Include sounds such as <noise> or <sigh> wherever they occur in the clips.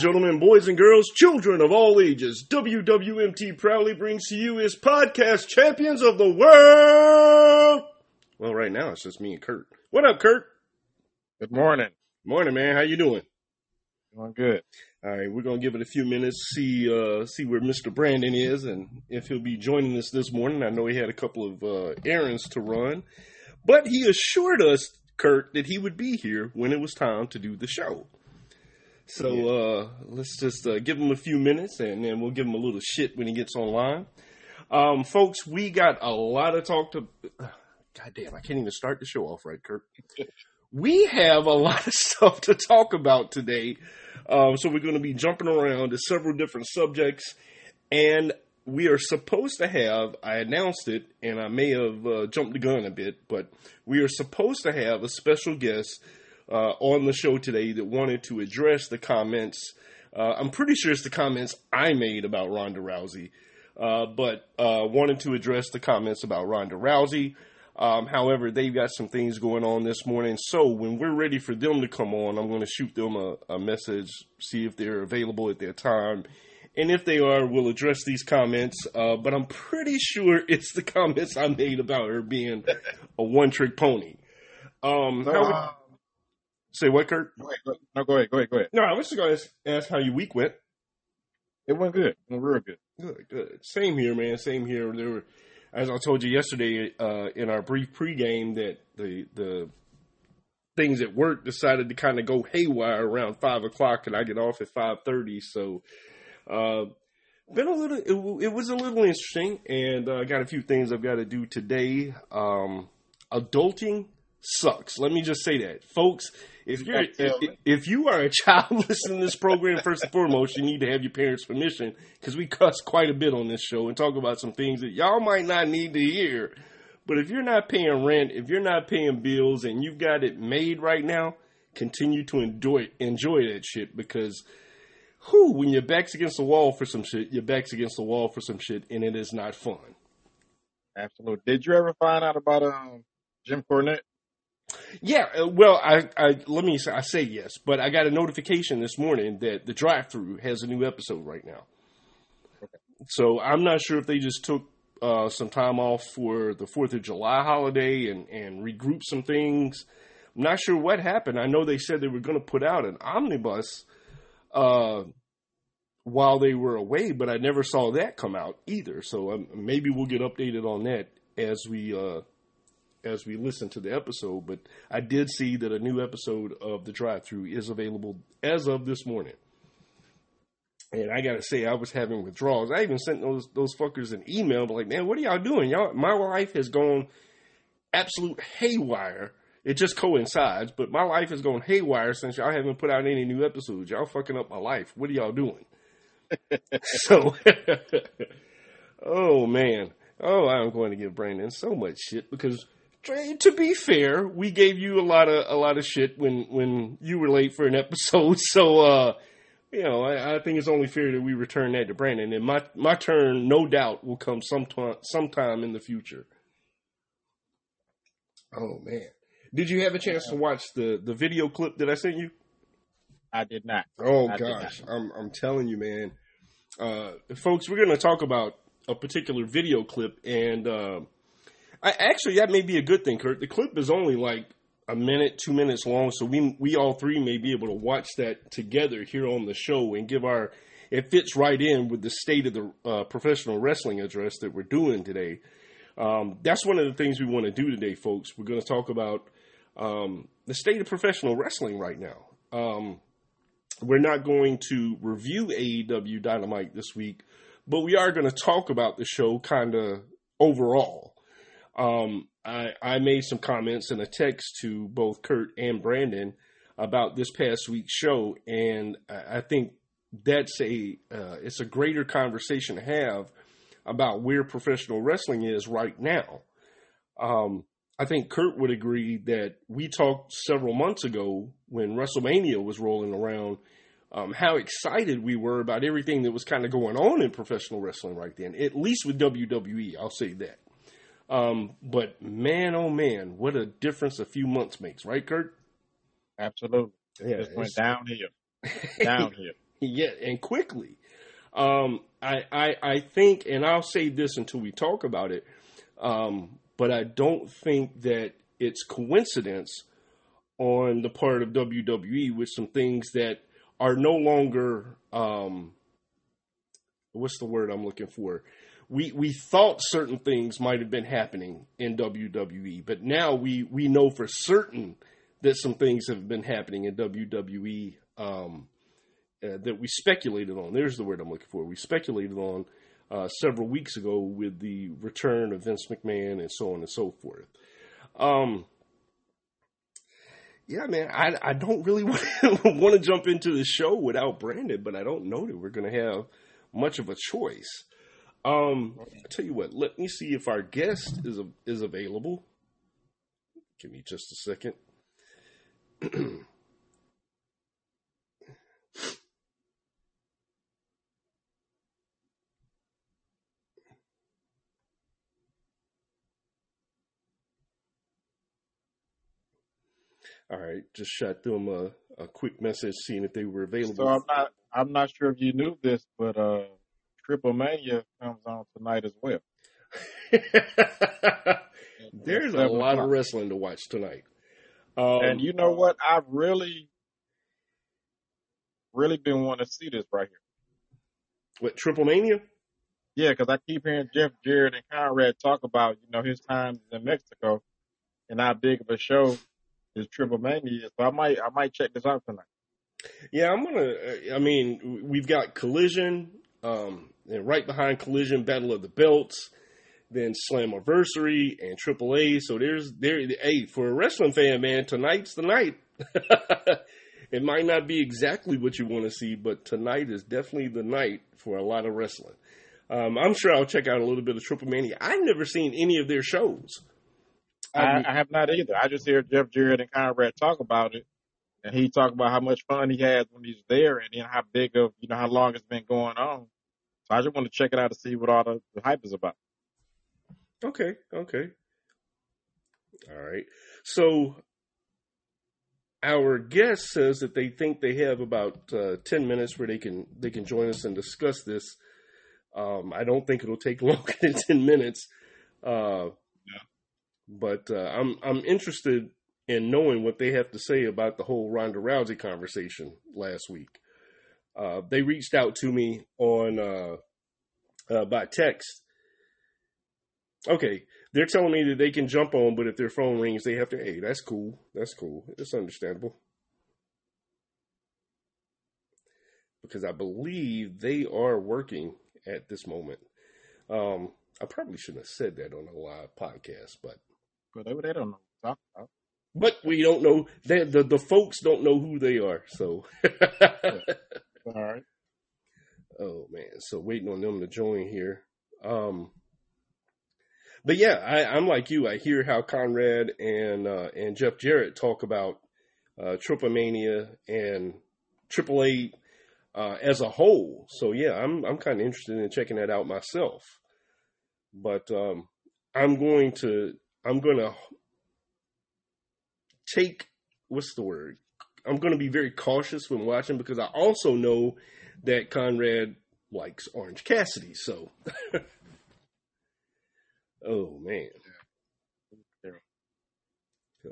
Gentlemen, boys and girls, children of all ages, WWMT proudly brings to you his podcast champions of the world. Well, right now it's just me and Kurt. What up, Kurt? Good morning. Morning, man. How you doing? Doing good. All right, we're gonna give it a few minutes, see uh, see where Mr. Brandon is, and if he'll be joining us this morning. I know he had a couple of uh, errands to run, but he assured us, Kurt, that he would be here when it was time to do the show. So uh, let's just uh, give him a few minutes, and then we'll give him a little shit when he gets online. Um, folks, we got a lot of talk to. <sighs> God damn, I can't even start the show off right, Kurt. <laughs> we have a lot of <laughs> stuff to talk about today. Um, so we're going to be jumping around to several different subjects, and we are supposed to have. I announced it, and I may have uh, jumped the gun a bit, but we are supposed to have a special guest uh, on the show today that wanted to address the comments. Uh, I'm pretty sure it's the comments I made about Ronda Rousey, uh, but uh, wanted to address the comments about Ronda Rousey. Um, however, they've got some things going on this morning. So when we're ready for them to come on, I'm going to shoot them a, a message, see if they're available at their time. And if they are, we'll address these comments. Uh, but I'm pretty sure <laughs> it's the comments I made about her being a one trick pony. Um, how would- uh, say what, Kurt? go ahead, go, no, go ahead, go ahead, go ahead. No, I was just going to ask how your week went. It went good. It went real good. Good, good. Same here, man. Same here. There were, as I told you yesterday uh, in our brief pregame, that the the things at work decided to kind of go haywire around five o'clock, and I get off at five thirty. So, uh, been a little. It, it was a little interesting, and uh, I got a few things I've got to do today. Um, adulting sucks. Let me just say that, folks. If you're if, if you are a child <laughs> listening to this program, first and foremost, you need to have your parents' permission because we cuss quite a bit on this show and talk about some things that y'all might not need to hear. But if you're not paying rent, if you're not paying bills, and you've got it made right now, continue to enjoy enjoy that shit because, whew, when your back's against the wall for some shit, your back's against the wall for some shit, and it is not fun. Absolutely. Did you ever find out about um Jim Cornette? Yeah, uh, well, I, I let me say, I say yes, but I got a notification this morning that the Drive-Thru has a new episode right now. So I'm not sure if they just took uh, some time off for the Fourth of July holiday and and regroup some things. I'm not sure what happened. I know they said they were going to put out an omnibus uh, while they were away, but I never saw that come out either. So um, maybe we'll get updated on that as we uh, as we listen to the episode, but I did see that a new episode of the Drive-Thru is available as of this morning. And I gotta say, I was having withdrawals. I even sent those those fuckers an email, but like, man, what are y'all doing? Y'all, my life has gone absolute haywire. It just coincides, but my life has gone haywire since y'all haven't put out any new episodes. Y'all fucking up my life. What are y'all doing? <laughs> so, <laughs> oh man, oh, I'm going to give Brandon so much shit because to be fair, we gave you a lot of a lot of shit when when you were late for an <laughs> episode. So uh you know, I, I think it's only fair that we return that to Brandon. And my my turn, no doubt, will come sometime sometime in the future. Oh man. Did you have a chance to watch the, the video clip that I sent you? I did not. Oh I gosh, I'm I'm telling you, man. Uh, folks, we're going to talk about a particular video clip, and uh, I actually that may be a good thing, Kurt. The clip is only like a minute, two minutes long, so we we all three may be able to watch that together here on the show and give our. It fits right in with the state of the uh, professional wrestling address that we're doing today. Um, that's one of the things we want to do today, folks. We're going to talk about um, the state of professional wrestling right now. Um, we're not going to review AEW Dynamite this week, but we are going to talk about the show kind of overall. Um, I, I made some comments in a text to both Kurt and Brandon about this past week's show, and I, think that's a uh, it's a greater conversation to have about where professional wrestling is right now. Um, I think Kurt would agree that we talked several months ago when WrestleMania was rolling around um, how excited we were about everything that was kind of going on in professional wrestling right then, at least with WWE. I'll say that. Um, but man, oh man, what a difference a few months makes, right, Kurt? Absolutely. Yeah, Just went downhill. Downhill. <laughs> yeah, and quickly. Um, I, I, I think, and I'll say this until we talk about it, um, but I don't think that it's coincidence on the part of WWE with some things that are no longer, um, what's the word I'm looking for? We, we thought certain things might have been happening in WWE, but now we, we know for certain that some things have been happening in WWE um, uh, that we speculated on. There's the word I'm looking for. We speculated on uh, several weeks ago with the return of Vince McMahon and so on and so forth. Um, yeah, man, I, I don't really <laughs> want to jump into the show without Brandon, but I don't know that we're going to have much of a choice. Um, I tell you what, let me see if our guest is is available. Give me just a second. All right, just shot them a, a quick message seeing if they were available. So I'm not I'm not sure if you knew this, but uh Triple Mania comes on tonight as well. <laughs> There's a lot of wrestling to watch tonight. Um, and you know what? I've really, really been wanting to see this right here. What Triple Mania? Yeah, because I keep hearing Jeff Jarrett and Conrad talk about you know his time in Mexico and how big of a show this Triple Mania is. So I might I might check this out tonight. Yeah, I'm gonna. I mean, we've got Collision, um, and right behind Collision, Battle of the Belts, then Slammiversary and AAA. So there's there. Hey, for a wrestling fan, man, tonight's the night. <laughs> it might not be exactly what you want to see, but tonight is definitely the night for a lot of wrestling. Um, I'm sure I'll check out a little bit of Triple Mania. I've never seen any of their shows. I, I have not either. I just hear Jeff Jarrett and Conrad talk about it, and he talked about how much fun he has when he's there, and then how big of you know how long it's been going on. So I just want to check it out to see what all the, the hype is about. Okay, okay, all right. So our guest says that they think they have about uh, ten minutes where they can they can join us and discuss this. Um, I don't think it'll take <laughs> longer than ten minutes. Uh, but uh, I'm I'm interested in knowing what they have to say about the whole Ronda Rousey conversation last week. Uh, they reached out to me on uh, uh, by text. Okay, they're telling me that they can jump on, but if their phone rings, they have to. Hey, that's cool. That's cool. It's understandable. Because I believe they are working at this moment. Um, I probably shouldn't have said that on a live podcast, but but they, they don't know. But we don't know. They, the the folks don't know who they are. So. <laughs> All right. Oh man, so waiting on them to join here. Um, but yeah, I, am like you. I hear how Conrad and uh, and Jeff Jarrett talk about uh, Triple Mania and Triple A uh, as a whole. So yeah, I'm I'm kind of interested in checking that out myself. But um, I'm going to I'm going to take what's the word? I'm going to be very cautious when watching because I also know that Conrad likes Orange Cassidy. So, <laughs> oh man. So,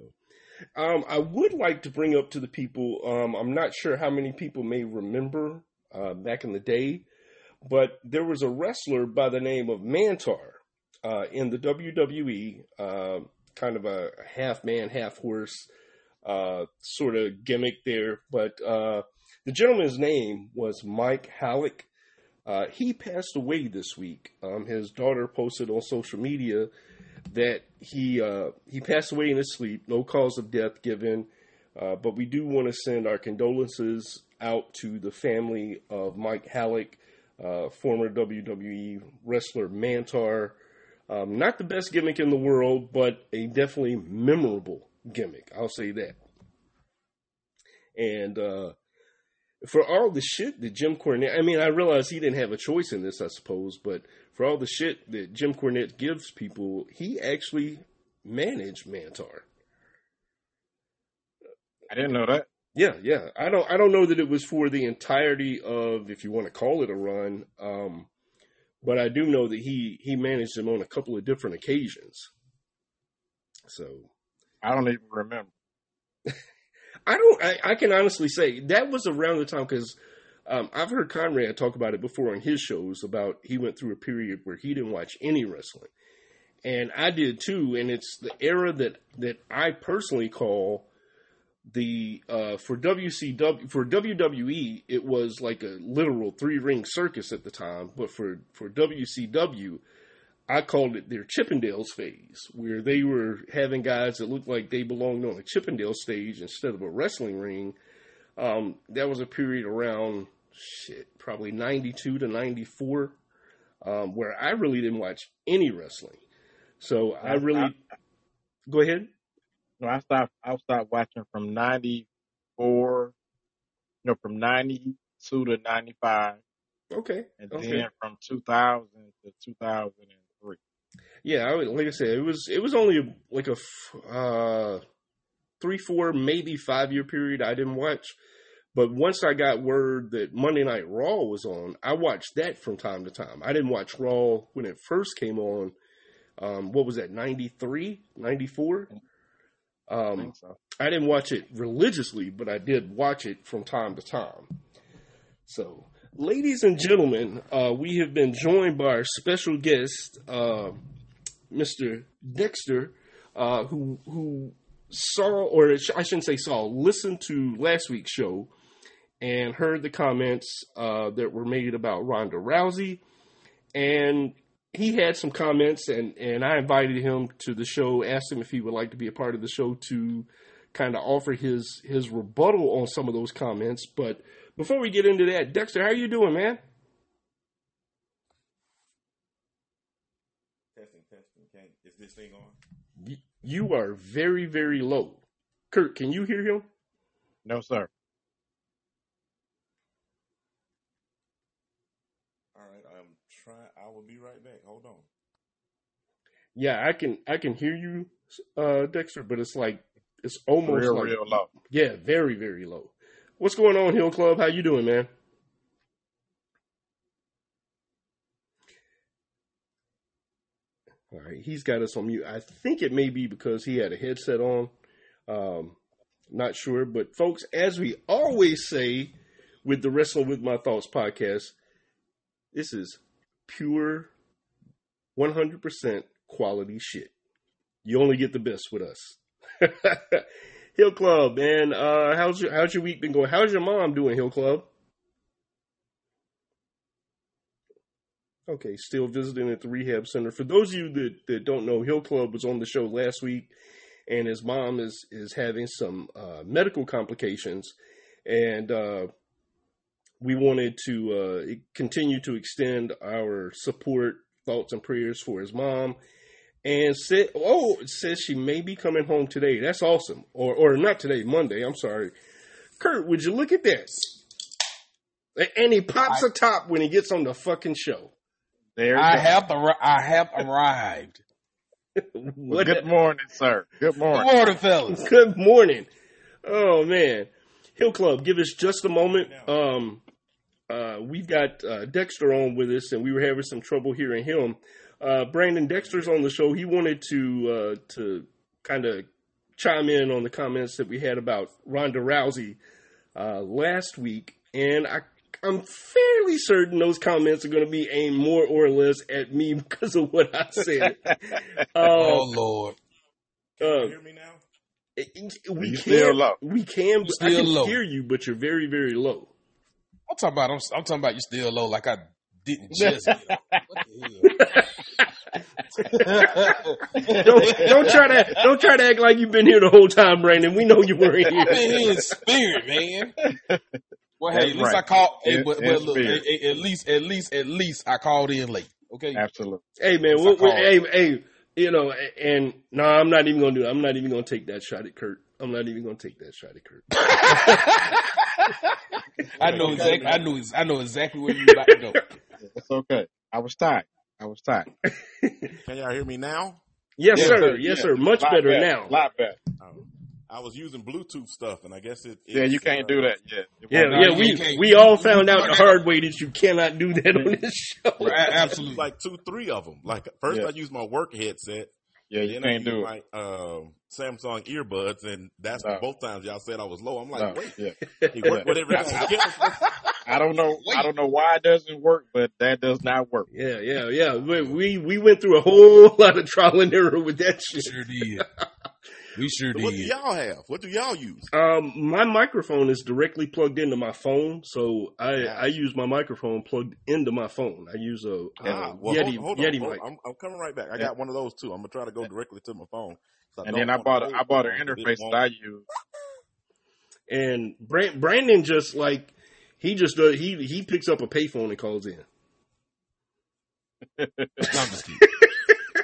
um, I would like to bring up to the people. Um, I'm not sure how many people may remember uh, back in the day, but there was a wrestler by the name of Mantaur uh, in the WWE, uh, kind of a half man, half horse uh, sort of gimmick there. But uh, the gentleman's name was Mike Halac. Uh, he passed away this week. Um, his daughter posted on social media that he uh, he passed away in his sleep, no cause of death given. but we do want to send our condolences out to the family of Mike Halac, former WWE wrestler Mantaur. Um, not the best gimmick in the world, but a definitely memorable gimmick. I'll say that. And uh, for all the shit that Jim Cornette, I mean, I realize he didn't have a choice in this, I suppose, but for all the shit that Jim Cornette gives people, he actually managed Mantaur. I didn't know that. Yeah, yeah. I don't I don't know that it was for the entirety of if you want to call it a run. Um, but I do know that he he managed him on a couple of different occasions. So I don't even remember. I don't. I, I, can honestly say that was around the time because um, I've heard Conrad talk about it before on his shows about he went through a period where he didn't watch any wrestling, and I did too. And it's the era that that I personally call the uh, for WCW for WWE. It was like a literal three ring circus at the time, but for for WCW I called it their Chippendales phase, where they were having guys that looked like they belonged on a Chippendale stage instead of a wrestling ring. Um, that was a period around shit, probably '92 to '94, um, where I really didn't watch any wrestling. So I really I, go ahead. No, I stopped. I stopped watching from '94, you know, from '92 to '95. Okay. And okay. then from 2000 to 2000 yeah, I like I said, it was it was only like a uh, three, four, maybe five year period I didn't watch. But once I got word that Monday Night Raw was on, I watched that from time to time. I didn't watch Raw when it first came on. Um, what was that, 93, 94? Um, I, so. I didn't watch it religiously, but I did watch it from time to time. So, ladies and gentlemen, uh, we have been joined by our special guest, uh, Mr. Dexter, uh, who who saw, or I shouldn't say saw, listened to last week's show and heard the comments uh, that were made about Ronda Rousey, and he had some comments, and and I invited him to the show, asked him if he would like to be a part of the show to kind of offer his his rebuttal on some of those comments. But before we get into that, Dexter, how are you doing, man? Testing, testing. Can, is this thing on? You are very, very low. Kurt, can you hear him? No, sir. All right, I'm trying. I will be right back. Hold on. Yeah, I can. I can hear you, uh, Dexter, but it's like it's almost real, like, real low. Yeah, very, very low. What's going on, Hill Club? How you doing, man? All right, he's got us on mute. I think it may be because he had a headset on. Um, not sure, but folks, as we always say with the Wrestling with My Thoughts podcast, this is pure, one hundred percent quality shit. You only get the best with us. <laughs> Hill Club, man. Uh, how's your how's your week been going? How's your mom doing, Hill Club? Okay, still visiting at the rehab center. For those of you that, that don't know, Hill Club was on the show last week, and his mom is is having some uh, medical complications, and uh, we wanted to uh, continue to extend our support, thoughts, and prayers for his mom. And said, "Oh, it says she may be coming home today. That's awesome. Or, or not today, Monday. I'm sorry, Kurt. Would you look at this?" And he pops I, a top when he gets on the fucking show. There I have the I have arrived. <laughs> well, good morning, sir. Good morning. Good morning, fellas. Good morning. Oh man, Hill Club, give us just a moment. Um, uh, we've got uh, Dexter on with us, and we were having some trouble hearing him. Uh, Brandon Dexter's on the show. He wanted to uh, to kind of chime in on the comments that we had about Ronda Rousey uh, last week, and I I'm fairly certain those comments are going to be aimed more or less at me <laughs> because of what I said. <laughs> uh, oh Lord! Uh, hear me now? We you can. We can. I can low. hear you, but you're very, very low. I'm talking about. I'm, I'm talking about you still low, like I didn't <laughs> just. <laughs> don't don't try to don't try to act like you've been here the whole time, Brandon. We know you weren't here. I've been here in spirit, man. Well, hey, at least right. I called. Hey, but, but look, at least, at least, at least I called in late. Okay, absolutely. Hey, man, we, we, hey, hey, you know, and no, nah, I'm not even gonna do it. I'm not even gonna take that shot at Kurt. I'm not even gonna take that shot at Kurt. <laughs> I know exactly. I know. I know exactly where you're about to go. It's okay. I was tired. I was tired. <laughs> Can y'all hear me now? Yes, yes sir. Yes, sir. Much better, better, now. A lot better. Oh. I was using Bluetooth stuff, and I guess it. yeah, you can't uh, do that. Yeah, yeah, yeah. We we all found out the hard way that you cannot do that on this <laughs> show. Absolutely, like two, three of them. Like first, Yeah. I used my work headset. Yeah, you I can't used do it. my um, Samsung earbuds, and that's No. both times y'all said I was low. I'm like, No, wait, yeah. <laughs> it worked <laughs> with everything. I don't know. I don't know why it doesn't work, but that does not work. Yeah, yeah, yeah. We, we we went through a whole <laughs> lot of trial and error with that shit. sure did. We sure what do y'all have? What do y'all use? Um, my microphone is directly plugged into my phone, so I Yeah. I use my microphone plugged into my phone. I use a, a Ah, well, Yeti hold, hold Yeti hold mic. I'm, I'm coming right back. I Yeah. got one of those too. I'm gonna try to go directly to my phone. And then I bought the I bought an phone 'cause it interface that I use. And Brandon just like he just does he he picks up a payphone and calls in. <laughs> I'm just kidding. <laughs>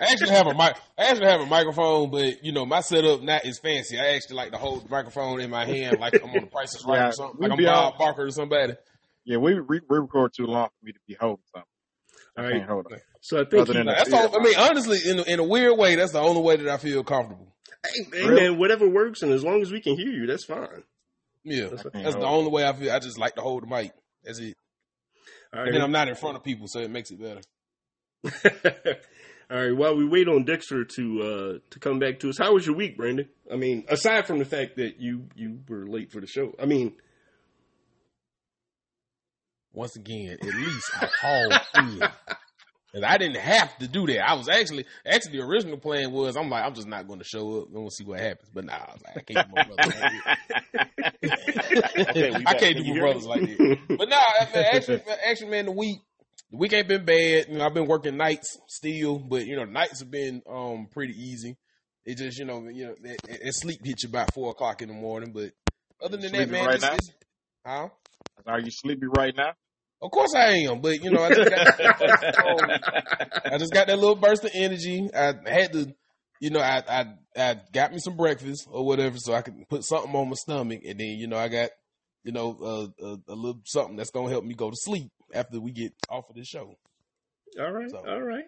I actually have a mic. I actually have a microphone, but you know my setup not as fancy. I actually like to hold the microphone in my hand, like I'm on the Price is Right Yeah, or something. Like I'm be Bob Barker or somebody. Yeah, we, we we record too long for me to be holding something. I All can't hold it. So I think Other he, that's all. I mean, honestly, in in a weird way, that's the only way that I feel comfortable. hey, hey, Really? man, whatever works, and as long as we can hear you, that's fine. Yeah, That's- that's the only way I feel. I just like to hold the mic. That's it. All And then. I'm not in front of people, so it makes it better. <laughs> All right. While we wait on Dexter to uh to come back to us, how was your week, Brandon? I mean, aside from the fact that you you were late for the show, I mean, Once again, at least I called in. And I didn't have to do that. I was actually, actually, the original plan was I'm like, I'm just not going to show up. and we'll see what happens. But nah, I was like, I can't do my brothers like that. <laughs> Okay, I can't Can do you my brothers like that. But nah, actually, actually, man, the week, the week ain't been bad. You know, I've been working nights still, but you know, nights have been um pretty easy. It just, you know, you know, it, that sleep hits you about four o'clock in the morning. But other than that, man, right it's, now? it's, huh? Are you sleepy right now? Of course I am, but you know, I just got, <laughs> I just got that little burst of energy. I had to, you know, I, I I got me some breakfast or whatever, so I could put something on my stomach, and then you know, I got, you know, uh, a, a little something that's gonna help me go to sleep after we get off of this show. all right, So- all right,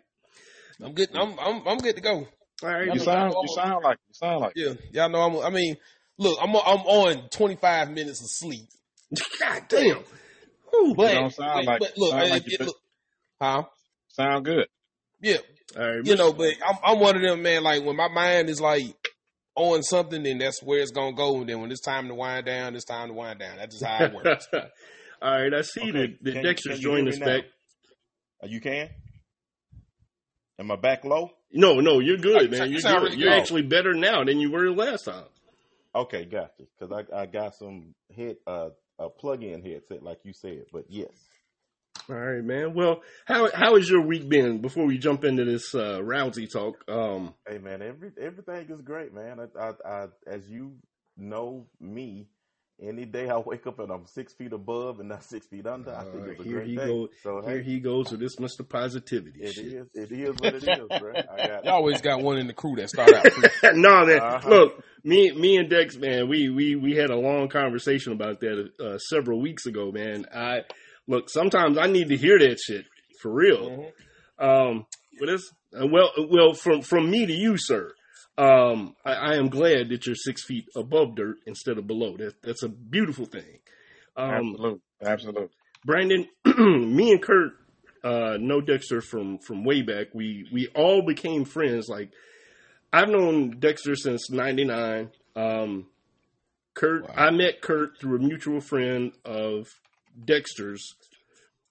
I'm good. I'm I'm I'm good to go. all right. You sound you sound like you sound like Yeah, y'all know I'm. I mean, look, I'm I'm on 25 minutes of sleep, <laughs> God damn. Ooh, but, don't sound but, like- but look, sound I- like it- been- look, huh? sound good. Yeah, all right, you know, but I'm I'm one of them man. Like when my mind is like on something, then that's where it's gonna go. And then when it's time to wind down, it's time to wind down. That's just how it works. <laughs> all right, I see Okay, that, that can- Dexter's can joined us now? back. Uh, You can. Am I back low? No, no, you're good, You man. You're good. really You're good. actually better now than you were last time. Okay, gotcha. Because I, I got some head uh, a plug-in headset, like you said. But yes, All right, man. Well, how how has your week been? Before we jump into this uh, Rousey talk, um, hey man, every everything is great, man. I, I, I, as you know me, any day I wake up and I'm six feet above and not six feet under, I think Uh, it's a here great he day. go. So here hey, he goes with this Mister Positivity it shit. is it is what it is, bro. I <laughs> got You always got one in the crew that start out. Pretty. <laughs> no, man. Uh-huh. Look, me, me and Dex, man, we we we had a long conversation about that uh, several weeks ago, man. I look. Sometimes I need to hear that shit for real. Mhm. Um, but it's uh, well, well, from from me to you, sir. Um, I, I am glad that you're six feet above dirt instead of below. That that's a beautiful thing. Um, Absolutely, absolutely. Brandon, <clears throat> me and Kurt uh, know Dexter from from way back. We we all became friends. Like I've known Dexter since '99. Um, Kurt, Wow. I met Kurt through a mutual friend of Dexter's,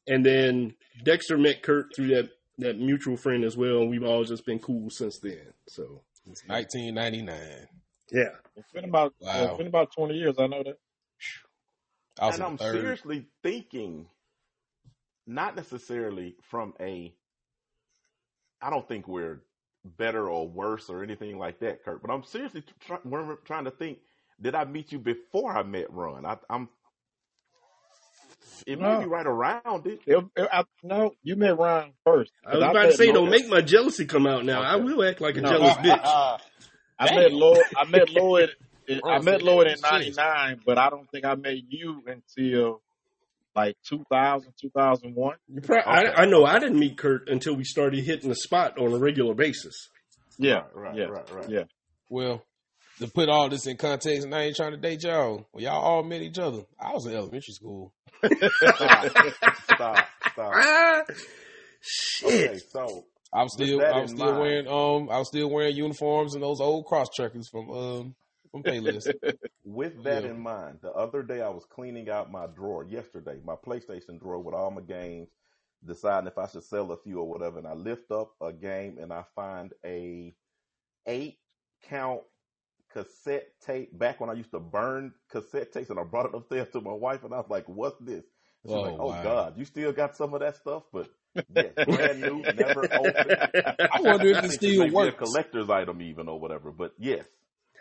and then Dexter met Kurt through that that mutual friend as well. And we've all just been cool since then. So 1999. yeah, It's been about Wow. it's been about twenty years. I know that. I was and I'm third. seriously thinking, not necessarily from a. I don't think we're better or worse or anything like that, Kurt. But I'm seriously try, we're trying to think. Did I meet you before I met Ron? I, I'm. It may No. be right around it. It, it, I, no, you met Ron first. I was 'Cause about to say, Lloyd- don't make my jealousy come out now. I will act like a No. jealous uh, bitch. Uh, uh, I met <laughs> Lloyd. I met Lloyd. I met Lloyd in '99, but I don't think I met you until like 2000, 2001. You pro- Okay. I, I know I didn't meet Kurt until we started hitting the spot on a regular basis. Yeah, Right, yeah, right, right. yeah. Well, to put all this in context, and I ain't trying to date y'all. Well, y'all all met each other. I was in elementary school. Stop, stop, stop. Ah, shit. Okay, so I'm still, I was in still mind- wearing, um, I was still wearing uniforms and those old cross checkers from, um, from Payless. with that Yeah. in mind, the other day I was cleaning out my drawer yesterday, my PlayStation drawer with all my games, deciding if I should sell a few or whatever, and I lift up a game and I find a eight count cassette tape back when I used to burn cassette tapes and I brought it upstairs to my wife and I was like, What's this? And she's Oh, like, Oh wow. God, you still got some of that stuff? But yes, <laughs> brand new, never opened. I wonder if it <laughs> still may a works. collector's item even or whatever. But yes.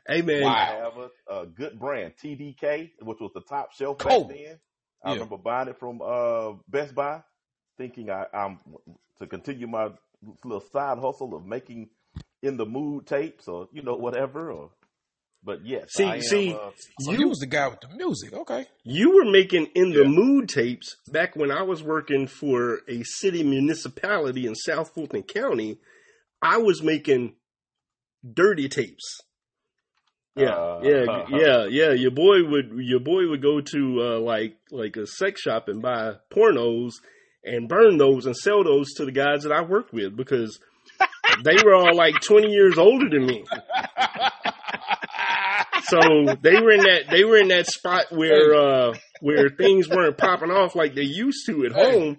Hey man, Wow. I have a, a good brand, TDK, which was the top shelf back then. I Yeah. remember buying it from uh, Best Buy, thinking I, I'm to continue my little side hustle of making in the mood tapes or you know whatever. Or, but yes, See- I am, see, uh, So You- you was the guy with the music. Okay. you were making in the Yeah. mood tapes back when I was working for a city municipality in South Fulton County. I was making dirty tapes. Yeah, Uh, yeah, yeah, yeah. Your boy would your boy would go to uh, like like a sex shop and buy pornos and burn those and sell those to the guys that I worked with because they were all like twenty years older than me. So they were in that they were in that spot where uh where things weren't popping off like they used to at home.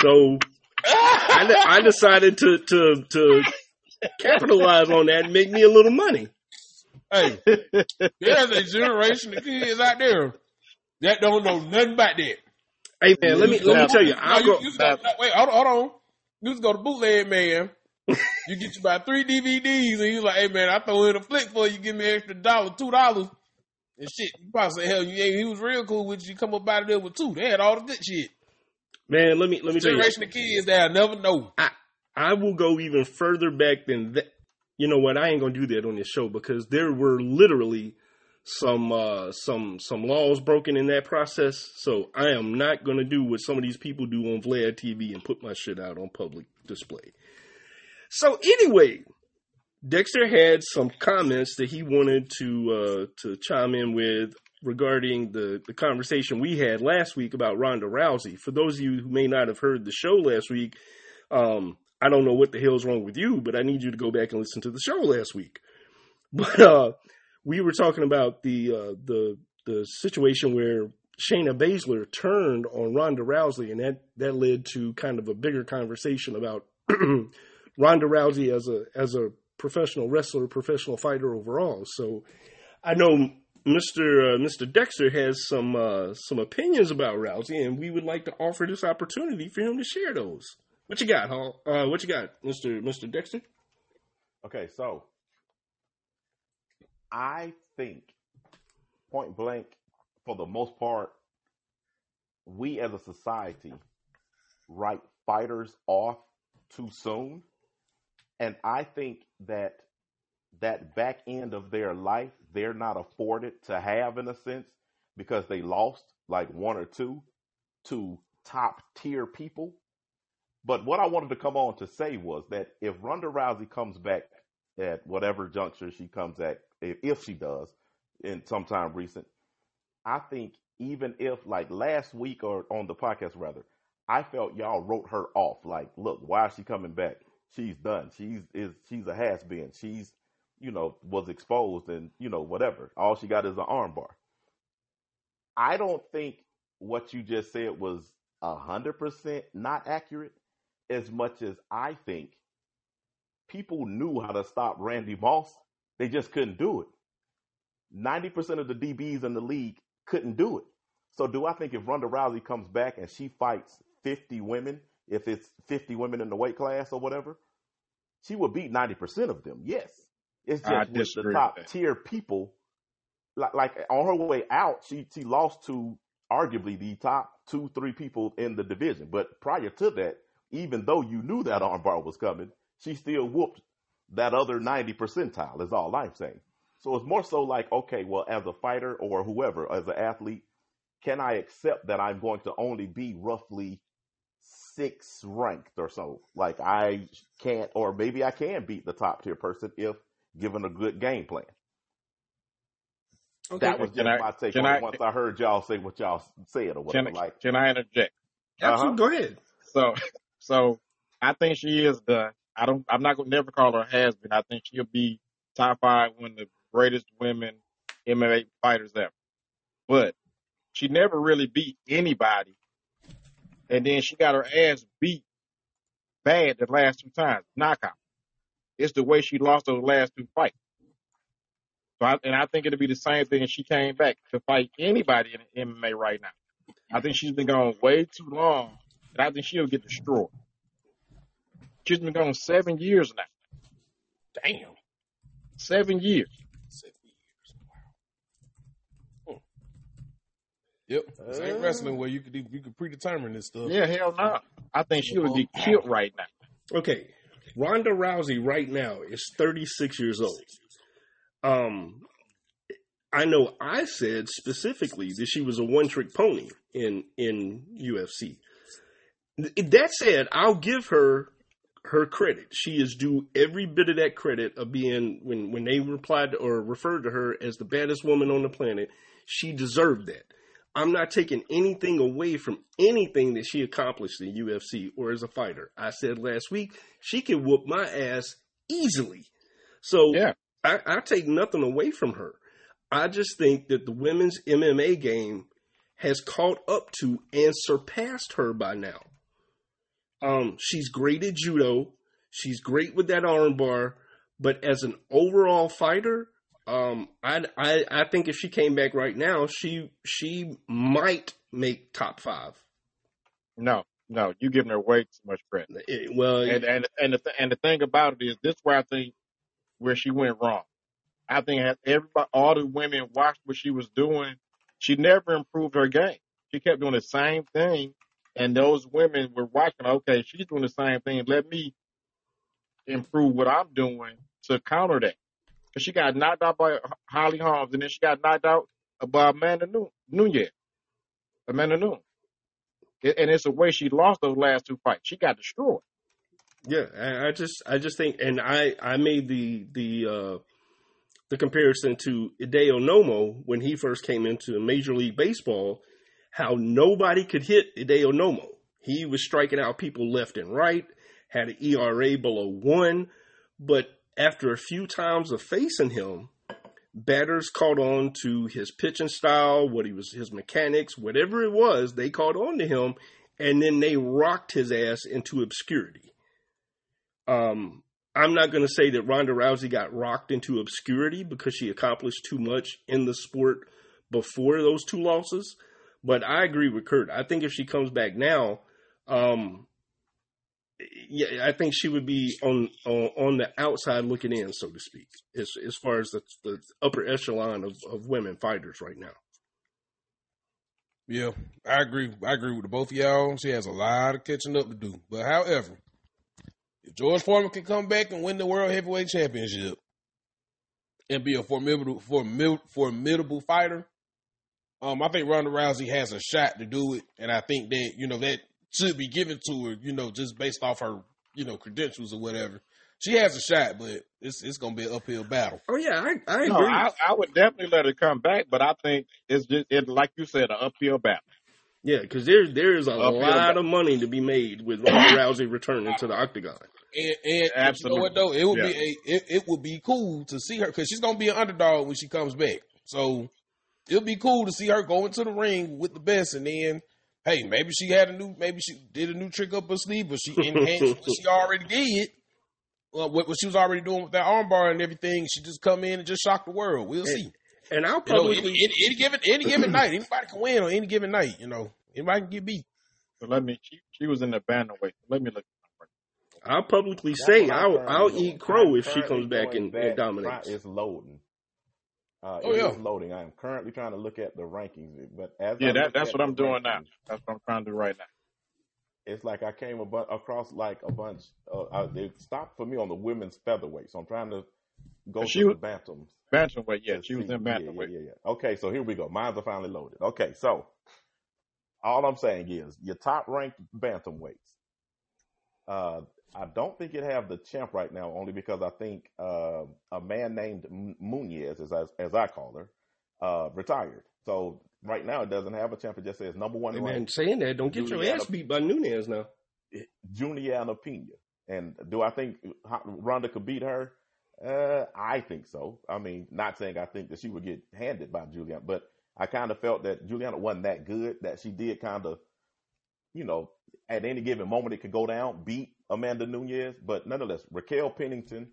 So I, de- I decided to to to capitalize on that and make me a little money. hey, there's a generation of kids out there that don't know nothing about that. Hey man, let me let me tell you, I'll you, go. you go, wait, hold on, hold on. You just go to bootleg man. You get you about three DVDs, and he's like, "Hey man, I throw in a flick for you. Give me an extra dollar, two dollars, and shit." You probably say, "Hell, you ain't." He was real cool with you. You come up out of there with two. They had all the good shit. Man, let me let me tell you, Generation of kids that I never know. I will go even further back than that. You know what? I ain't gonna do that on this show because there were literally some uh, some some laws broken in that process. So I am not gonna do what some of these people do on Vlad TV and put my shit out on public display. So anyway, Dexter had some comments that he wanted to uh, to chime in with regarding the, the conversation we had last week about Ronda Rousey. For those of you who may not have heard the show last week, um, I don't know what the hell's wrong with you, but I need you to go back and listen to the show last week. <laughs> But uh, we were talking about the uh, the the situation where Shayna Baszler turned on Ronda Rousey, and that that led to kind of a bigger conversation about <clears throat> Ronda Rousey as a as a professional wrestler, professional fighter overall. So I know Mr. Uh, Mr. Dexter has some uh, some opinions about Rousey, and we would like to offer this opportunity for him to share those. What you got, Hall? Uh, what you got, Mr. Mr. Dexter? Okay, so I think point blank, for the most part, we as a society write fighters off too soon. And I think that that back end of their life, they're not afforded to have in a sense because they lost like one or two to top tier people. But what I wanted to come on to say was that if Ronda Rousey comes back at whatever juncture she comes at, if she does, in sometime recent, I think even if like last week or on the podcast rather, I felt y'all wrote her off. Like, look, why is she coming back? She's done. She's is she's a has been. She's you know was exposed and you know whatever. All she got is an armbar. I don't think what you just said was a hundred percent not accurate, as much as I think people knew how to stop Randy Moss. They just couldn't do it. Ninety percent of the DBs in the league couldn't do it. So do I think if Ronda Rousey comes back and she fights fifty women, if it's fifty women in the weight class or whatever, she will beat ninety percent of them. Yes, it's just with the disagree with top tier people. Like, like on her way out, she she lost to arguably the top two three people in the division. But prior to that, even though you knew that armbar was coming, she still whooped that other ninety percentile. Is all I'm saying. So it's more so like, okay, well, as a fighter or whoever, as an athlete, can I accept that I'm going to only be roughly six ranked or so? Like I can't, or maybe I can beat the top tier person if given a good game plan. Okay. That was just I, my take on I, once I heard y'all say what y'all said or whatever. Can, like, can I interject? Absolutely. Uh-huh. Go ahead. So, so I think she is the. I don't. I'm not gonna never call her has been. I think she'll be top five one of the greatest women MMA fighters ever. But she never really beat anybody, and then she got her ass beat bad the last two times, knockout. It's the way she lost those last two fights. So I, and I think it'll be the same thing if she came back to fight anybody in MMA right now. I think she's been gone way too long, and I think she'll get destroyed. She's been gone seven years now. Damn. Seven years. Seven years. Wow. Hmm. Yep. This ain't wrestling where you could you could predetermine this stuff. Yeah, hell no. I think she would be killed right now. Okay. Ronda Rousey right now is 36 years old. Um, I know I said specifically that she was a one trick pony in in UFC. That said, I'll give her her credit. She is due every bit of that credit of being when when they replied or referred to her as the baddest woman on the planet. She deserved that. I'm not taking anything away from anything that she accomplished in UFC or as a fighter. I said last week she can whoop my ass easily. So yeah. I, I take nothing away from her. I just think that the women's MMA game has caught up to and surpassed her by now. Um, she's great at judo. She's great with that armbar, but as an overall fighter, um, I, I I think if she came back right now, she she might make top five. No, no, you giving her way too much credit. It, well, and and and the, and the thing about it is, this is where I think where she went wrong. I think everybody, all the women watched what she was doing. She never improved her game. She kept doing the same thing, and those women were watching. Okay, she's doing the same thing. Let me improve what I'm doing to counter that. Because she got knocked out by Holly Holmes, and then she got knocked out by Amanda Nunes. Amanda Nunes. And it's the way she lost those last two fights. She got destroyed. Yeah, I just I just think, and I I made the the uh, the comparison to Hideo Nomo when he first came into Major League Baseball, how nobody could hit Hideo Nomo. He was striking out people left and right, had an ERA below one, but after a few times of facing him, batters caught on to his pitching style, what he was, his mechanics, whatever it was, they caught on to him, and then they rocked his ass into obscurity. Um, I'm not going to say that Ronda Rousey got rocked into obscurity because she accomplished too much in the sport before those two losses, but I agree with Kurt. I think if she comes back now, um, yeah, I think she would be on, on, on the outside looking in, so to speak, as as far as the, the upper echelon of, of women fighters right now. Yeah, I agree. I agree with both of y'all. She has a lot of catching up to do. But however, if George Foreman can come back and win the World Heavyweight Championship and be a formidable, formidable, formidable fighter, um, I think Ronda Rousey has a shot to do it, and I think that you know that should be given to her, you know, just based off her, you know, credentials or whatever. She has a shot, but it's it's gonna be an uphill battle. Oh yeah, I, I agree. No, I, I, would definitely let her come back, but I think it's just it, like you said, an uphill battle. Yeah, because there's there's a uphill lot battle. of money to be made with Ronda <coughs> Rousey returning to the octagon. And, and Absolutely. you know what though, it would yeah. be a it, it would be cool to see her because she's gonna be an underdog when she comes back. So it'll be cool to see her go into the ring with the best, and then hey, maybe she had a new, maybe she did a new trick up her sleeve, but she enhanced what she already did. Well, what, what, she was already doing with that armbar and everything, she just come in and just shock the world. We'll see. And, I'll probably you know, any, any, any, given any given night, anybody can win on any given night. You know, anybody can get beat. So let me. She, she was in the bantamweight. Let me look. I'll publicly That's say I'll I'll eat crow if she comes back and, and dominates. It's loading. Uh, oh, yeah. loading. I am currently trying to look at the rankings, but as yeah, that, that's what I'm doing now. That's what I'm trying to do right now. It's like I came bu- across like a bunch. Uh, I, they stopped for me on the women's featherweight, so I'm trying to go she to was, the bantams. Bantamweight, yeah, she was in bantamweight. Yeah, yeah, yeah. Okay, so here we go. Mines are finally loaded. Okay, so all I'm saying is your top ranked bantamweights. Uh, I don't think it have the champ right now, only because I think uh, a man named Nunez, as, as, as I call her, uh, retired. So right now it doesn't have a champ. It just says number one Hey, man, saying that, don't get your ass beat by Nunez now. Juliana Pena. And do I think Ronda could beat her? Uh, I think so. I mean, not saying I think that she would get handed by Juliana, but I kind of felt that Juliana wasn't that good. That she did kind of, you know, at any given moment it could go down, beat Amanda Nunez. But nonetheless, Raquel Pennington,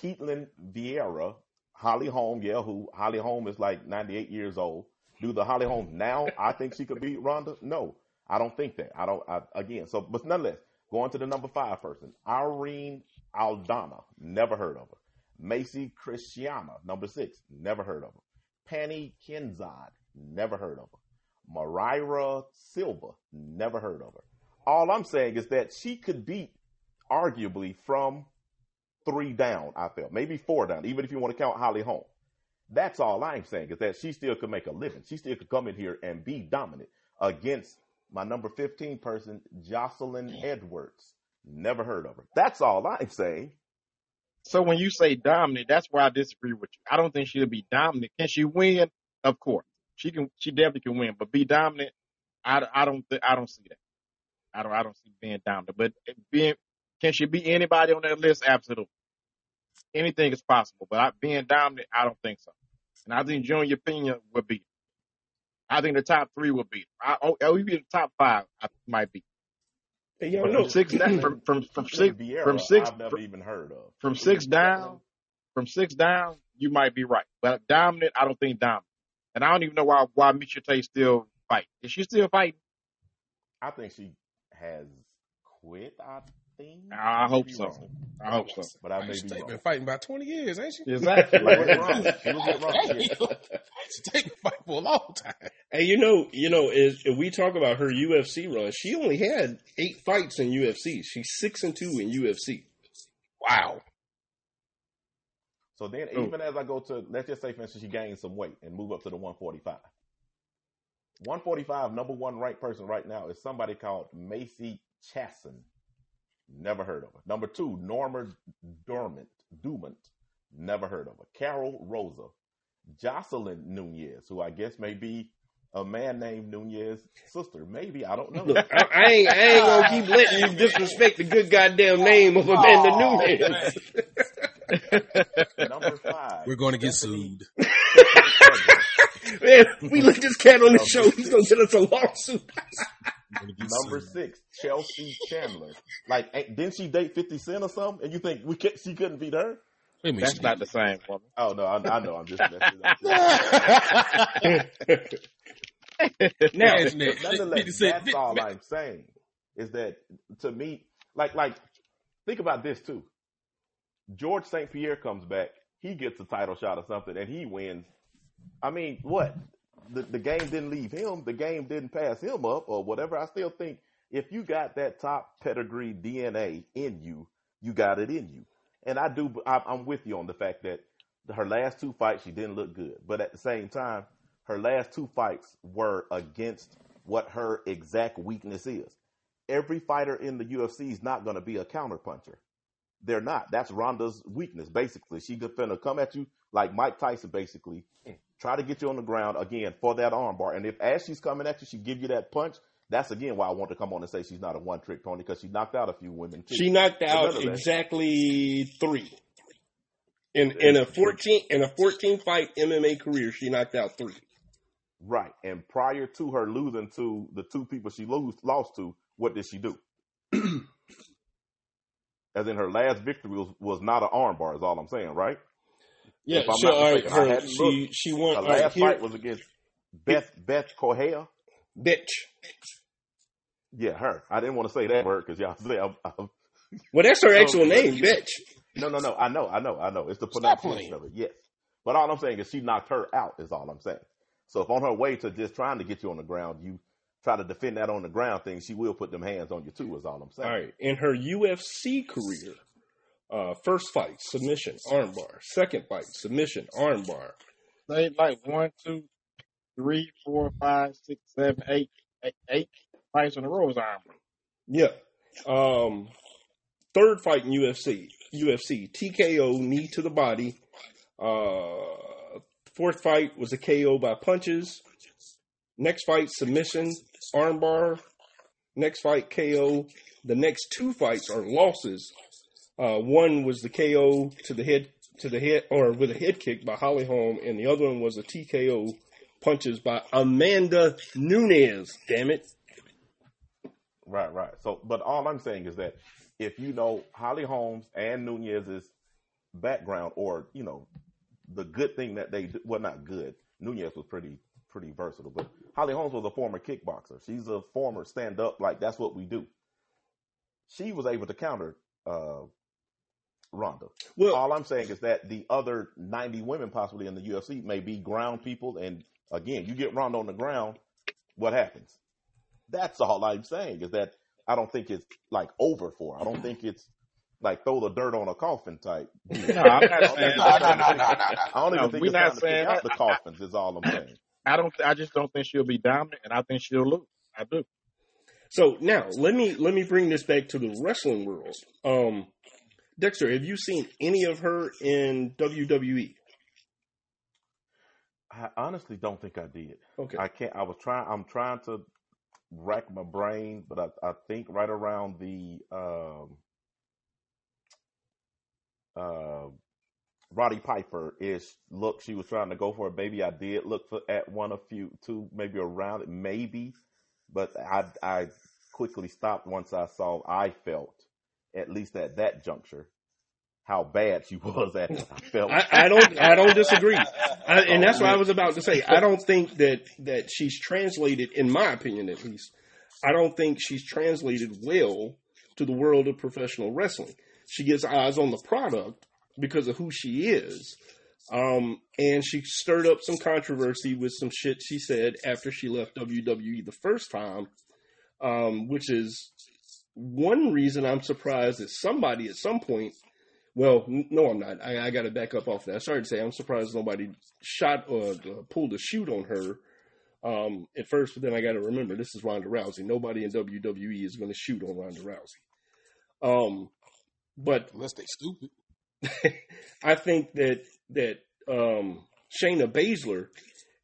Ketlen Vieira, Holly Holm, yeah, who Holly Holm is like 98 years old. Do the Holly Holm now? I think she could beat Ronda. No, I don't think that. I don't. I, again, so but nonetheless, going to the number five person, Irene Aldana, never heard of her. Macy Christiana, number six, never heard of her. Pannie Kianzad, never heard of her. Mayra Silva, never heard of her. All I'm saying is that she could beat, arguably, from three down, I felt. Maybe four down, even if you want to count Holly Holm. That's all I'm saying is that she still could make a living. She still could come in here and be dominant against my number 15 person, Jocelyn Edwards. Never heard of her. That's all I'm saying. So when you say dominant, that's where I disagree with you. I don't think she'll be dominant. Can she win? Of course, she can. She definitely can win, but be dominant, I, I don't. Th- I don't see that. I don't. I don't see being dominant. But being, can she beat anybody on that list? Absolutely. Anything is possible, but I, being dominant, I don't think so. And I think Junior Pena would be. I think the top three would be. I, oh, oh, even the top five, I might be. Hey, know, from six down, from from from six Vieira, from six I've never even heard of. from six down, from six down, you might be right. But dominant, I don't think dominant. And I don't even know why why Miesha Tate still fight. Is she still fighting? I think she has quit. I think. I hope so. I hope so. but I may She be been fighting about 20 years, ain't she? <laughs> Exactly. Like, wrong? She was getting wrong. She been <laughs> fighting for a long time. Hey, you know, you know, is if we talk about her UFC run, she only had eight fights in UFC. She's six and two in UFC. Wow. So then, Ooh. even as I go to, let's just say, for instance, she gains some weight and move up to the 145. 145, number one ranked person right now is somebody called Macy Chiasson. Never heard of her. Number two, Norma Dormant, Dumont. Never heard of her. Karol Rosa. Jocelyn Nunez, who I guess may be a man named Nunez's sister. Maybe, I don't know. Look, <laughs> I, I ain't, I ain't gonna keep letting you disrespect the good goddamn name of Amanda Oh, Nunez. <laughs> Number five. We're going to get Stephanie sued. Man, we let this cat on the show. He's gonna get us a lawsuit. <laughs> We're gonna get Number six, Chelsea Chandler. Like, eh, didn't she date Fifty Cent or something? And you think we could, she couldn't beat her? Wait That's not the same woman. Oh no, I, I know. I'm just messing. I'm <laughs> <laughs> now, Imagine that. But nonetheless, that's all I'm saying is that to me, like, like, think about this too. George St. Pierre comes back, he gets a title shot or something, and he wins. I mean, what? The the game didn't leave him. The game didn't pass him up or whatever. I still think if you got that top pedigree DNA in you, you got it in you. And I do. I, I'm with you on the fact that her last two fights she didn't look good, but at the same time, her last two fights were against what her exact weakness is. Every fighter in the UFC is not going to be a counterpuncher. They're not. That's Ronda's weakness, basically. She's gonna come at you like Mike Tyson, basically. Hmm. Try to get you on the ground again for that armbar. And if as she's coming at you, she give you that punch. That's again why I want to come on and say she's not a one trick pony because she knocked out a few women too. she knocked out exactly three. In in a fourteen in a fourteen fight MMA career, she knocked out three. Right. And prior to her losing to the two people she lose, lost to, what did she do? <clears throat> As in her last victory was, was not an armbar, is all I'm saying, right? Yeah, If I'm so not all right, mistaken, I her, hadn't she looked. she won. Her right, last here, fight was against Beth Beth Correia. bitch. Yeah, her. I didn't want to say that word because y'all say I'm, I'm, Well, that's her actual name, bitch. <laughs> no, no, no. I know, I know, I know. It's the pronunciation of it. Yes, but all I'm saying is she knocked her out. Is all I'm saying. So if on her way to just trying to get you on the ground, you try to defend that on the ground thing, she will put them hands on you too. Is all I'm saying. All right, in her UFC career, uh, first fight submission armbar, second fight submission armbar. They like one, two, three, four, five, six, seven, eight, eight, eight fights in a row is arm. Yeah. Um, third fight in UFC, UFC TKO knee to the body. Uh, Fourth fight was a KO by punches. Next fight, submission, armbar. Next fight, KO. The next two fights are losses. Uh, one was the KO to the head to the head or with a head kick by Holly Holm, and the other one was a TKO punches by Amanda Nunes. Damn it! Right, right. So, but all I'm saying is that if you know Holly Holmes and Nunez's background, or you know the good thing that they well, not good. Nunez was pretty pretty versatile, but Holly Holmes was a former kickboxer. She's a former stand up. Like that's what we do. She was able to counter uh, Ronda. Well, All I'm saying is that the other 90 women possibly in the UFC may be ground people, and again, you get Ronda on the ground, what happens? That's all I'm saying is that I don't think it's like over for. her. I don't think it's like throw the dirt on a coffin type. No, I'm not saying. No, no, no, no, no, no. I don't <laughs> even No, think we're it's not to saying out the coffins. Is all I'm saying. I don't. I just don't think she'll be dominant, and I think she'll lose. I do. So now let me let me bring this back to the wrestling world. Um, Dexter, have you seen any of her in? WWE? I honestly don't think I did. Okay. I can't. I was trying. I'm trying to rack my brain, but I, I think right around the um, uh, Roddy Piper is look, she was trying to go for a baby. I did look for at one, a few, two, maybe around it, maybe, but I I quickly stopped once I saw. I felt at least at that juncture how bad she <laughs> was at. I felt. I, I don't I don't disagree, <laughs> I, and that's what I was about to say. I don't think that that she's translated, in my opinion at least. I don't think she's translated well to the world of professional wrestling. She gets eyes on the product because of who she is. Um, and she stirred up some controversy with some shit she said after she left WWE the first time, um, which is one reason I'm surprised that somebody at some point well, no, I'm not. I, I got to back up off that. Sorry to say I'm surprised nobody shot or uh, pulled a shoot on her um, at first, but then I got to remember this is Ronda Rousey. Nobody in WWE is going to shoot on Ronda Rousey. Um, but Unless they stupid. <laughs> I think that that um, Shayna Baszler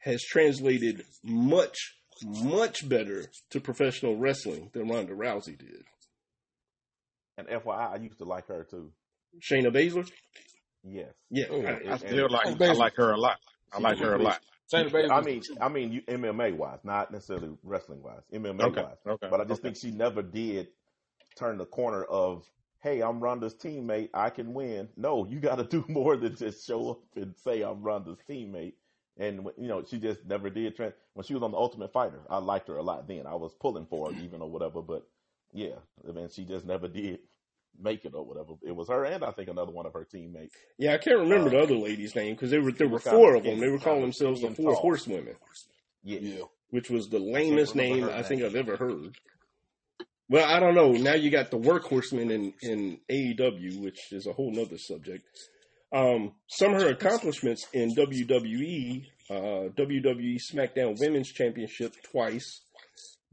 has translated much much better to professional wrestling than Ronda Rousey did. And FYI, I used to like her too. Shayna Baszler, Yes. yeah, Oh, I- I still like. Oh, I like her a lot. I like her a lot. Shayna Baszler I mean, I mean, you, MMA wise, not necessarily wrestling wise, MMA Okay. wise. Okay. But I just okay. think she never did turn the corner of, hey, I'm Ronda's teammate, I can win. No, you <laughs> got to do more than just show up and say I'm Ronda's teammate. And you know, she just never did. When she was on the Ultimate Fighter, I liked her a lot. Then I was pulling for her, even or whatever. But yeah, I mean, she just never did make it or whatever. It was her and I think another one of her teammates. Yeah, I can't remember Uh, the other lady's name because there were there were four of them. They were calling themselves the Four tall. Horsewomen, Yeah, yeah. which was the lamest remember name her I think name. I've ever heard. Well, I don't know. Now you got the Workhorsemen in in AEW, which is a whole nother subject. Um, some of her accomplishments in WWE, uh, WWE SmackDown Women's Championship twice,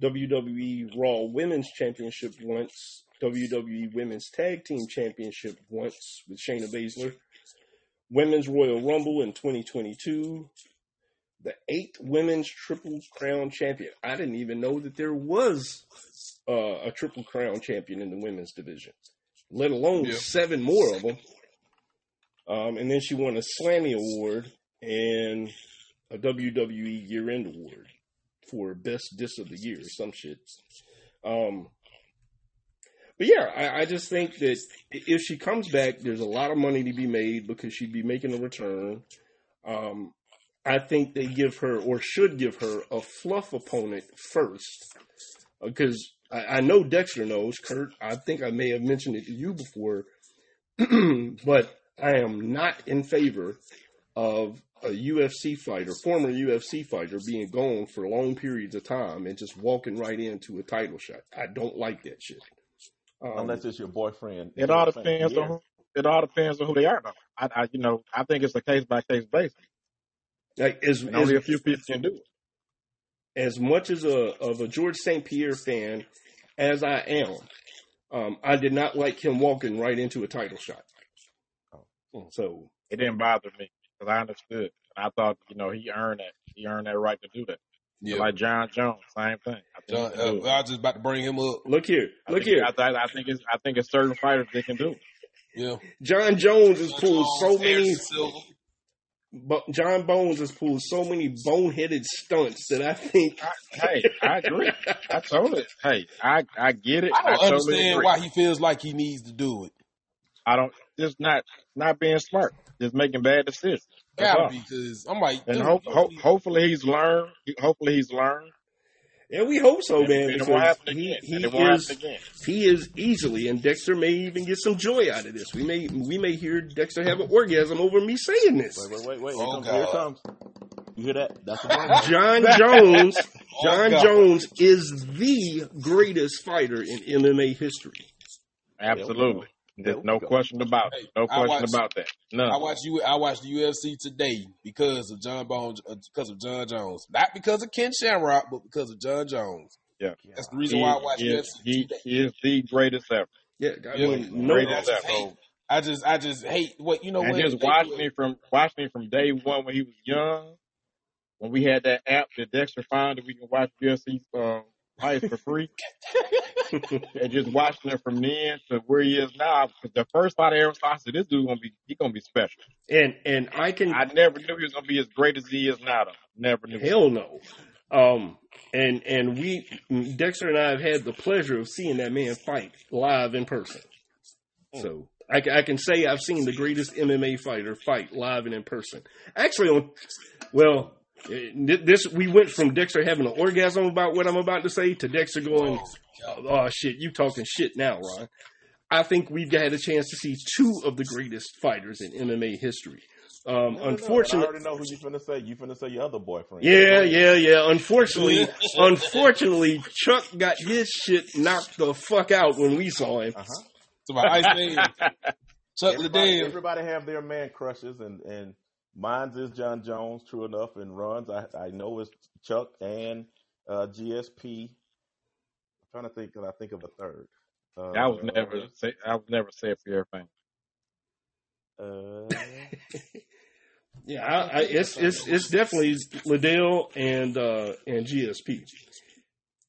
WWE Raw Women's Championship once, WWE Women's Tag Team Championship once with Shayna Baszler, Women's Royal Rumble in 2022, the eighth Women's Triple Crown Champion. I didn't even know that there was uh, a Triple Crown Champion in the women's division, let alone seven more of them. Um, and then she won a Slammy Award and a WWE Year End Award for Best Diss of the Year, some shit. Um, but yeah, I, I just think that if she comes back, there's a lot of money to be made because she'd be making a return. Um, I think they give her or should give her a fluff opponent first because I, I know Dexter knows. Kurt, I think I may have mentioned it to you before, <clears throat> but I am not in favor of a UFC fighter, former UFC fighter, being gone for long periods of time and just walking right into a title shot. I don't like that shit. Um, unless it's your boyfriend. It all depends Yeah. on who. It all depends on who they are, though. I, I you know, I think it's a case by case basis, like as, as, only a few people can do it. as much as a of a George St. Pierre fan as I am, um, I did not like him walking right into a title shot. Oh. So It didn't bother me. Because I understood. And I thought, you know, he earned that. He earned that right to do that. Yeah. Like Jon Jones, same thing. I Jon, he can do uh. I was just about to bring him up. Look here, I look think, here. I, th- I think it's I think it's certain fighters that can do it. Yeah. Jon Jones has pulled so many. Anderson Silva. Bo- Jon Bones has pulled so many boneheaded stunts that I think. Hey, I agree. I told it. Hey, I I get it. I don't totally understand agree. why he feels like he needs to do it. I don't just not not being smart, just making bad decisions. That's Gotta all. be because I'm like, And dude, hope, you hopefully he's learned. Hopefully he's learned. And we hope so, and, man. and it Because won't happen he, again. he and it won't is happen again. he is easily, and Dexter may even get some joy out of this. We may we may hear Dexter have an orgasm over me saying this. Wait, wait, wait, wait. Here, Oh, comes, here it God. comes. You hear that? That's the. <laughs> Jon <laughs> Jones, Oh, Jon God. Jones is the greatest fighter in MMA history. Absolutely. There There's no question about it. No question watched- about that. None. I watched you. I watched the UFC today because of Jon Bones, uh, because of Jon Jones, not because of Ken Shamrock, but because of Jon Jones. Yeah. That's the reason why I watched he, UFC he, today. he is the greatest ever. Yeah, I Yeah, mean, no, great I ever. hate. I just, I just hate what you know. and what just They- watching him from watching him from day one when he was young, when we had that app that Dexter found that we can watch UFC uh, fights for free, <laughs> and just watching him from then to where he is now. The first fight I ever saw, I said, "This dude gonna be he gonna be special." and and I can I never knew he was gonna be as great as he is now. Though. Never knew. Hell no. Um, and and we Dexter and I have had the pleasure of seeing that man fight live in person. So I, I can say I've seen the greatest MMA fighter fight live and in person. Actually, on well, this we went from Dexter having an orgasm about what I'm about to say to Dexter going, "Oh shit, you talking shit now, Ron." I think we've had a chance to see two of the greatest fighters in MMA history. Um, No, no, no, unfortunately, I already know who you finna say. You finna say your other boyfriend. yeah, yeah, yeah. Unfortunately, <laughs> unfortunately, Chuck got his shit knocked the fuck out when we saw him. Uh huh. to my ice man, <laughs> Chuck Everybody, Liddell. everybody have their man crushes, and and mine's is Jon Jones. True enough, and runs. I I know it's Chuck and uh, GSP. I'm trying to think. Can I think of a third? Uh, I was never say I was never said for everything. Uh, <laughs> Yeah, I, I, it's it's it's definitely Liddell and uh, and GSP.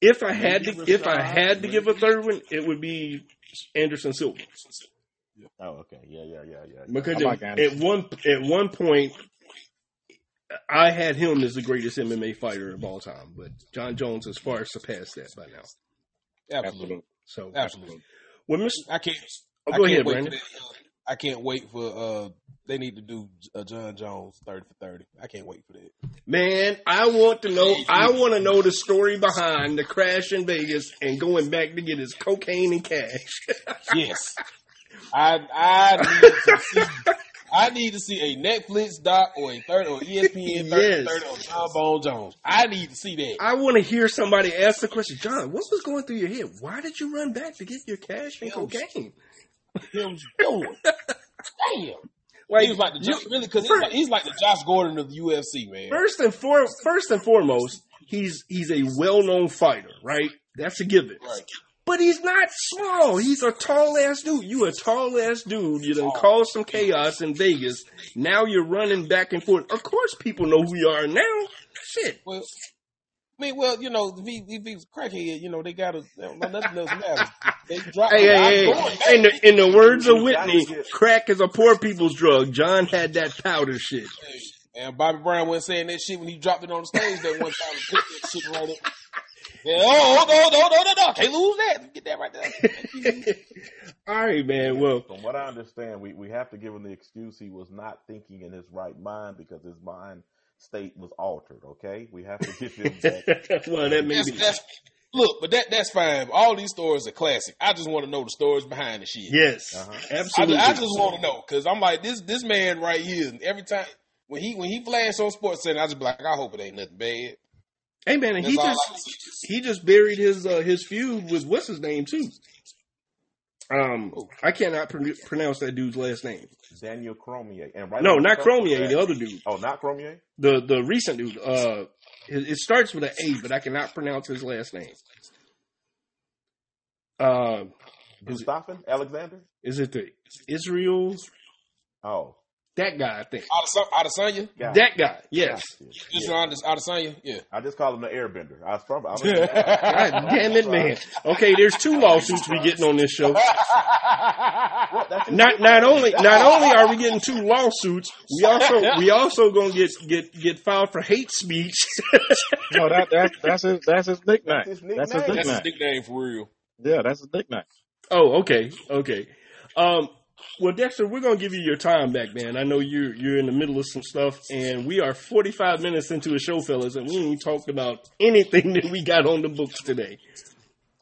If I had to, if I had to give a third one, it would be Anderson Silva oh, okay. Yeah, yeah, yeah, yeah. because like at, at one at one point, I had him as the greatest MMA fighter of all time, but Jon Jones has far surpassed that by now. Absolutely, Absolutely. So, absolutely. well, Mr. I can't. Oh, I go can't ahead, wait Brandon. For uh, I can't wait for. uh They need to do uh, Jon Jones thirty for thirty. I can't wait for that. Man, I want to know. I want to know the story behind the crash in Vegas and going back to get his cocaine and cash. <laughs> Yes, I I need to see. I need to see a Netflix doc or a third or ESPN 30 Yes. 30 on Jon Bone Jones. I need to see that. I want to hear somebody ask the question, Jon. What was going through your head? Why did you run back to get your cash and cocaine? <laughs> Damn. Like, he was like the Josh, really because he's like, he's like the Josh Gordon of the UFC, man. first and for, first and foremost, he's he's a well-known fighter, right? That's a given. Right. But he's not small. He's a tall ass dude. You a tall ass dude. You done caused some chaos in Vegas. Now you're running back and forth. Of course, people know who you are now. Shit. Well, I mean, well, you know, if he's crackhead, you know, they got to nothing else matters. They drop. Hey, hey, hey. In the, in the words of Whitney, crack is a poor people's drug. John had that powder shit. And Bobby Brown wasn't saying that shit when he dropped it on the stage that one time. and put that shit right up. Oh, no, no, no, no, no. Can't lose that. Get that right there. All right, man. Well, From what I understand, we, we have to give him the excuse he was not thinking in his right mind because his mind state was altered. Okay, we have to give him that. well, that may be. look, but that that's fine. All these stories are classic. I just want to know the stories behind the shit. Yes, Uh-huh. I, absolutely. I just want to know because I'm like this this man right here. Every time when he when he flashed on Sports Center, I just be like, I hope it ain't nothing bad. Hey, man, and he just he just buried his uh, his feud with what's his name too. Um, I cannot pr- pronounce that dude's last name. Daniel Cormier. And right No, not of the other dude, Oh, not Cormier. the the recent dude. Uh, it, it starts with an A, but I cannot pronounce his last name. Uh, it- Alexander. is it the Israel? Oh, That guy, I think. Adesanya? Got That guy, yes. Just on Adesanya? Yeah. I just call him the airbender. I was from. I was, <laughs> God damn it, man. Okay, there's two lawsuits we getting on this show. <laughs> What? That's his Not not only not only are we getting two lawsuits, we also we also gonna get get get filed for hate speech. <laughs> No, that that's that's his that's his nickname. That's his That's his nickname. That's his nickname for real. Yeah, that's his nickname. oh, okay, okay. Um, well, Dexter, we're gonna give you your time back, man. I know you're you're in the middle of some stuff, and we are 45 minutes into a show, fellas, and we ain't talked about <laughs> anything that we got on the books today.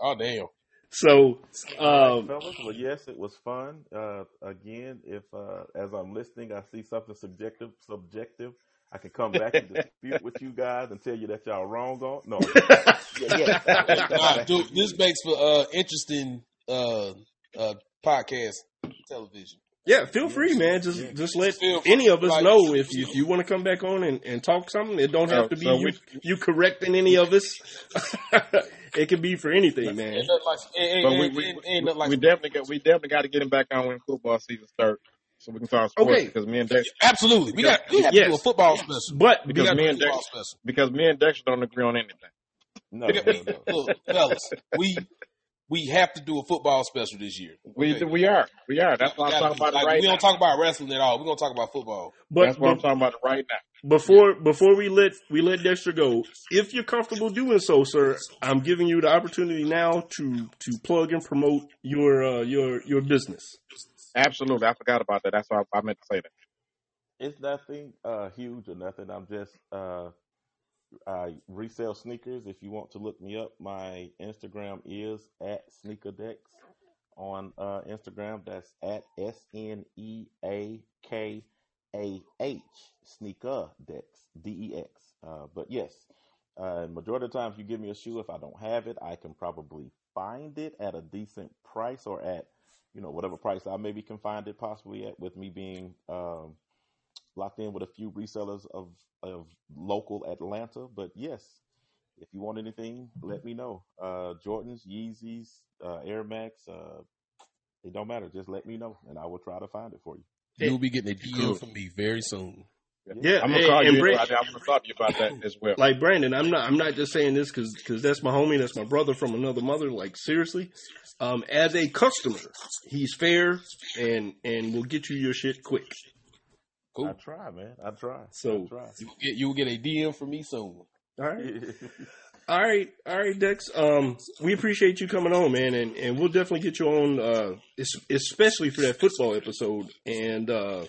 Oh, damn. So, um, right, fellas. Well, yes, it was fun. Uh, again, if uh, as I'm listening, I see something subjective, subjective, I can come back and dispute with you guys and tell you that y'all wrong on. No, <laughs> yeah, yeah. Nah, dude, this makes for uh, interesting uh, uh, podcast television. yeah, feel free, man. Just Yeah. just let Feel free. any of us Like- know if you, if you want to come back on and, and talk something. It don't oh, have So- to be so you, we- you correcting any of us. <laughs> it can be for anything, man. Ain't like, ain't, But ain't, we we, we, like we definitely got we definitely got to get him back on when football season starts, so we can talk sports. Okay. Because me and Dexter, Absolutely. We got we have to do a Yes. football special. But because me and football Dexter, special. because me and Dexter don't agree on anything. No, no, no. look, fellas, we we have to do a football special this year. We Okay. we are we are. That's why I'm talking do- about it like, right we don't talk about wrestling at all. We're gonna talk about football. but, That's what I'm talking about right now. before before we let we let Dexter go, if you're comfortable doing so, sir, I'm giving you the opportunity now to to plug and promote your uh, your your business. Absolutely, I forgot about that. That's why I, I meant to say that. It's nothing uh, huge or nothing. I'm just uh, I resell sneakers. If you want to look me up, my Instagram is at SneakerDex on uh, Instagram. That's at S N E A K A H Sneaker Dex D E X. Uh, but yes, uh, majority of the time, if you give me a shoe, if I don't have it, I can probably find it at a decent price or at you know whatever price I maybe can find it possibly at. With me being um, locked in with a few resellers of of local Atlanta. But yes, if you want anything, let me know. Uh, Jordans, Yeezys, uh, Air Max, uh, it don't matter. Just let me know, and I will try to find it for you. You'll be getting a deal Cool. from me very soon. Yeah, I'm gonna and- call and you. Brand- I'm gonna talk to you about that as well. like Brandon, I'm not I'm not just saying this because that's my homie, that's my brother from another mother. Like seriously, um, as a customer, he's fair and and will get you your shit quick. I Cool. try, man. I try. So- I try. You will get you will get a DM from me soon. All right. <laughs> All right, all right, Dex. Um, we appreciate you coming on, man, and, and we'll definitely get you on, uh, especially for that football episode. And uh,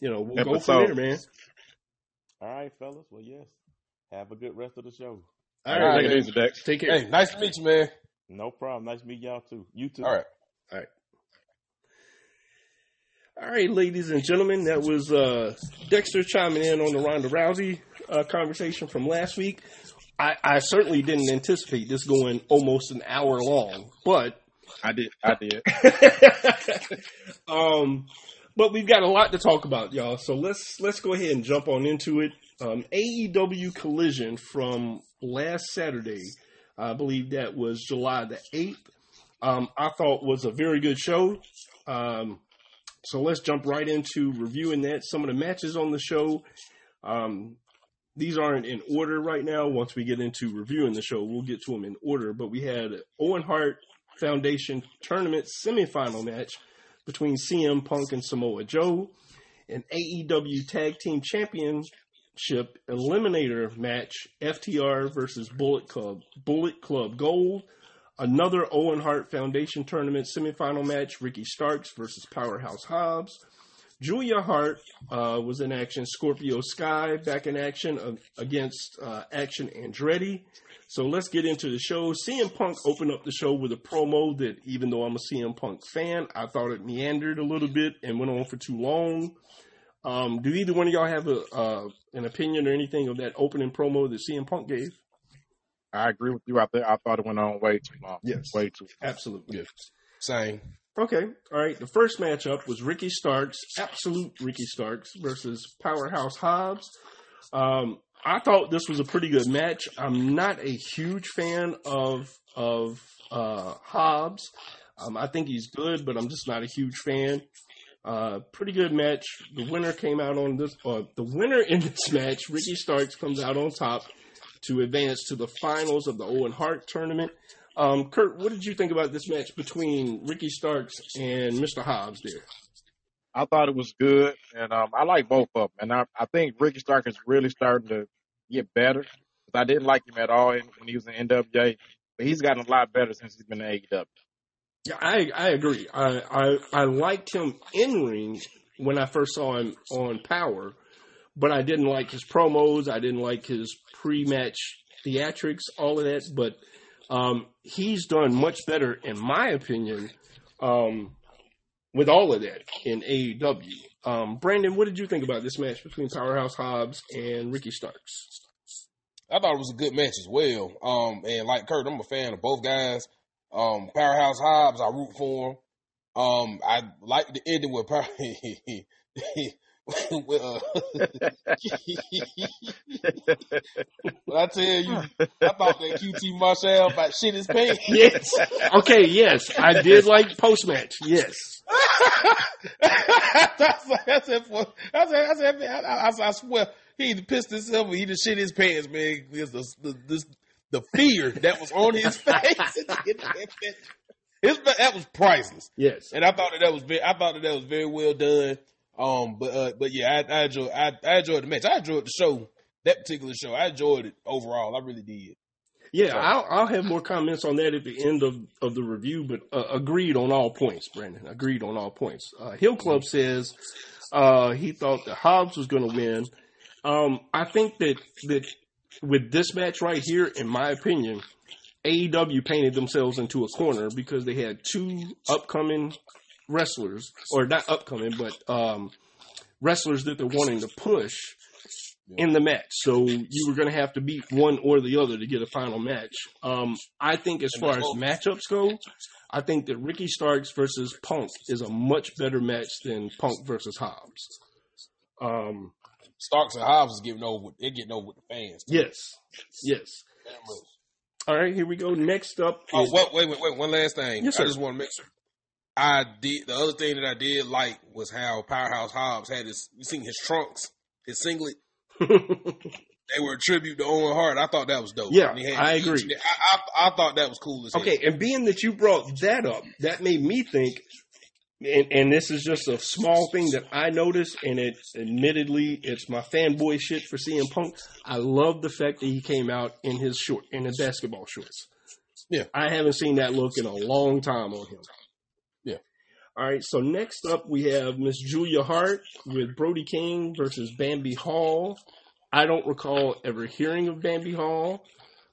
you know, we'll go from Episode. there, man. All right, fellas. Well, yes. Have a good rest of the show. All All right, right, take it easy, Dex. take care. Hey, nice to meet you, man. No problem. Nice to meet y'all too. You too. All right. All right, ladies and gentlemen, that was uh, Dexter chiming in on the Ronda Rousey uh, conversation from last week. I, I certainly didn't anticipate this going almost an hour long, but I did. I did. <laughs> um, but we've got a lot to talk about, y'all. So let's let's go ahead and jump on into it. Um, AEW Collision from last Saturday, I believe that was July the eighth. Um, I thought was a very good show. Um, so let's jump right into reviewing that. Some of the matches on the show. Um, these aren't in order right now. Once we get into reviewing the show, we'll get to them in order. But we had Owen Hart Foundation Tournament semifinal match between CM Punk and Samoa Joe, an AEW Tag Team Championship Eliminator match, FTR versus Bullet Club, Bullet Club Gold, another Owen Hart Foundation Tournament semifinal match, Ricky Starks versus Powerhouse Hobbs. Julia Hart uh, was in action. Scorpio Sky back in action uh, against uh, Action Andretti. So let's get into the show. CM Punk opened up the show with a promo that, even though I'm a CM Punk fan, I thought it meandered a little bit and went on for too long. Um, do either one of y'all have a uh, an opinion or anything of that opening promo that CM Punk gave? I agree with you. I think I thought it went on way too long. Yes. Way too. Absolutely. Yes. Same. Okay. All right. The first matchup was Ricky Starks, absolute Ricky Starks versus Powerhouse Hobbs. Um, I thought this was a pretty good match. I'm not a huge fan of of uh, Hobbs. Um, I think he's good, but I'm just not a huge fan. Uh, pretty good match. The winner came out on this. Uh, the winner in this match, Ricky Starks, comes out on top to advance to the finals of the Owen Hart tournament. Um, Kurt, what did you think about this match between Ricky Starks and Mr. Hobbs there? I thought it was good, and um, I like both of them. And I, I think Ricky Stark is really starting to get better. I didn't like him at all when he was in NWA, but he's gotten a lot better since he's been in AEW. Yeah, I I agree. I I, I liked him in ring when I first saw him on Power, but I didn't like his promos. I didn't like his pre-match theatrics, all of that. But um, he's done much better, in my opinion, um, with all of that in AEW. Um, Brandon, what did you think about this match between Powerhouse Hobbs and Ricky Starks? I thought it was a good match as well. Um, and like Kurt, I'm a fan of both guys. Um, Powerhouse Hobbs, I root for him. Um, I like the ending with Power. <laughs> <laughs> with, uh, <laughs> I tell you, I thought that QT Marshall about shit his pants. <laughs> Yes. Okay. Yes, I did like post match. Yes. I said, I said, I said, I, I, I swear, he pissed himself he just shit his pants, man. The, the, this, the fear that was on his face. his, that was priceless. Yes. And I thought that that was very, I thought that that was very well done. Um, but uh, but yeah, I, I enjoyed I, I enjoyed the match. I enjoyed the show, that particular show. I enjoyed it overall. I really did. Yeah, I'll, I'll have more comments on that at the end of, of the review, but uh, agreed on all points, Brandon. Agreed on all points. Uh, Hill Club says uh, he thought that Hobbs was going to win. Um, I think that that with this match right here, in my opinion, AEW painted themselves into a corner because they had two upcoming wrestlers, or not upcoming, but um, wrestlers that they're wanting to push in the match. So you were going to have to beat one or the other to get a final match. Um, I think as far as matchups go, I think that Ricky Starks versus Punk is a much better match than Punk versus Hobbs. Um, Starks and Hobbs is getting over. They're getting over with the fans. Yes, yes. All right, here we go. Next up. Oh, is, wait, wait, wait, wait. One last thing. Yes, sir. I just want to make sure. I did. The other thing that I did like was how Powerhouse Hobbs had his. You seen his trunks, his singlet. <laughs> they were a tribute to Owen Hart. I thought that was dope. Yeah, I agree. I, I, I, thought that was cool as Okay, and being that you brought that up, that made me think. And, and this is just a small thing that I noticed, and it admittedly it's my fanboy shit for CM Punk. I love the fact that he came out in his short in his basketball shorts. Yeah, I haven't seen that look in a long time on him. All right, so next up we have Miss Julia Hart with Brody King versus Bambi Hall. I don't recall ever hearing of Bambi Hall,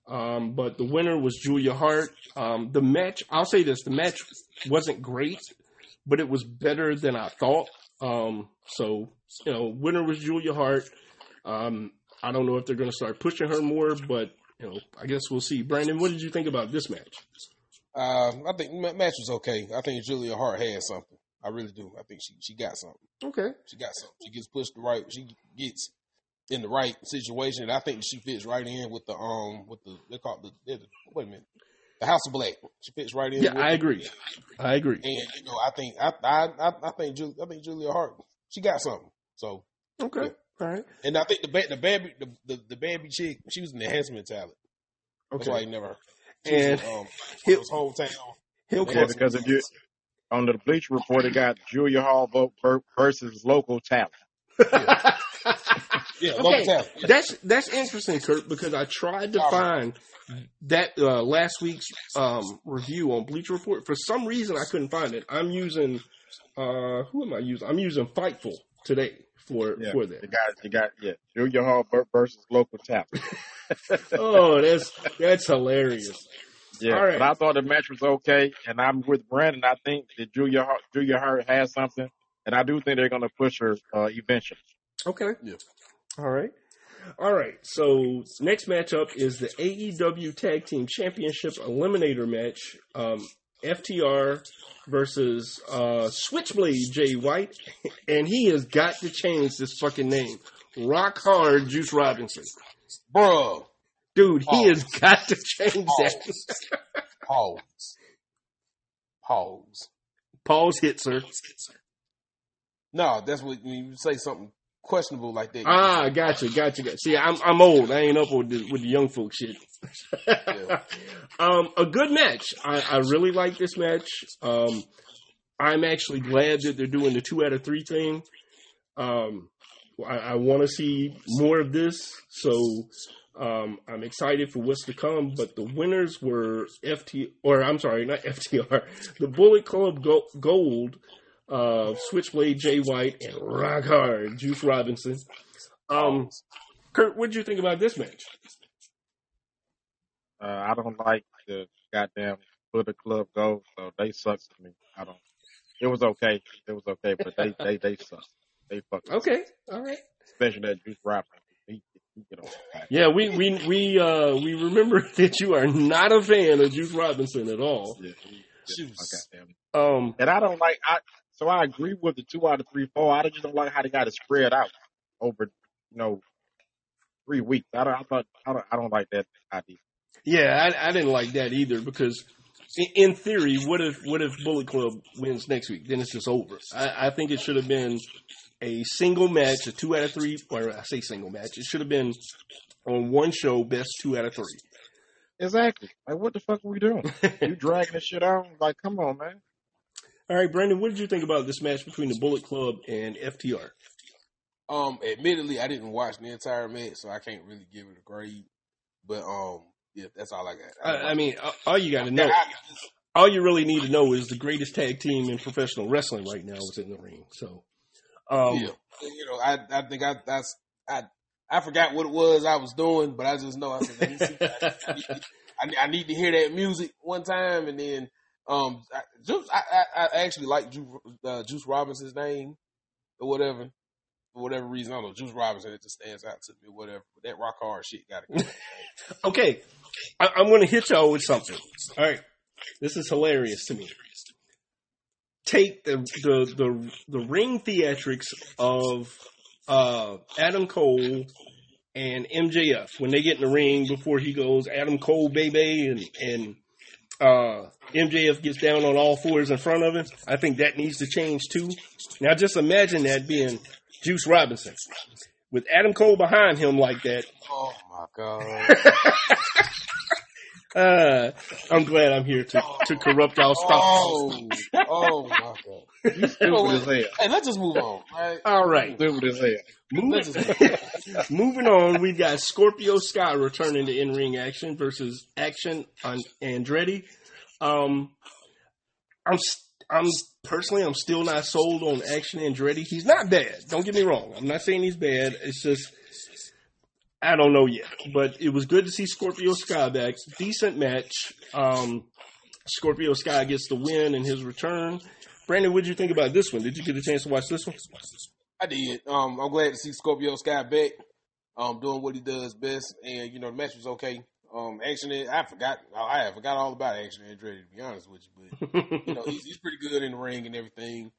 um, but the winner was Julia Hart. Um, the match, I'll say this, the match wasn't great, but it was better than I thought. Um, so, you know, winner was Julia Hart. Um, I don't know if they're going to start pushing her more, but, you know, I guess we'll see. Brandon, what did you think about this match? Uh, I think match was okay. I think Julia Hart had something. I really do. I think she she got something. Okay, she got something. She gets pushed the right. She gets in the right situation. And I think she fits right in with the um with the they call the, the wait a minute the House of Black. She fits right in. Yeah, I agree. I agree. And you know, I think I I I think Julia, I think Julia Hart she got something. So okay, yeah. all right. And I think the the Bambi the, the, the Bambi chick she was an enhancement talent. Okay, That's why you never. She and was, um, <laughs> Hill, hometown. Hill yeah, because if you on the Bleach Report, it got Julia Hall vote versus local talent. Yeah. <laughs> Yeah, okay. That's that's interesting, Kurt, because I tried to find that uh, last week's um, review on Bleacher Report. For some reason, I couldn't find it. I'm using uh, who am I using? I'm using Fightful today for yeah, for that. You got you got yeah, Julia Hall versus local talent. <laughs> oh, that's that's hilarious. Yeah, right. but I thought the match was okay, and I'm with Brandon. I think that Julia Hart, Julia Hart has something, and I do think they're going to push her uh, eventually. Okay. Yeah. All right. All right. So next matchup is the AEW Tag Team Championship Eliminator match. Um, FTR versus uh, Switchblade Jay White, and he has got to change this fucking name. Rock Hard Juice Robinson, bro. Dude, Pause. he has got to change Pause. that. Pause. Pause. Pause hit, sir. No, that's what when you say something questionable like that. Ah, gotcha, gotcha, gotcha. See, I'm I'm old. I ain't up with the with the young folk shit. Yeah. <laughs> um, a good match. I, I really like this match. Um, I'm actually glad that they're doing the two out of three thing. Um, I, I want to see more of this, so um, I'm excited for what's to come. But the winners were FT, or I'm sorry, not <laughs> FTR, the Bullet Club Gold, uh, Switchblade Jay White, and Rock Hard Juice Robinson. Um, Kurt, what did you think about this match? Uh, I don't like the goddamn Bullet Club Gold, so they suck to me. I don't. It was okay. It was okay, but they they they suck. They fucking. Okay, all right. especially that Juice Robinson. He, he get on. Yeah, we we we uh we remember <laughs> that you are not a fan of Juice Robinson at all. Yeah, Juice. Um, And I don't like. I so I agree with the two out of three, four. I just don't like how they got it spread out over, you know, three weeks. I don't. I thought. I don't. I don't like that idea. yeah, I, I didn't like that either because, in, in theory, what if what if Bullet Club wins next week? Then it's just over. I, I think it should have been a single match, a two out of three, or I say single match. It should have been on one show, best two out of three. Exactly. Like, what the fuck are we doing? you <laughs> dragging this shit out? Like, come on, man. All right, Brandon, what did you think about this match between the Bullet Club and FTR? Um, admittedly, I didn't watch the entire match, so I can't really give it a grade. But um, yeah, that's all I got. I, I mean, all you got to know, all you really need to know is the greatest tag team in professional wrestling right now is in the ring. So, um, yeah, you know, I I think I that's I I forgot what it was I was doing, but I just know I said let me see. I, I need to hear that music one time, and then um, I, Juice, I, I, I actually like Juice, uh, Juice Robinson's name or whatever. For whatever reason, I don't know. Juice Robinson, it just stands out to me, whatever. But that rock hard shit got to go. <laughs> okay, I, I'm going to hit y'all with something. All right, this is hilarious to me. Take the the the, the ring theatrics of uh, Adam Cole and MJF when they get in the ring before he goes Adam Cole baby and and uh, MJF gets down on all fours in front of him. I think that needs to change too. Now just imagine that being Juice Robinson with Adam Cole behind him like that. oh my god! <laughs> Uh, <laughs> I'm glad I'm here to, to corrupt y'all's thoughts. Oh, oh my god! You stupid as hell. Hey, let's just move on. all Right? All right. Stupid as hell. Let's just <laughs> Moving on, we got Scorpio Sky returning to in ring action versus Action on Andretti. Um, I'm s- I'm personally I'm still not sold on Action Andretti. He's not bad. Don't get me wrong. I'm not saying he's bad. It's just I don't know yet. But it was good to see Scorpio Sky back. Decent match. Um, Scorpio Sky gets the win in his return. Brandon, what did you think about this one? Did you get a chance to watch this one? I did. Um, I'm glad to see Scorpio Sky back, um, doing what he does best, and you know the match was okay. Um, action, I forgot, I forgot all about action Andretti to be honest with you, but you know <laughs> he's, he's pretty good in the ring and everything.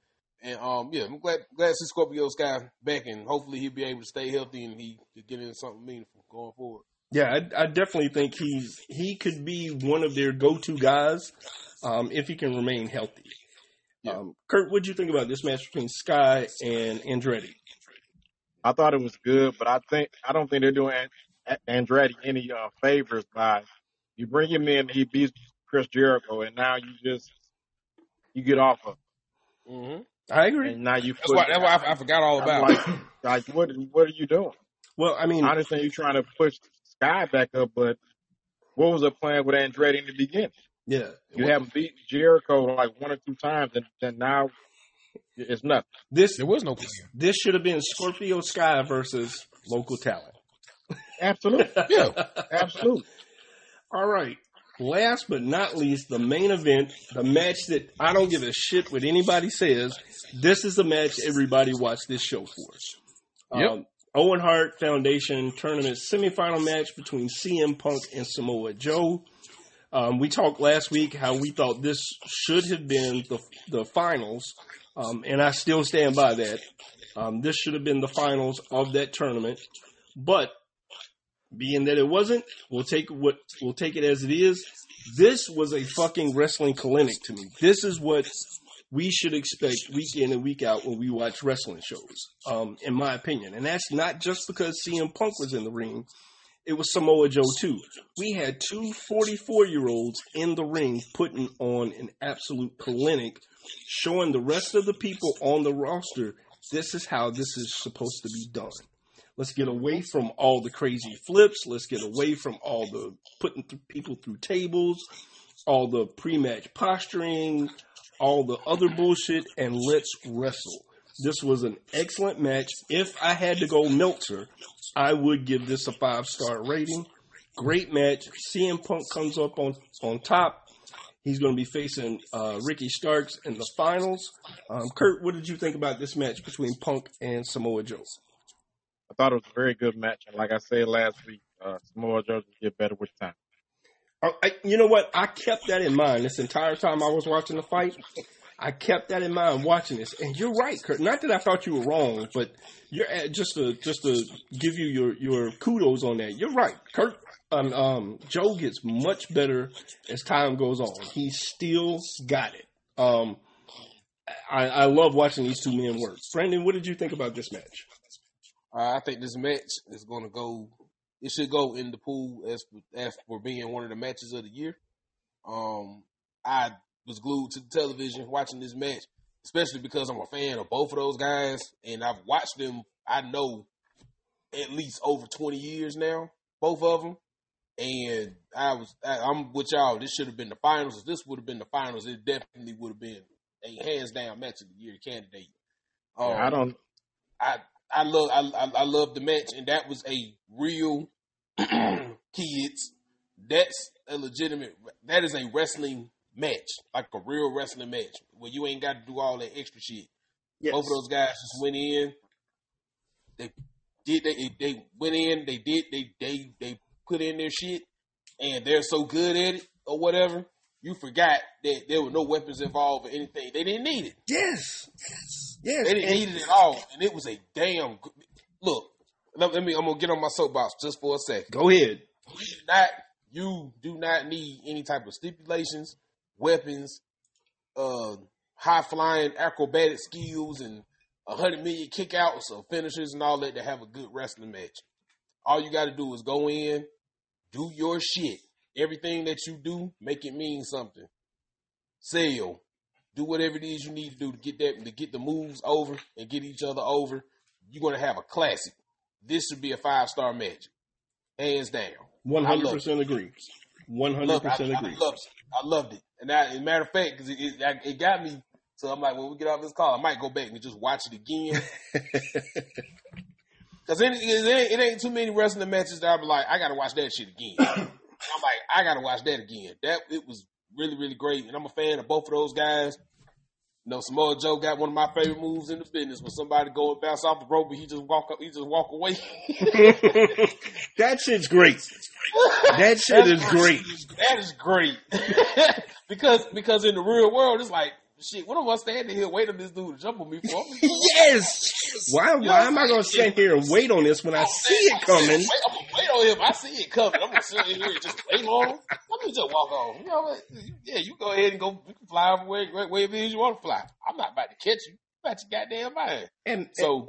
And um, yeah, I'm glad glad to see Scorpio Sky back, and hopefully he'll be able to stay healthy and he could get into something meaningful going forward. Yeah, I, I definitely think he's he could be one of their go-to guys um, if he can remain healthy. Yeah. Um, Kurt, what do you think about this match between Sky and Andretti? I thought it was good, but I think I don't think they're doing An- Andretti any uh, favors by you bring him in, he beats Chris Jericho, and now you just you get off of, Mm-hmm. I agree. and now you That's put. why, that's why I, I forgot all I'm about like, <laughs> like what what are you doing? Well, I mean, I understand you're trying to push Sky back up, but what was the plan with Andretti in the beginning? yeah, You haven't beat Jericho like one or two times, and then now it's nothing. this There was no plan. this should have been Scorpio Sky versus local talent. Absolutely, <laughs> Yeah, absolutely. All right. Last but not least, the main event, the match that I don't give a shit what anybody says. This is the match everybody watched this show for. Yep. Um, Owen Hart Foundation tournament semifinal match between CM Punk and Samoa Joe. Um, we talked last week how we thought this should have been the the finals, um, and I still stand by that. Um, this should have been the finals of that tournament, but being that it wasn't, we'll take what we'll take it as it is. This was a fucking wrestling clinic to me. This is what we should expect week in and week out when we watch wrestling shows, um, in my opinion. And that's not just because CM Punk was in the ring. It was Samoa Joe too. We had two 44 year olds in the ring putting on an absolute clinic, showing the rest of the people on the roster this is how this is supposed to be done. Let's get away from all the crazy flips. Let's get away from all the putting th- people through tables, all the pre-match posturing, all the other bullshit, and let's wrestle. This was an excellent match. If I had to go Meltzer, I would give this a five star rating. Great match. CM Punk comes up on on top. He's going to be facing uh, Ricky Starks in the finals. Um, Kurt, what did you think about this match between Punk and Samoa Joe? Thought it was a very good match, and like I said last week, uh, Samoa Joe will get better with time. Uh, I, you know what? I kept that in mind this entire time I was watching the fight. I kept that in mind watching this, and you're right, Kurt. Not that I thought you were wrong, but you're at, just to just to give you your your kudos on that. You're right, Kurt. Um, um, Joe gets much better as time goes on. He still got it. Um, I, I love watching these two men work. Brandon, what did you think about this match? Uh, I think this match is going to go. It should go in the pool as as for being one of the matches of the year. Um, I was glued to the television watching this match, especially because I'm a fan of both of those guys, and I've watched them. I know at least over 20 years now, both of them. And I was, I, I'm with y'all. This should have been the finals. If this would have been the finals, it definitely would have been a hands down match of the year candidate. Um, Yeah, I don't. I I love I, I I love the match, and that was a real <clears throat> kids. That's a legitimate. That is a wrestling match, like a real wrestling match, where you ain't got to do all that extra shit. Yes. Both of those guys just went in. They did. They they went in. They did. They they they put in their shit, and they're so good at it or whatever. You forgot that there were no weapons involved or anything. They didn't need it. Yes, yes, yes. They didn't And- need it at all, and it was a damn. good- Look, let, let me. I'm gonna get on my soapbox just for a second. Go ahead. You do not. You do not need any type of stipulations, weapons, uh, high flying acrobatic skills, and a hundred million kickouts or finishes and all that to have a good wrestling match. All you got to do is go in, do your shit. Everything that you do, make it mean something. Sell. Do whatever it is you need to do to get that to get the moves over and get each other over. You're gonna have a classic. This should be a five star match, hands down. One hundred percent agree. One hundred I, percent I agree. loved it. I loved it. And I, as a matter of fact, because it, it, it got me. So I'm like, when we get off this call, I might go back and just watch it again. <laughs> Because it, it, ain't- it ain't too many wrestling matches that I'll be like, I got to watch that shit again. I'm like, I got to watch that again. That It was really, really great. And I'm a fan of both of those guys. You know, Samoa Joe got one of my favorite moves in the business when somebody go and bounce off the rope, but he just walk up, he just walk away. <laughs> that shit's great. That shit is great. That is great. <laughs> because because in the real world, it's like shit. What am I standing here waiting this dude to jump on me for? <laughs> yes. Why? Why am I gonna stand here and wait on this when I see it coming? I'm gonna wait on him. I see it coming. I'm gonna sit here and just wait on him. Let me just walk on. You know what? Yeah, you go ahead and go. You can fly where, where it is you want to fly. I'm not about to catch you. You got your goddamn mind. And So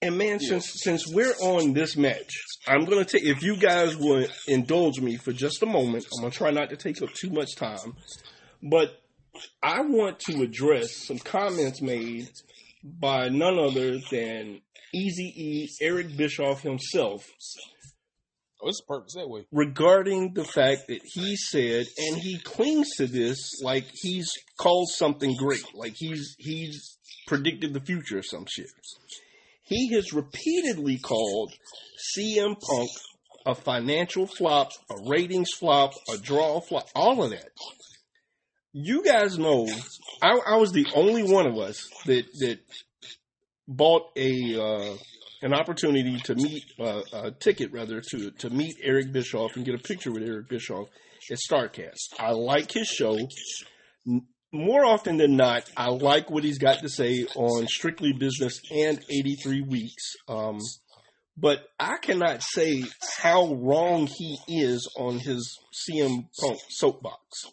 and man, Yeah. since since we're on this match, I'm gonna take. If you guys would indulge me for just a moment, I'm gonna try not to take up too much time, but I want to address some comments made by none other than Easy E Eric Bischoff himself oh, it's a perfect segue. regarding the fact that he said, and he clings to this like he's called something great, like he's he's predicted the future or some shit. He has repeatedly called CM Punk a financial flop, a ratings flop, a draw flop, all of that. You guys know, I, I was the only one of us that that bought a uh, an opportunity to meet uh, a ticket rather to to meet Eric Bischoff and get a picture with Eric Bischoff at Starcast. I like his show. More often than not, I like what he's got to say on Strictly Business and 83 Weeks. Um, but I cannot say how wrong he is on his CM Punk soapbox.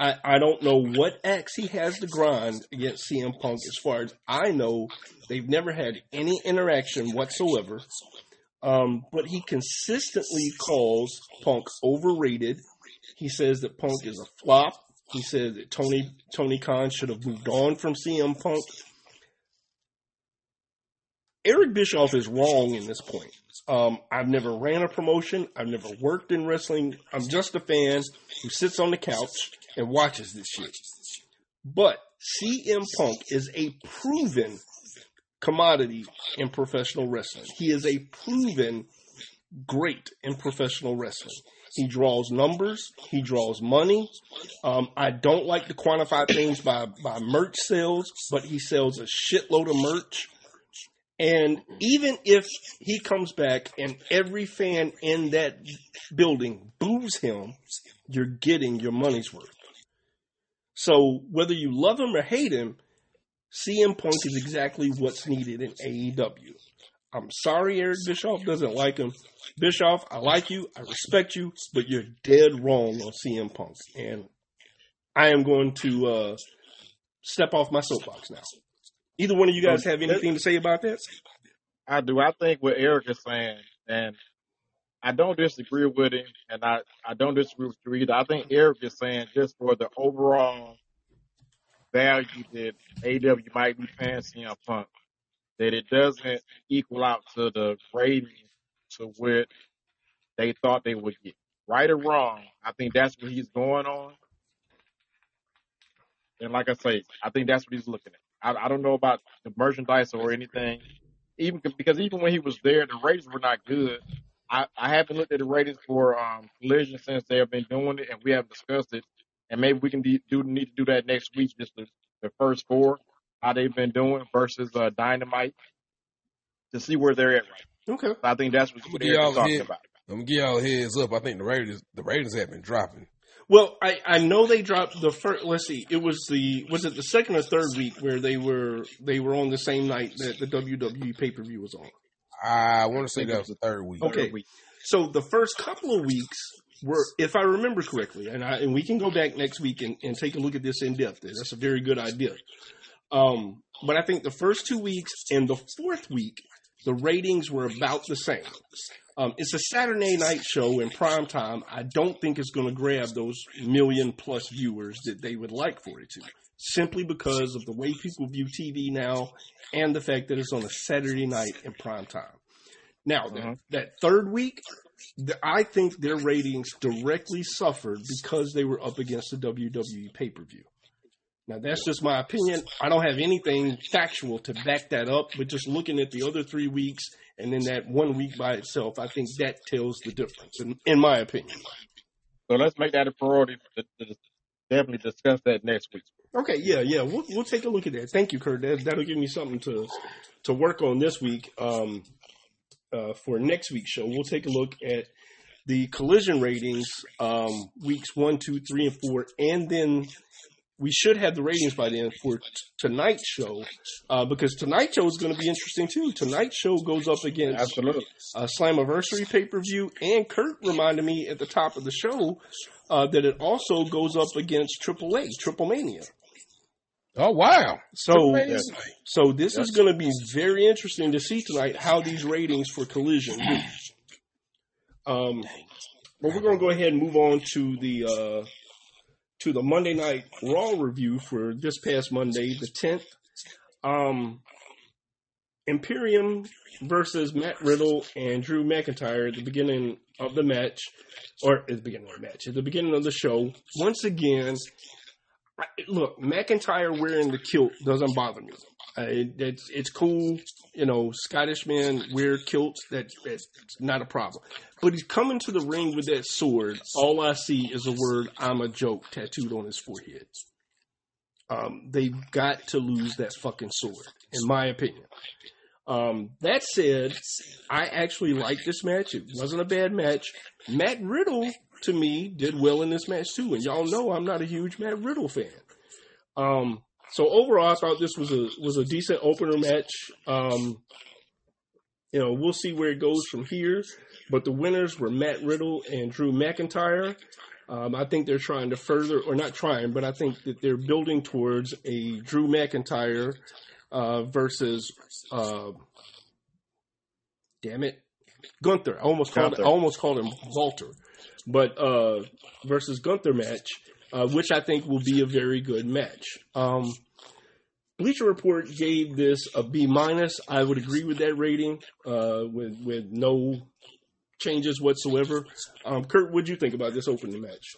I, I don't know what axe he has to grind against CM Punk. As far as I know, they've never had any interaction whatsoever. Um, but he consistently calls Punk overrated. He says that Punk is a flop. He says that Tony Tony Khan should have moved on from CM Punk. Eric Bischoff is wrong in this point. Um, I've never ran a promotion. I've never worked in wrestling. I'm just a fan who sits on the couch and watches this shit. But CM Punk is a proven commodity in professional wrestling. He is a proven great in professional wrestling. He draws numbers. He draws money. Um, I don't like to quantify things by, by merch sales, but he sells a shitload of merch. And even if he comes back and every fan in that building boos him, you're getting your money's worth. So whether you love him or hate him, CM Punk is exactly what's needed in AEW. I'm sorry Eric Bischoff doesn't like him. Bischoff, I like you, I respect you, but you're dead wrong on CM Punk. And I am going to uh, step off my soapbox now. Either one of you guys have anything to say about that? I do. I think what Eric is saying, and I don't disagree with him, and I, I don't disagree with you either. I think Eric is saying just for the overall value that AEW might be paying CM Punk, that it doesn't equal out to the rating to what they thought they would get. Right or wrong, I think that's what he's going on. And like I say, I think that's what he's looking at. I, I don't know about the merchandise or anything, even because even when he was there, the ratings were not good. I, I haven't looked at the ratings for um, Collision since they have been doing it, and we haven't discussed it. And maybe we can de- do need to do that next week, just the, the first four, how they've been doing versus uh, Dynamite, to see where they're at right. Okay. So I think that's what, I'm what Eric is talking head, about. I'm gonna give y'all heads up. I think the ratings the ratings have been dropping. Well, I, I know they dropped the first. Let's see, it was the was it the second or third week where they were they were on the same night that the WWE pay per view was on. I want to say that was the third week. Okay. Third week. So the first couple of weeks were, if I remember correctly, and I and we can go back next week and, and take a look at this in depth. That's a very good idea. Um, but I think the first two weeks and the fourth week, the ratings were about the same. Um, it's a Saturday night show in prime time. I don't think it's going to grab those million plus viewers that they would like for it to, simply because of the way people view TV now and the fact that it's on a Saturday night in prime time. Now, that, Mhm. that third week, the, I think their ratings directly suffered because they were up against the WWE pay per view. Now, that's just my opinion. I don't have anything factual to back that up, but just looking at the other three weeks and then that one week by itself, I think that tells the difference, in, in my opinion. So let's make that a priority to, to definitely discuss that next week. Okay, yeah, yeah, we'll we'll take a look at that. Thank you, Kurt. That, that'll give me something to to work on this week. Um, uh, for next week's show, we'll take a look at the collision ratings, um, weeks one, two, three, and four, and then we should have the ratings by then for t- tonight's show, uh, because tonight's show is going to be interesting too. Tonight's show goes up against Absolutely. uh, Slammiversary pay per view, and Kurt reminded me at the top of the show uh, that it also goes up against AAA, Triple Mania. Oh wow! So, so this is going to be very interesting to see tonight how these ratings for Collision. Um, but we're going to go ahead and move on to the uh, to the Monday Night Raw review for this past Monday, the tenth. Um, Imperium versus Matt Riddle and Drew McIntyre at the beginning of the match, or at the beginning of the match, at the beginning of the show. Once again, look, McIntyre wearing the kilt doesn't bother me. It, it's it's cool, you know. Scottish men wear kilts. That that's not a problem. But he's coming to the ring with that sword. All I see is the word "I'm a joke" tattooed on his forehead. Um, they've got to lose that fucking sword, in my opinion. Um, that said, I actually like this match. It wasn't a bad match. Matt Riddle, to me, did well in this match too. And y'all know I'm not a huge Matt Riddle fan. Um, so overall, I thought this was a was a decent opener match. Um, you know, we'll see where it goes from here. But the winners were Matt Riddle and Drew McIntyre. Um, I think they're trying to further, or not trying, but I think that they're building towards a Drew McIntyre uh, versus, uh, damn it, Gunther. I almost called Gunther. I almost called him Walter, but uh, versus Gunther match, uh, which I think will be a very good match. Um, Bleacher Report gave this a B minus. I would agree with that rating, uh, with with no changes whatsoever. Um, Kurt, what'd you think about this opening match?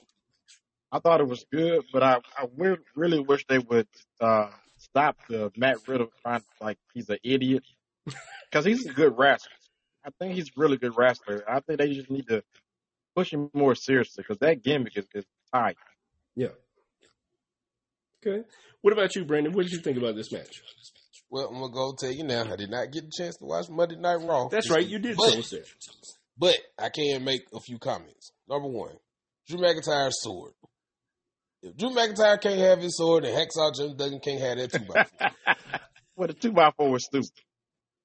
I thought it was good, but I, I really wish they would uh, stop the Matt Riddle trying like he's an idiot because he's a good wrestler. I think he's a really good wrestler. I think they just need to push him more seriously because that gimmick is, is tight. Yeah. Okay. What about you, Brandon? What did you think about this match? Well, I'm gonna go tell you now. I did not get the chance to watch Monday Night Raw. That's right, you did But- tell us. But I can make a few comments. Number one, Drew McIntyre's sword. If Drew McIntyre can't have his sword, then Hacksaw Jim Duggan can't have that two by four. <laughs> Well, the two by four was stupid.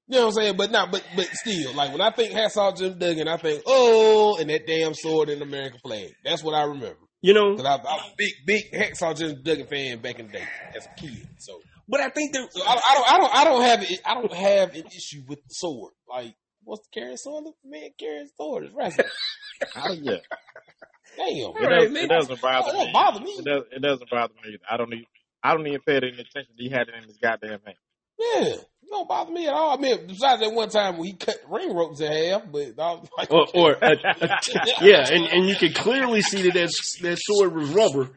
You know what I'm saying? But not, but but still, like when I think Hacksaw Jim Duggan, I think oh, and that damn sword in the American flag. That's what I remember. You know, Because I, I was a big, big Hacksaw Jim Duggan fan back in the day as a kid. So, but I think that so I, I don't, I don't, I don't have, it, I don't have an issue with the sword. Like, what's the carrying sword? Look, man, carrying sword is wrestling. <laughs> Oh yeah, Damn, it, right, does, man. it doesn't bother It don't me. bother me. It, does, it doesn't bother me. Either. I don't need. I don't even pay any attention. He had it in his goddamn hand. Yeah, it don't bother me at all. I mean, besides that one time when he cut the ring ropes in half, but I was like, or, or a, <laughs> a, yeah, and, and you can clearly see that that, that sword was rubber.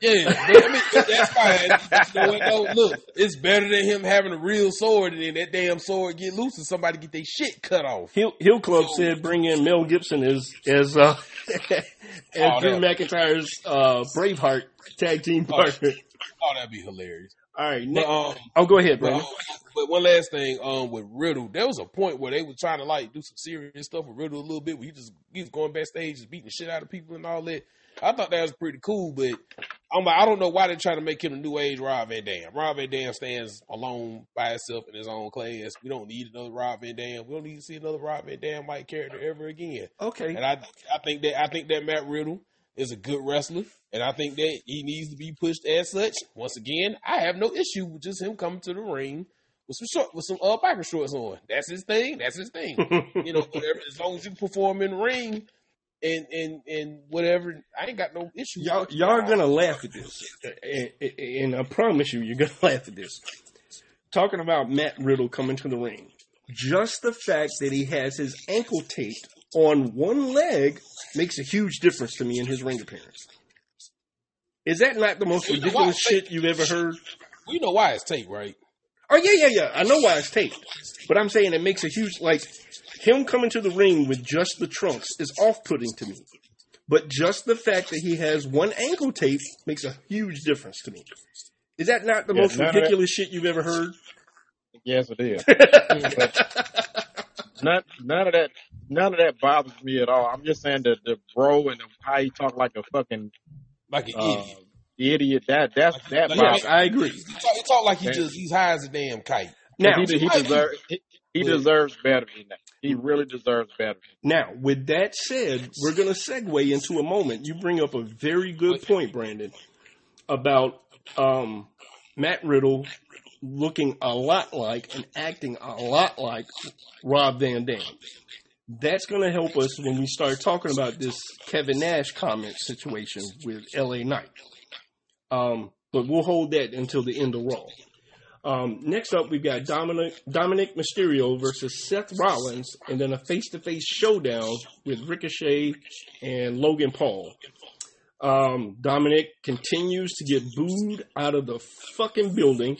yeah, but, I mean, that's fine. You know? Look, it's better than him having a real sword and then that damn sword get loose and somebody get their shit cut off. Hill, Hill Club said bring in Mel Gibson as as uh, <laughs> as Oh, Drew McIntyre's uh, Braveheart tag team partner. Oh, that'd be hilarious. All right, But, next, um, oh, go ahead, but, Brandon. um, but one last thing, um, with Riddle, there was a point where they were trying to like do some serious stuff with Riddle a little bit. Where he just he was going backstage, just beating the shit out of people and all that. I thought that was pretty cool, but I'm like, I don't know why they're trying to make him a new age Rob Van Dam. Rob Van Dam stands alone by himself in his own class. We don't need another Rob Van Dam. We don't need to see another Rob Van Dam like character ever again. Okay, And I I think that I think that Matt Riddle is a good wrestler, and I think that he needs to be pushed as such. Once again, I have no issue with just him coming to the ring with some short with some uh biker shorts on. That's his thing. That's his thing. <laughs> you know, whatever. As long as you perform in the ring and and and whatever, I ain't got no issue. y'all y'all are gonna laugh at this, and, and I promise you, you're gonna <laughs> laugh at this. Talking about Matt Riddle coming to the ring, just the fact that he has his ankle taped on one leg makes a huge difference to me in his ring appearance. Is that not the most You ridiculous shit you've ever heard? You know why it's tape, right? Oh yeah, yeah, yeah. I know why it's taped, but I'm saying it makes a huge like him coming to the ring with just the trunks is off-putting to me. But just the fact that he has one ankle tape makes a huge difference to me. Is that not the Yeah, most none that- ridiculous shit you've ever heard? Yes, it is. <laughs> none, none of that, none of that bothers me at all. I'm just saying that the bro and the, how he talk like a fucking Like an uh, idiot. idiot. That that's that Like- bothers. yes, I agree. He talk, he talk like he just he's high as a damn kite. Now, he, he deserves he, he deserves better than that. He really deserves better. now, with that said, we're going to segue into a moment. You bring up a very good point, Brandon, about um, Matt Riddle looking a lot like and acting a lot like Rob Van Dam. That's going to help us when we start talking about this Kevin Nash comment situation with LA Knight. Um, but we'll hold that until the end of Raw. Um, next up, we've got Dominik Dominik Mysterio versus Seth Rollins, and then a face-to-face showdown with Ricochet and Logan Paul. Um, Dominik continues to get booed out of the fucking building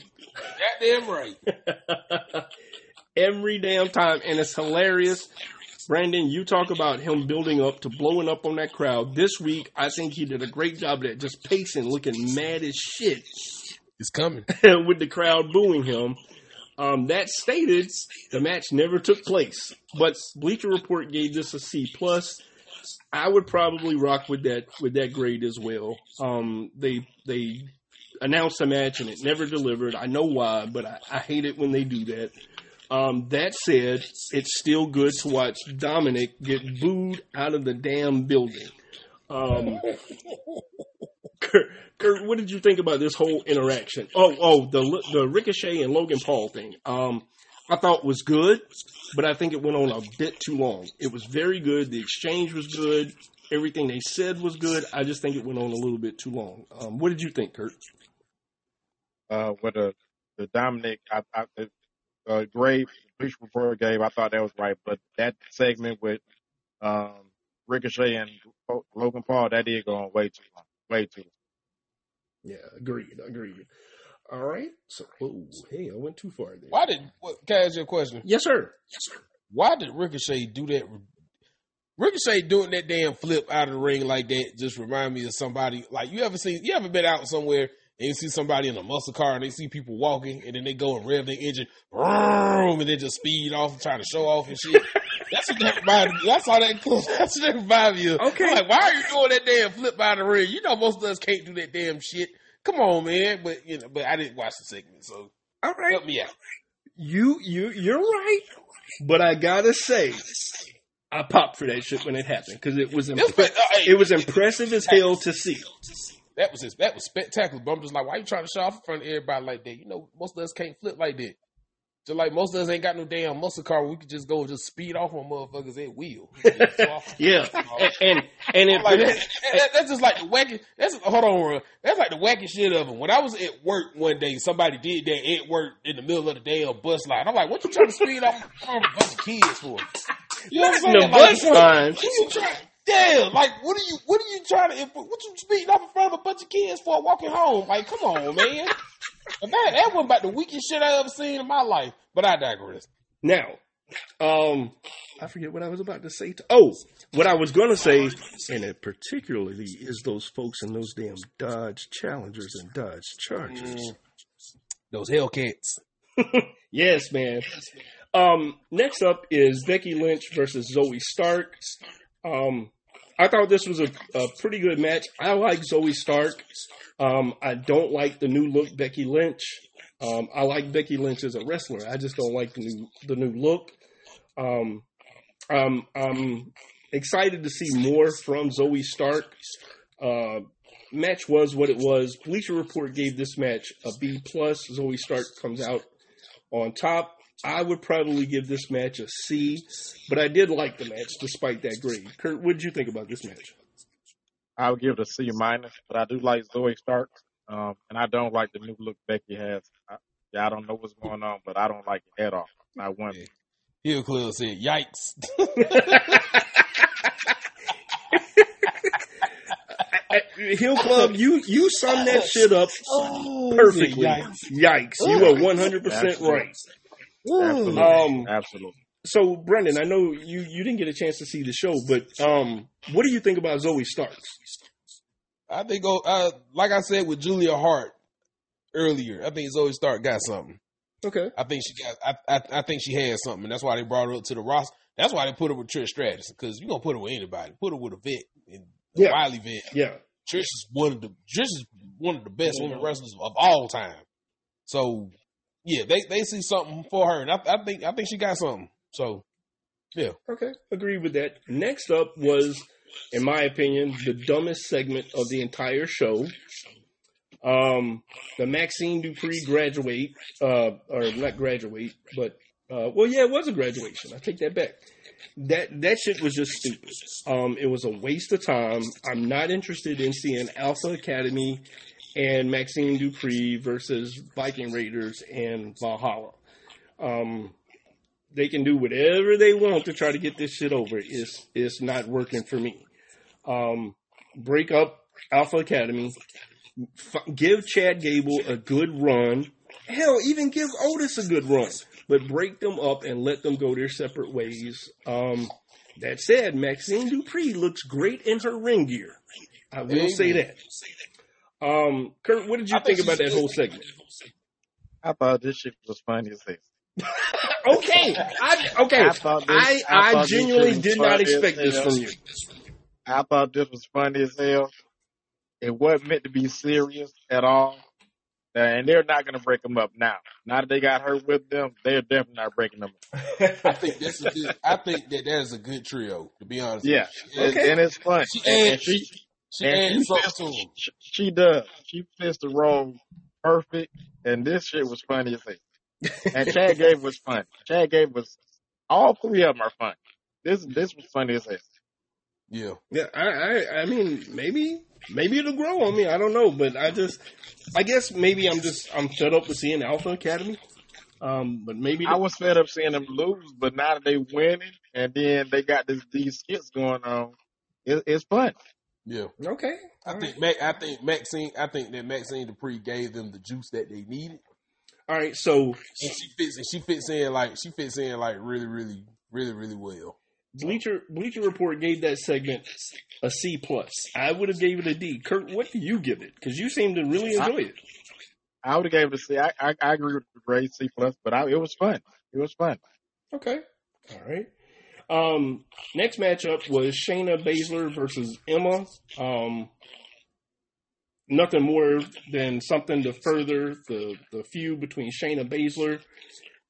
Goddamn right. <laughs> every damn time, and it's hilarious. Brandon, you talk about him building up to blowing up on that crowd. This week, I think he did a great job that, just pacing, looking mad as shit It's coming. <laughs> with the crowd booing him. Um, that stated, the match never took place, but Bleacher Report gave this a C plus. I would probably rock with that with that grade as well. Um, they they announced a match and it never delivered. I know why, but I, I hate it when they do that. Um, that said, it's still good to watch Dominik get booed out of the damn building. Um, <laughs> Kurt, Kurt, what did you think about this whole interaction? Oh, oh, the the Ricochet and Logan Paul thing. Um, I thought was good, but I think it went on a bit too long. It was very good. The exchange was good. Everything they said was good. I just think it went on a little bit too long. Um, what did you think, Kurt? Uh, with the the Dominik, I, I the uh, Grave, Bleach Report gave, I thought that was right, but that segment with um, Ricochet and Logan Paul, that did go on way too long, way too. Long. Yeah, agreed, agreed. All right. So, oh, hey, I went too far there. Why did? What, can I ask you a question? Yes, sir. Yes, sir. Why did Ricochet do that? Ricochet doing that damn flip out of the ring like that just remind me of somebody. Like you ever seen? You ever been out somewhere and you see somebody in a muscle car and they see people walking and then they go and rev their engine, and they just speed off trying to show off and shit. That's what that reminded me. That's all that cool. <laughs> That's what that reminded me of. Okay. I'm like, why are you doing that damn flip of the ring? You know most of us can't do that damn shit. Come on, man. But you know, but I didn't watch the segment, so all right. help me out. You you you're right, but I gotta say, I popped for that shit when it happened because it was imp- uh, it was impressive as hell to see. That was his, that was spectacular. But I'm just like, why you trying to show off in front of everybody like that? You know, most of us can't flip like that. Just like most of us ain't got no damn muscle car, we could just go and just speed off on motherfuckers at will. <laughs> yeah, and and, and like, <laughs> that, that, that's just like the wacky. That's hold on, bro. That's like the wacky shit of them. When I was at work one day, somebody did that at work in the middle of the day on bus line. I'm like, what you trying to speed off on a bunch of kids for? You know what I'm saying? The bus like, line. What you trying? Yeah, like what are you? What are you trying to? What you speeding up in front of a bunch of kids for walking home? Like, come on, man. <laughs> that that was about the weakest shit I ever seen in my life. But I digress. Now, um, I forget what I was about to say. To, oh, what I was going to say, and it particularly is those folks in those damn Dodge Challengers and Dodge Chargers. Mm. Those Hellcats. <laughs> yes, man. Um, next up is Becky Lynch versus Zoey Stark. Um, I thought this was a, a pretty good match. I like Zoey Stark. Um, I don't like the new look Becky Lynch. Um, I like Becky Lynch as a wrestler. I just don't like the new the new look. Um, I'm, I'm excited to see more from Zoey Stark. Uh, match was what it was. Bleacher Report gave this match a B plus. Zoey Stark comes out on top. I would probably give this match a C, but I did like the match despite that grade. Kurt, what did you think about this match? I would give it a C minus, but I do like Zoey Stark, um, and I don't like the new look Becky has. I, yeah, I don't know what's going on, but I don't like it at all. Not one. Yeah. Hill Club said, "Yikes." <laughs> Hill Club, you you summed that shit up oh, perfectly. Yikes! yikes. You are one hundred percent right. Absolutely. Um, Absolutely. So, Brendan, I know you, you didn't get a chance to see the show, but um, what do you think about Zoey Starks? I think, oh, uh, like I said with Julia Hart earlier, I think Zoey Stark got something. Okay. I think she got. I, I, I think she had something. And that's why they brought her up to the roster. That's why they put her with Trish Stratus because you are gonna put her with anybody. Put her with a vet and a yeah. Wiley vet. Yeah. Trish is one of the Trish is one of the best yeah. women wrestlers of all time. So yeah, they they see something for her, and I, I think I think she got something. So, yeah. Okay, agree with that. Next up was, in my opinion, the dumbest segment of the entire show. Um, the Maxxine Dupri graduate, uh, or not graduate, but uh, well, yeah, it was a graduation. I take that back. That that shit was just stupid. Um, it was a waste of time. I'm not interested in seeing Alpha Academy and Maxxine Dupri versus Viking Raiders and Valhalla. Um, they can do whatever they want to try to get this shit over. It's it's not working for me. Um, break up Alpha Academy. F- give Chad Gable a good run. Hell, even give Otis a good run. But break them up and let them go their separate ways. Um, that said, Maxxine Dupri looks great in her ring gear. I will Amen. say that. Um, Kurt, what did you I think about that whole segment? <laughs> I thought this shit was funny as hell. <laughs> okay, I okay. I, this, I, I, I genuinely did not expect this from you. I thought this was funny as hell. It wasn't meant to be serious at all. and they're not going to break them up now. Now that they got her with them, they're definitely not breaking them up. <laughs> I think that's a good. I think that that is a good trio. To be honest, Yeah, with you. and, and it's fun. She And, and adds- she she and adds she something fits, to 'em. she, she does. She fits the role perfect, and this shit was funny as hell. And <laughs> Chad Gable was funny. Chad Gable was all three of them are funny. This this was funny as hell. Yeah, Yeah, I, I, I mean, maybe, maybe it'll grow on me. I don't know, but I just, I guess maybe I'm just, I'm fed up with seeing Alpha Academy. Um, but maybe I was fed up seeing them lose, but now that they winning, and then they got this, these skits going on, it, it's fun. Yeah. okay. I think Mac, I think Maxxine. I think that Maxxine Dupri gave them the juice that they needed, All right, so and she fits. And she fits in like she fits in like really, really, really, really well. Bleacher Bleacher Report gave that segment a C plus. I would have gave it a D. Kurt, what do you give it? Because you seem to really enjoy it. I would have gave it a C. I, I, I agree with the grade C plus, but I, it was fun. It was fun. Okay. All right. Um, next matchup was Shayna Baszler versus Emma. Um, nothing more than something to further the, the feud between Shayna Baszler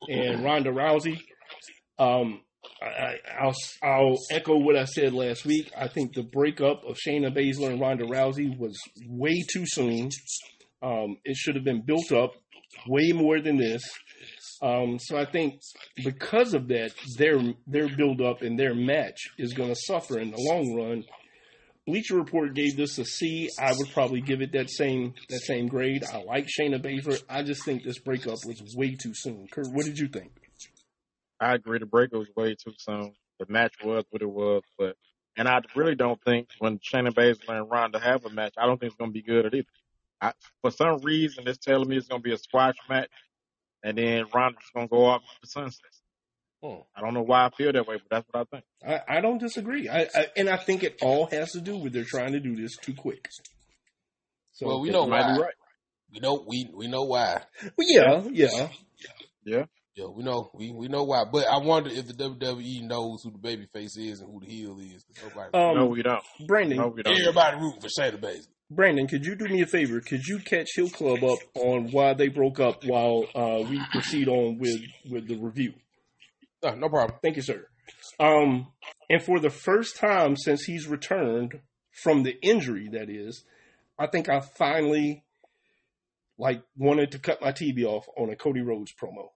and Ronda Rousey. Um, I, I- I'll I'll echo what I said last week. I think the breakup of Shayna Baszler and Ronda Rousey was way too soon. Um, it should have been built up way more than this. Um, so I think because of that, their their build up and their match is going to suffer in the long run. Bleacher Report gave this a C. I would probably give it that same that same grade. I like Shayna Baszler. I just think this breakup was way too soon. Kurt, what did you think? I agree. The break was way too soon. The match was what it was, but and I really don't think when Shayna Baszler and Ronda have a match, I don't think it's going to be good at either. I, for some reason, it's telling me it's going to be a squash match, and then Ronda's going to go off with the sunset. Hmm. I don't know why I feel that way, but that's what I think. I, I don't disagree. I, I and I think it all has to do with they're trying to do this too quick. So well, we know might why. be right. We know we we know why. Well, yeah, yeah. Yeah. Yeah, we know we we know why. But I wonder if the WWE knows who the baby face is and who the heel is. 'cause Nobody, Um, no, we don't. Brandon, No, we don't. everybody rooting for Shayna Baszler. Brandon, could you do me a favor? Could you catch Hill Club up on why they broke up while uh, we proceed on with with the review? No, no problem. Thank you, sir. Um, and for the first time since he's returned from the injury, that is, I think I finally like wanted to cut my TV off on a Cody Rhodes promo.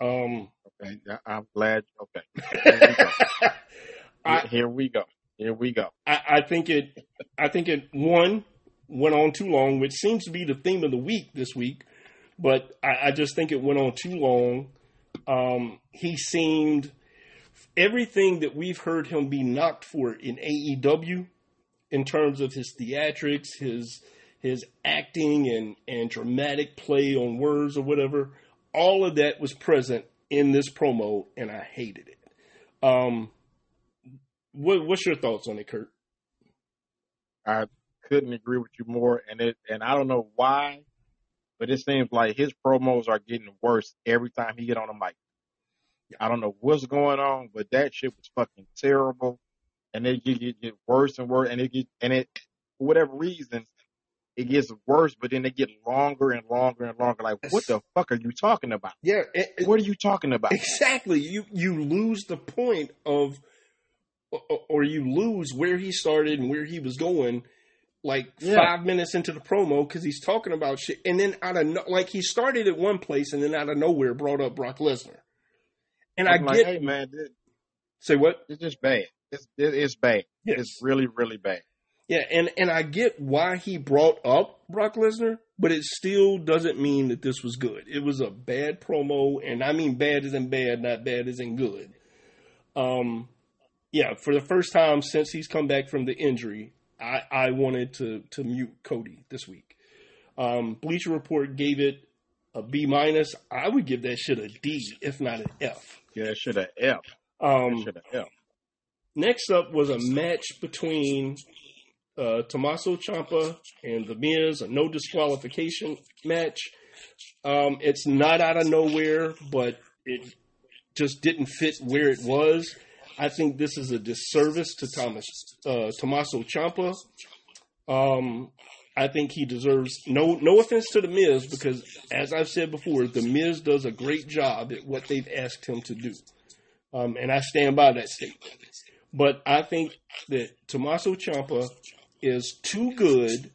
Um, Okay, I- I'm glad. Okay, <laughs> here we go. I, Here we go. Here we go. I, I think it. I think it one went on too long, which seems to be the theme of the week this week. But I, I just think it went on too long. Um, he seemed everything that we've heard him be knocked for in AEW, in terms of his theatrics, his his acting and and dramatic play on words or whatever. All of that was present in this promo, and I hated it. Um, what, what's your thoughts on it, Kurt? I couldn't agree with you more, and it and I don't know why, but it seems like his promos are getting worse every time he get on the mic. I don't know what's going on, but that shit was fucking terrible, and it get, get, get worse and worse, and it get and it for whatever reason it gets worse, but then they get longer and longer and longer. Like, what the fuck are you talking about? Yeah, it, What are you talking about? exactly. You you lose the point of, or, you lose where he started and where he was going. Like Yeah. five minutes into the promo because he's talking about shit, and then out of no, like he started at one place and then out of nowhere brought up Brock Lesnar. And I I'm like, get hey man, this, say what? it's just bad. It's it, it's bad. Yes. It's really really bad. Yeah, and and I get why he brought up Brock Lesnar, but it still doesn't mean that this was good. It was a bad promo, and I mean bad isn't bad, not bad isn't good. Um, yeah, for the first time since he's come back from the injury, I I wanted to to mute Cody this week. Um, Bleacher Report gave it a B minus. I would give that shit a D, if not an F. Yeah, should have F. Um, Should have F. Next up was a match between uh, Tommaso Ciampa and The Miz, a no disqualification match. Um, it's not out of nowhere, but it just didn't fit where it was. I think this is a disservice to Thomas uh, Tommaso Ciampa. Um, I think he deserves no no offense to the Miz because as I've said before, the Miz does a great job at what they've asked him to do, um, and I stand by that statement. But I think that Tommaso Ciampa is too good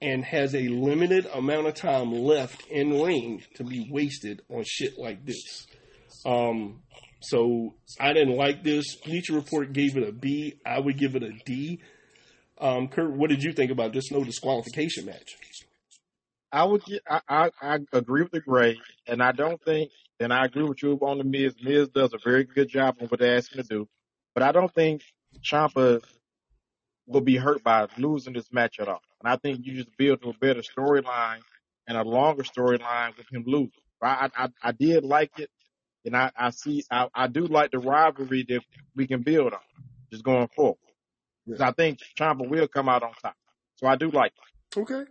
and has a limited amount of time left in ring to be wasted on shit like this. Um, so I didn't like this. Bleacher Report gave it a B. I would give it a D. Um, Kurt, what did you think about this no disqualification match? I would get, I, I, I agree with the Gray, and I don't think, and I agree with you on the Miz. Miz does a very good job on what they asked him to do, but I don't think Ciampa will be hurt by losing this match at all. And I think you just build to a better storyline and a longer storyline with him losing. I, I, I did like it, and I, I see, I, I do like the rivalry that we can build on just going forward. Because I think Ciampa will come out on top. So I do like it. Okay.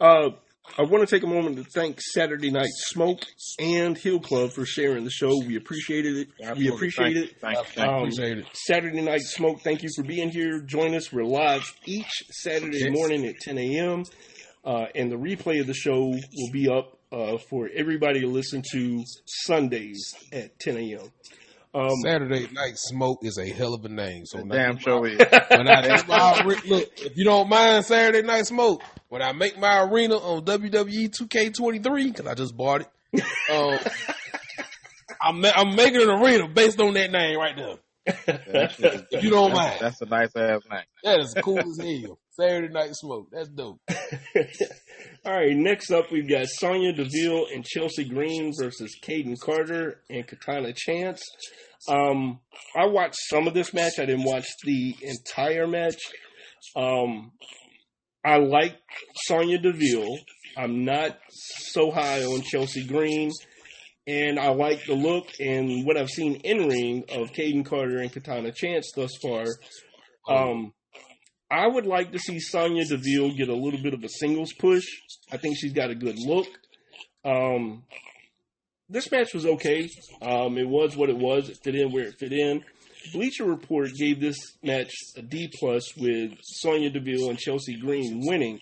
Uh, I want to take a moment to thank Saturday Night Smoke and Hill Club for sharing the show. We appreciated it. Absolutely. We appreciate Thank it. Thank you. Thank. Um, Appreciate it. Saturday Night Smoke, thank you for being here. Join us. We're live each Saturday Yes. morning at 10 a.m. Uh, and the replay of the show will be up uh, for everybody to listen to Sundays at 10 a.m. Um, Saturday Night Smoke is a hell of a name. So when Damn make show my- is. When I <laughs> my look, if you don't mind Saturday Night Smoke, when I make my arena on WWE 2K23 because I just bought it, um, <laughs> I'm I'm making an arena based on that name right there. If you don't mind, That's a nice ass name. that is cool as hell. Saturday Night Smoke, that's dope. <laughs> All right, next up we've got Sonya Deville and Chelsea Green versus Kayden Carter and Katana Chance. Um, I watched some of this match. I didn't watch the entire match. Um, I like Sonya Deville. I'm not so high on Chelsea Green. And I like the look and what I've seen in ring of Kayden Carter and Katana Chance thus far. Um, I would like to see Sonya Deville get a little bit of a singles push. I think she's got a good look. Um, this match was okay. Um, it was what it was. It fit in where it fit in. Bleacher Report gave this match a D plus with Sonya Deville and Chelsea Green winning.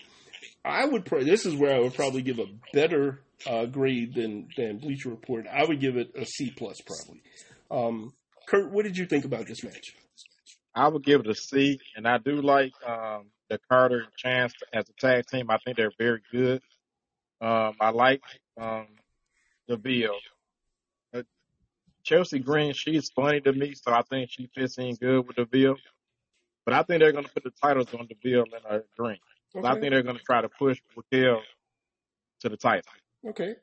I would. Pro- this is where I would probably give a better uh, grade than than Bleacher Report. I would give it a C plus probably. Um, Kurt, what did you think about this match? I would give it a C, and I do like um, the Carter and Chance as a tag team. I think they're very good. Um, I like um, Deville. Uh, Chelsea Green, she's funny to me, so I think she fits in good with Deville. But I think they're going to put the titles on Deville and uh, Green. So I think they're going to try to push Raquel to the title. Okay.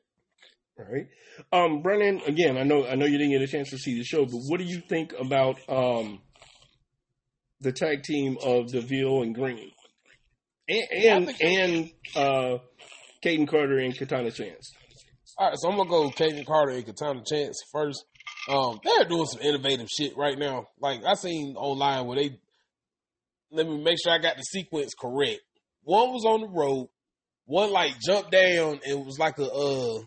All right. Um, Brennan, again, I know I know you didn't get a chance to see the show, but what do you think about um, the tag team of Deville and Green, and and, and uh, Kayden Carter and Katana Chance? All right, so I'm gonna go Kayden Carter and Katana Chance first. Um, they're doing some innovative shit right now. Like I seen online where they let me make sure I got the sequence correct. One was on the road, one like jumped down and was like a uh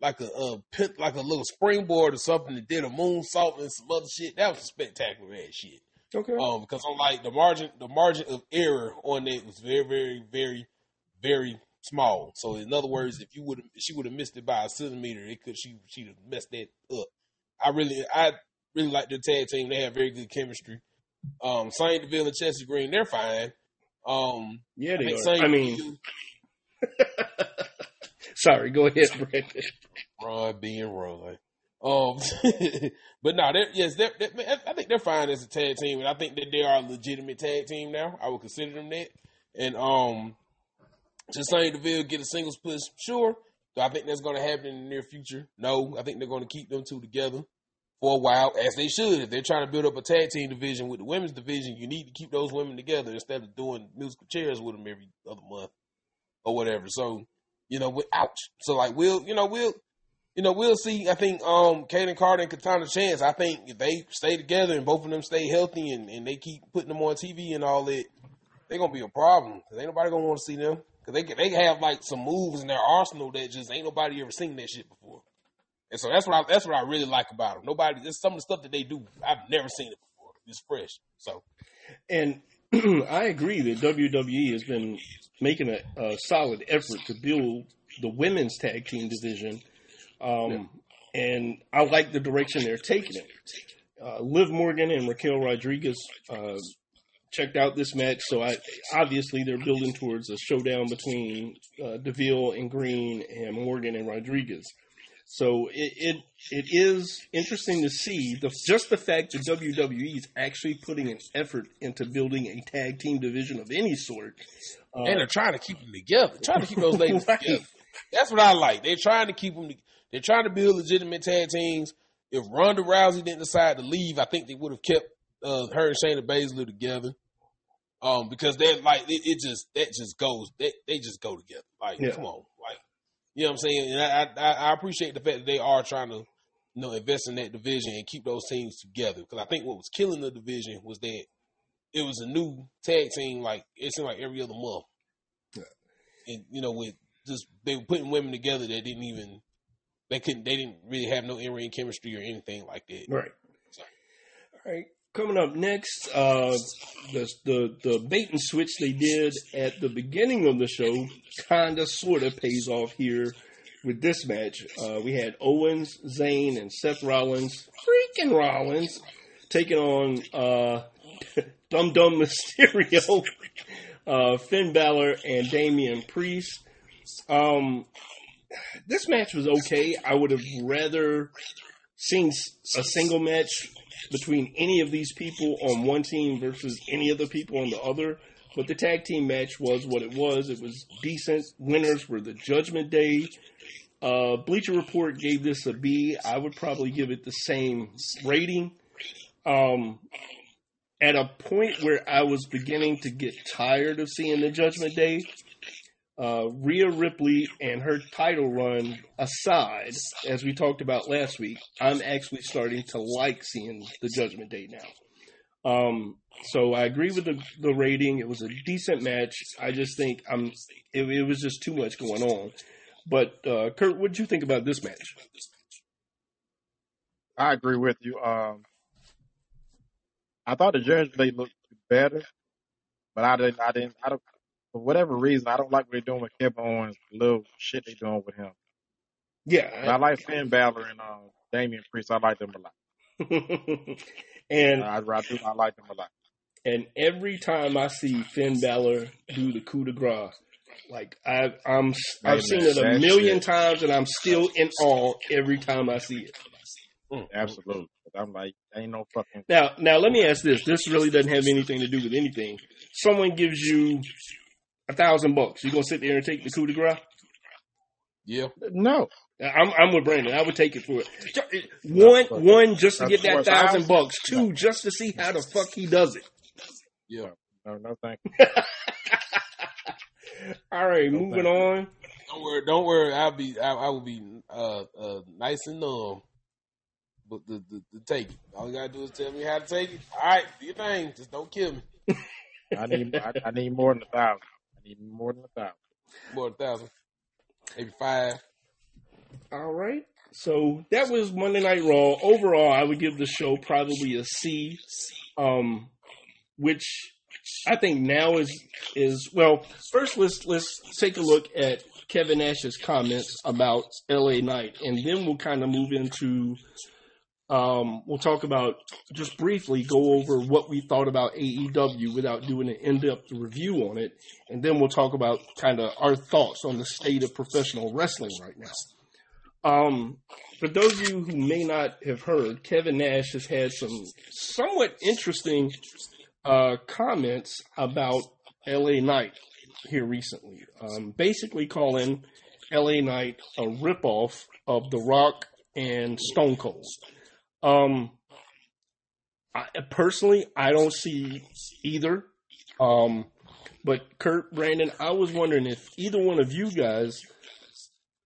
like a uh pit like a little springboard or something that did a moonsault and some other shit. That was spectacular ass shit. Okay. Um, because I'm like the margin, the margin of error on that was very, very, very, very small. So in other words, if you would, she would have missed it by a centimeter, it could she she'd have messed that up. I really, I really like their tag team. They have very good chemistry. Um, Saint Deville and Chelsea Green, they're fine. Um, yeah, they think are. Saint I mean, <laughs> sorry. Go ahead, Brennan. Ron being Ron. Um, <laughs> but no, they're, yes, they're, they're, I think they're fine as a tag team, and I think that they are a legitimate tag team now. I would consider them that. And um, just saying Deville get a singles push, sure. Do I think that's going to happen in the near future? No, I think they're going to keep them two together for a while, as they should. If they're trying to build up a tag team division with the women's division, you need to keep those women together instead of doing musical chairs with them every other month or whatever. So, you know, we, ouch. So like we'll, you know, we'll, you know, we'll see. I think um Kayden Carter and Katana Chance, I think if they stay together and both of them stay healthy and, and they keep putting them on TV and all that, they're gonna be a problem. Cause ain't nobody gonna want to see them. Cause they they have like some moves in their arsenal that just ain't nobody ever seen that shit before. And so that's what I that's what I really like about them. Nobody, there's some of the stuff that they do I've never seen it before. It's fresh. So And <clears throat> I agree that WWE has been making a, a, solid effort to build the women's tag team division, um, yeah. and I like the direction they're taking it. Uh, Liv Morgan and Raquel Rodriguez uh, checked out this match, so I obviously they're building towards a showdown between uh, Deville and Green and Morgan and Rodriguez. So it, it it is interesting to see the just the fact that WWE is actually putting an effort into building a tag team division of any sort, uh, and they're trying to keep them together, trying to keep those ladies <laughs> right. together. That's what I like. They're trying to keep them. They're trying to build legitimate tag teams. If Ronda Rousey didn't decide to leave, I think they would have kept uh, her and Shayna Baszler together. Um, because they're like it, it, just that just goes they, they just go together. Like, yeah. come on, like you know what I'm saying? And I, I, I appreciate the fact that they are trying to you know invest in that division and keep those teams together. Because I think what was killing the division was that it was a new tag team. Like it seemed like every other month, yeah. and you know with just they were putting women together that didn't even they couldn't they didn't really have no in ring chemistry or anything like that. Right. So. All right. Coming up next, uh, the, the the bait and switch they did at the beginning of the show kind of sort of pays off here with this match. Uh, we had Owens, Zayn, and Seth Rollins, freaking Rollins, taking on uh, <laughs> Dum Dum Mysterio, <laughs> uh, Finn Balor, and Damian Priest. Um, this match was okay. I would have rather seen a single match between any of these people on one team versus any of the people on the other. But the tag team match was what it was. It was decent. Winners were the Judgment Day. Uh, Bleacher Report gave this a B. I would probably give it the same rating. Um, at a point where I was beginning to get tired of seeing the Judgment Day, uh, Rhea Ripley and her title run aside, as we talked about last week, I'm actually starting to like seeing the Judgment Day now. Um, so I agree with the, the rating. It was a decent match. I just think I'm. It, it was just too much going on. But uh, Kurt, what did you think about this match? I agree with you. Um, I thought the Judgment Day looked better, but I didn't. I didn't. I don't for whatever reason, I don't like what they're doing with Kevin Owens, the little shit they're doing with him. Yeah. I, I like Finn Balor and uh, Damian Priest. I like them a lot. <laughs> and I, I do. I like them a lot. And every time I see Finn Balor do the coup de grace, like I, I'm, I've seen it a million shit. times, and I'm still in awe every time I see it. Mm. Absolutely. I'm like, ain't no fucking. Now, now let me ask this. This really doesn't have anything to do with anything. Someone gives you a thousand bucks. You gonna sit there and take the coup de grace? Yeah. No. I'm I'm with Brandon. I would take it for it. One one just to get that thousand bucks. Two just to see how the fuck he does it. Yeah. No, no, thank you. <laughs> All right, no, moving on. Don't worry, don't worry. I'll be, I, I will be uh, uh, nice and numb. But the, the, the take it. All you gotta do is tell me how to take it. All right, do your thing. Just don't kill me. I need, I, I need more than a thousand need more than a thousand. More than a thousand. Maybe five. All right. So that was Monday Night Raw. Overall, I would give the show probably a C, um, which I think now is is well. First, let's let's take a look at Kevin Nash's comments about L.A. Knight, and then we'll kind of move into um, we'll talk about just briefly go over what we thought about AEW without doing an in-depth review on it, and then we'll talk about kind of our thoughts on the state of professional wrestling right now. Um, for those of you who may not have heard, Kevin Nash has had some somewhat interesting uh, comments about LA Knight here recently. Um, basically, calling LA Knight a ripoff of The Rock and Stone Cold. Um, I, personally, I don't see either. Um, but Kurt, Brandon, I was wondering if either one of you guys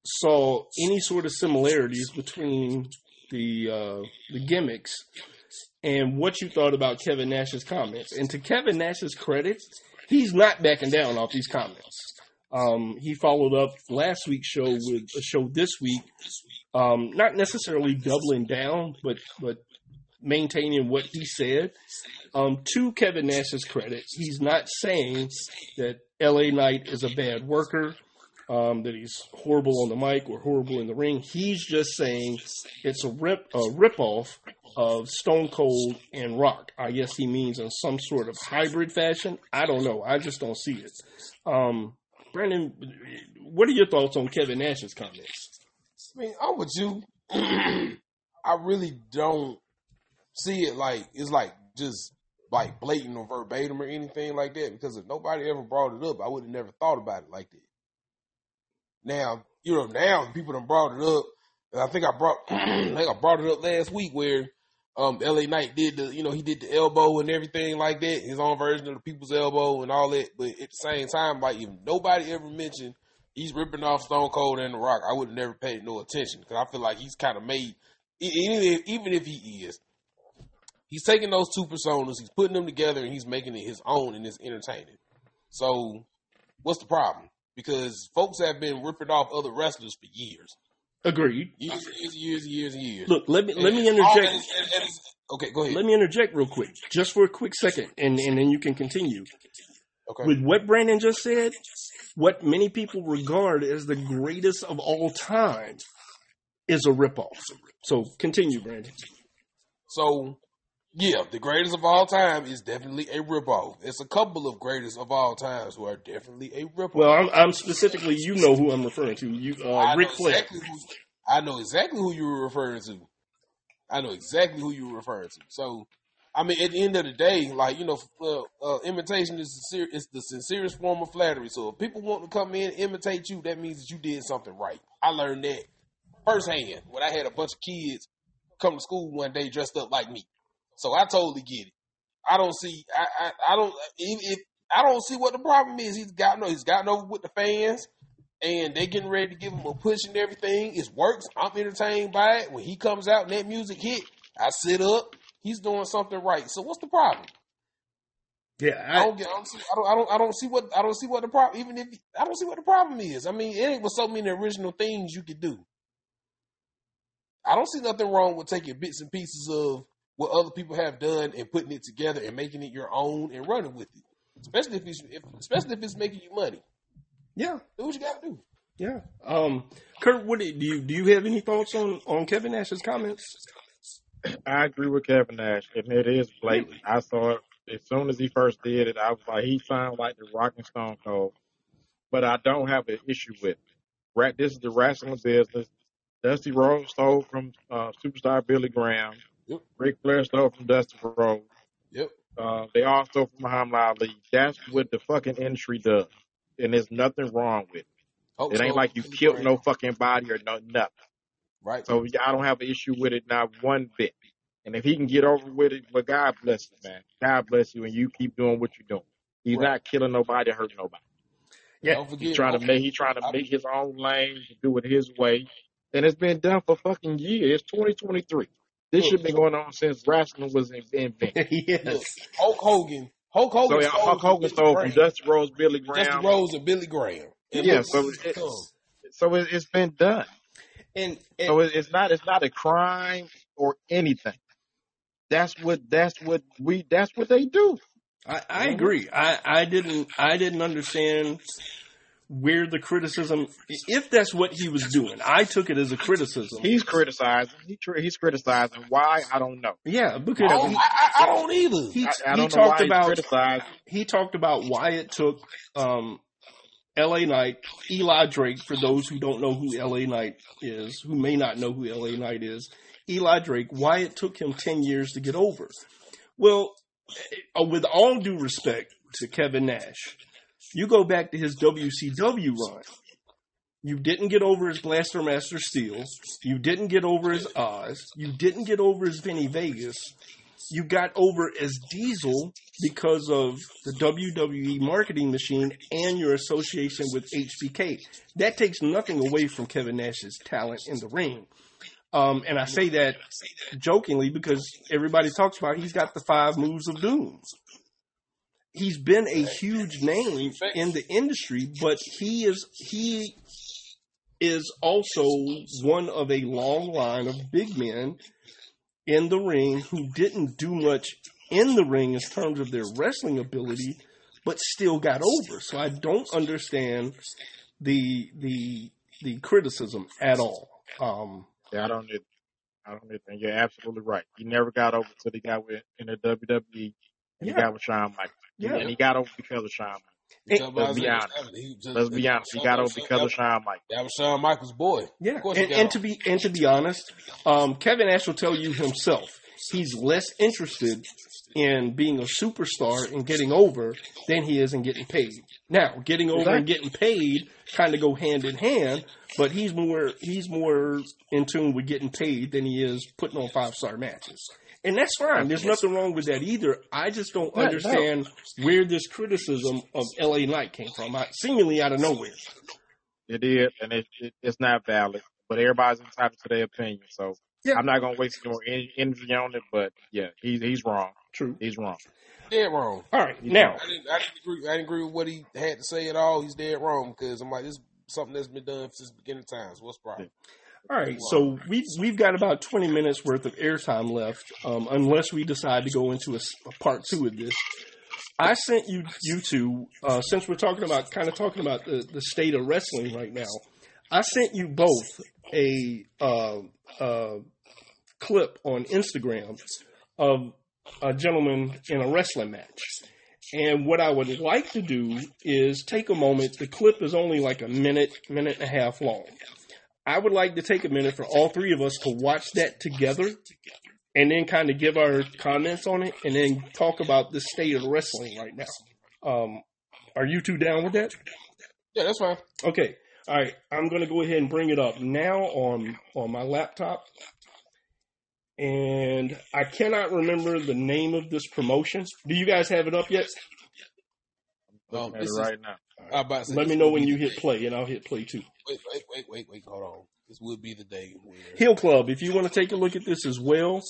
saw any sort of similarities between the uh, the gimmicks and what you thought about Kevin Nash's comments. And to Kevin Nash's credit, he's not backing down off these comments. Um, he followed up last week's show with a show this week, um, not necessarily doubling down, but but maintaining what he said. Um, to Kevin Nash's credit, he's not saying that LA Knight is a bad worker, um, that he's horrible on the mic or horrible in the ring. He's just saying it's a rip a ripoff of Stone Cold and Rock. I guess he means in some sort of hybrid fashion. I don't know. I just don't see it. Um, Brandon, what are your thoughts on Kevin Nash's comments? I mean, I'm with you. I really don't see it like it's like just like blatant or verbatim or anything like that. Because if nobody ever brought it up, I would have never thought about it like that. Now, you know, now people done brought it up. And I think I brought, <clears throat> I think I brought it up last week where um, LA Knight did the, you know, he did the elbow and everything like that, his own version of the people's elbow and all that. But at the same time, like if nobody ever mentioned he's ripping off Stone Cold and The Rock, I would never paid no attention because I feel like he's kind of made, even even if he is, he's taking those two personas, he's putting them together, and he's making it his own, and it's entertaining. So, what's the problem? Because folks have been ripping off other wrestlers for years. Agreed. Years, years, years, years, years. Look, let me let me interject. and and- and okay, go ahead. Let me interject real quick, just for a quick second, and, and then you can continue. Okay. With what Brandon just said, what many people regard as the greatest of all time is a ripoff. So continue, Brandon. So, yeah, the greatest of all time is definitely a ripoff. It's a couple of greatest of all times who are definitely a ripoff. Well, I'm, I'm specifically, you know who I'm referring to. You, uh, know Flair. exactly who I know exactly who you were referring to. I know exactly who you were referring to. So, I mean, at the end of the day, like you know, uh, uh, imitation is sincere, is the sincerest form of flattery. So, if people want to come in and imitate you, that means that you did something right. I learned that firsthand when I had a bunch of kids come to school one day dressed up like me. So I totally get it. I don't see. I I, I don't. If, if I don't see what the problem is, he's gotten he's gotten over with the fans, and they getting ready to give him a push and everything. It works. I'm entertained by it. When he comes out and that music hit, I sit up. He's doing something right. So what's the problem? Yeah, I don't get. I don't, see, I don't. I don't. I don't see what. I don't see what the problem. Even if I don't see what the problem is. I mean, it ain't with so many original things you could do. I don't see nothing wrong with taking bits and pieces of what other people have done and putting it together and making it your own and running with it. Especially if it's if, especially if it's making you money. yeah, Do what you got to do. yeah. Um, Kurt, what do you do? You have any thoughts on on Kevin Nash's comments? I agree with Kevin Nash, and it is blatant. I saw it as soon as he first did it. I was like, he sounded like the Rocking Stone Cold, but I don't have an issue with. It. Right, this is the wrestling business. Dusty Rhodes stole from uh, superstar Billy Graham. Yep. Ric Flair stole from Dusty Rhodes. Yep. Uh, they all stole from Muhammad Ali. That's what the fucking industry does, and there's nothing wrong with it. Hope It ain't like you killed no fucking body or no nothing. Right. So I don't have an issue with it not one bit. And if he can get over with it, well, God bless you, man. God bless you, and you keep doing what you're doing. He's Right. not killing nobody, hurting nobody. Yeah, Don't forget. He's trying to make. He's trying to make his own lane, do it his way, and it's been done for fucking years. It's 2023. This should been going on since wrestling was invented. <laughs> yes. Look, Hulk Hogan. Hulk So Hogan. yeah, stole Hulk from Hogan Billy stole from Graham. Dusty Rhodes, Billy Dusty Rhodes and Billy Graham. And Yeah, look so what's it- come. So it, it's been done. And, So and it, it's not. It's not a crime or anything. That's what. That's what we. That's what they do. I, I agree. I, I didn't I didn't understand where the criticism if that's what he was doing. I took it as a criticism. He's criticizing. He, tr- he's criticizing. Why? I don't know. yeah, I because don't, he, I, I I don't either. he, I, I don't know talked he's about criticizing. he talked about why it took um, L.A. Knight, Eli Drake. For those who don't know who L.A. Knight is, who may not know who L.A. Knight is, Eli Drake. Why it took him ten years to get over. Well, uh, with all due respect to Kevin Nash, you go back to his WCW run. You didn't get over his Blaster Master Steel. You didn't get over his Oz. You didn't get over his Vinny Vegas. You got over as Diesel because of the WWE marketing machine and your association with HBK. That takes nothing away from Kevin Nash's talent in the ring. Um, and I say that jokingly because everybody talks about he's got the five moves of doom. He's been a huge name in the industry, but he is he is also one of a long line of big men in the ring who didn't do much in the ring in terms of their wrestling ability, but still got over. So I don't understand the the the criticism at all. Um, Yeah, I don't. I don't. And you're absolutely right. He never got over till he got with in the WWE. And Yeah. He got with Shawn Michaels. Yeah. And he got over because of Shawn. Michaels. You It- talking about let's be honest. Stewart, he just- Let's be honest. He got over because of Shawn Michaels. That was Shawn Michaels' boy. Yeah, Of and, and to be and to be honest, um, Kevin Nash will tell you himself he's less interested in being a superstar and getting over than he is in getting paid. Now, getting over and getting paid kind of go hand in hand, but he's more he's more in tune with getting paid than he is putting on five star matches. And that's fine. There's nothing wrong with that either. I just don't No, no. understand where this criticism of LA Knight came from. I, seemingly out of nowhere. It is, and it, it, it's not valid. But everybody's entitled to their opinion. So Yeah. I'm not gonna waste more energy on it. But yeah, he's he's wrong. True. He's wrong. Dead wrong. All right. Now, I didn't, I didn't agree. I didn't agree with what he had to say at all. He's dead wrong because I'm like, this is something that's been done since the beginning of times. What's the problem? All right, so we've we've got about twenty minutes worth of airtime left, um, unless we decide to go into a part two of this. I sent you you two uh, since we're talking about kind of talking about the, the state of wrestling right now. I sent you both a uh, uh, clip on Instagram of a gentleman in a wrestling match. And what I would like to do is take a moment. The clip is only like a minute, minute and a half long. I would like to take a minute for all three of us to watch that together and then kind of give our comments on it and then talk about the state of wrestling right now. Um, are you two down with that? Yeah, that's fine. Okay. All right. I'm going to go ahead and bring it up now on, on my laptop. And I cannot remember the name of this promotion. Do you guys have it up yet? Looking at this it is- right now. I about to say Let me know when you hit day. play, and I'll hit play too. Wait, wait, wait, wait, wait. Hold on. This would be the day where Hill Club, if you want to take a look at this as well,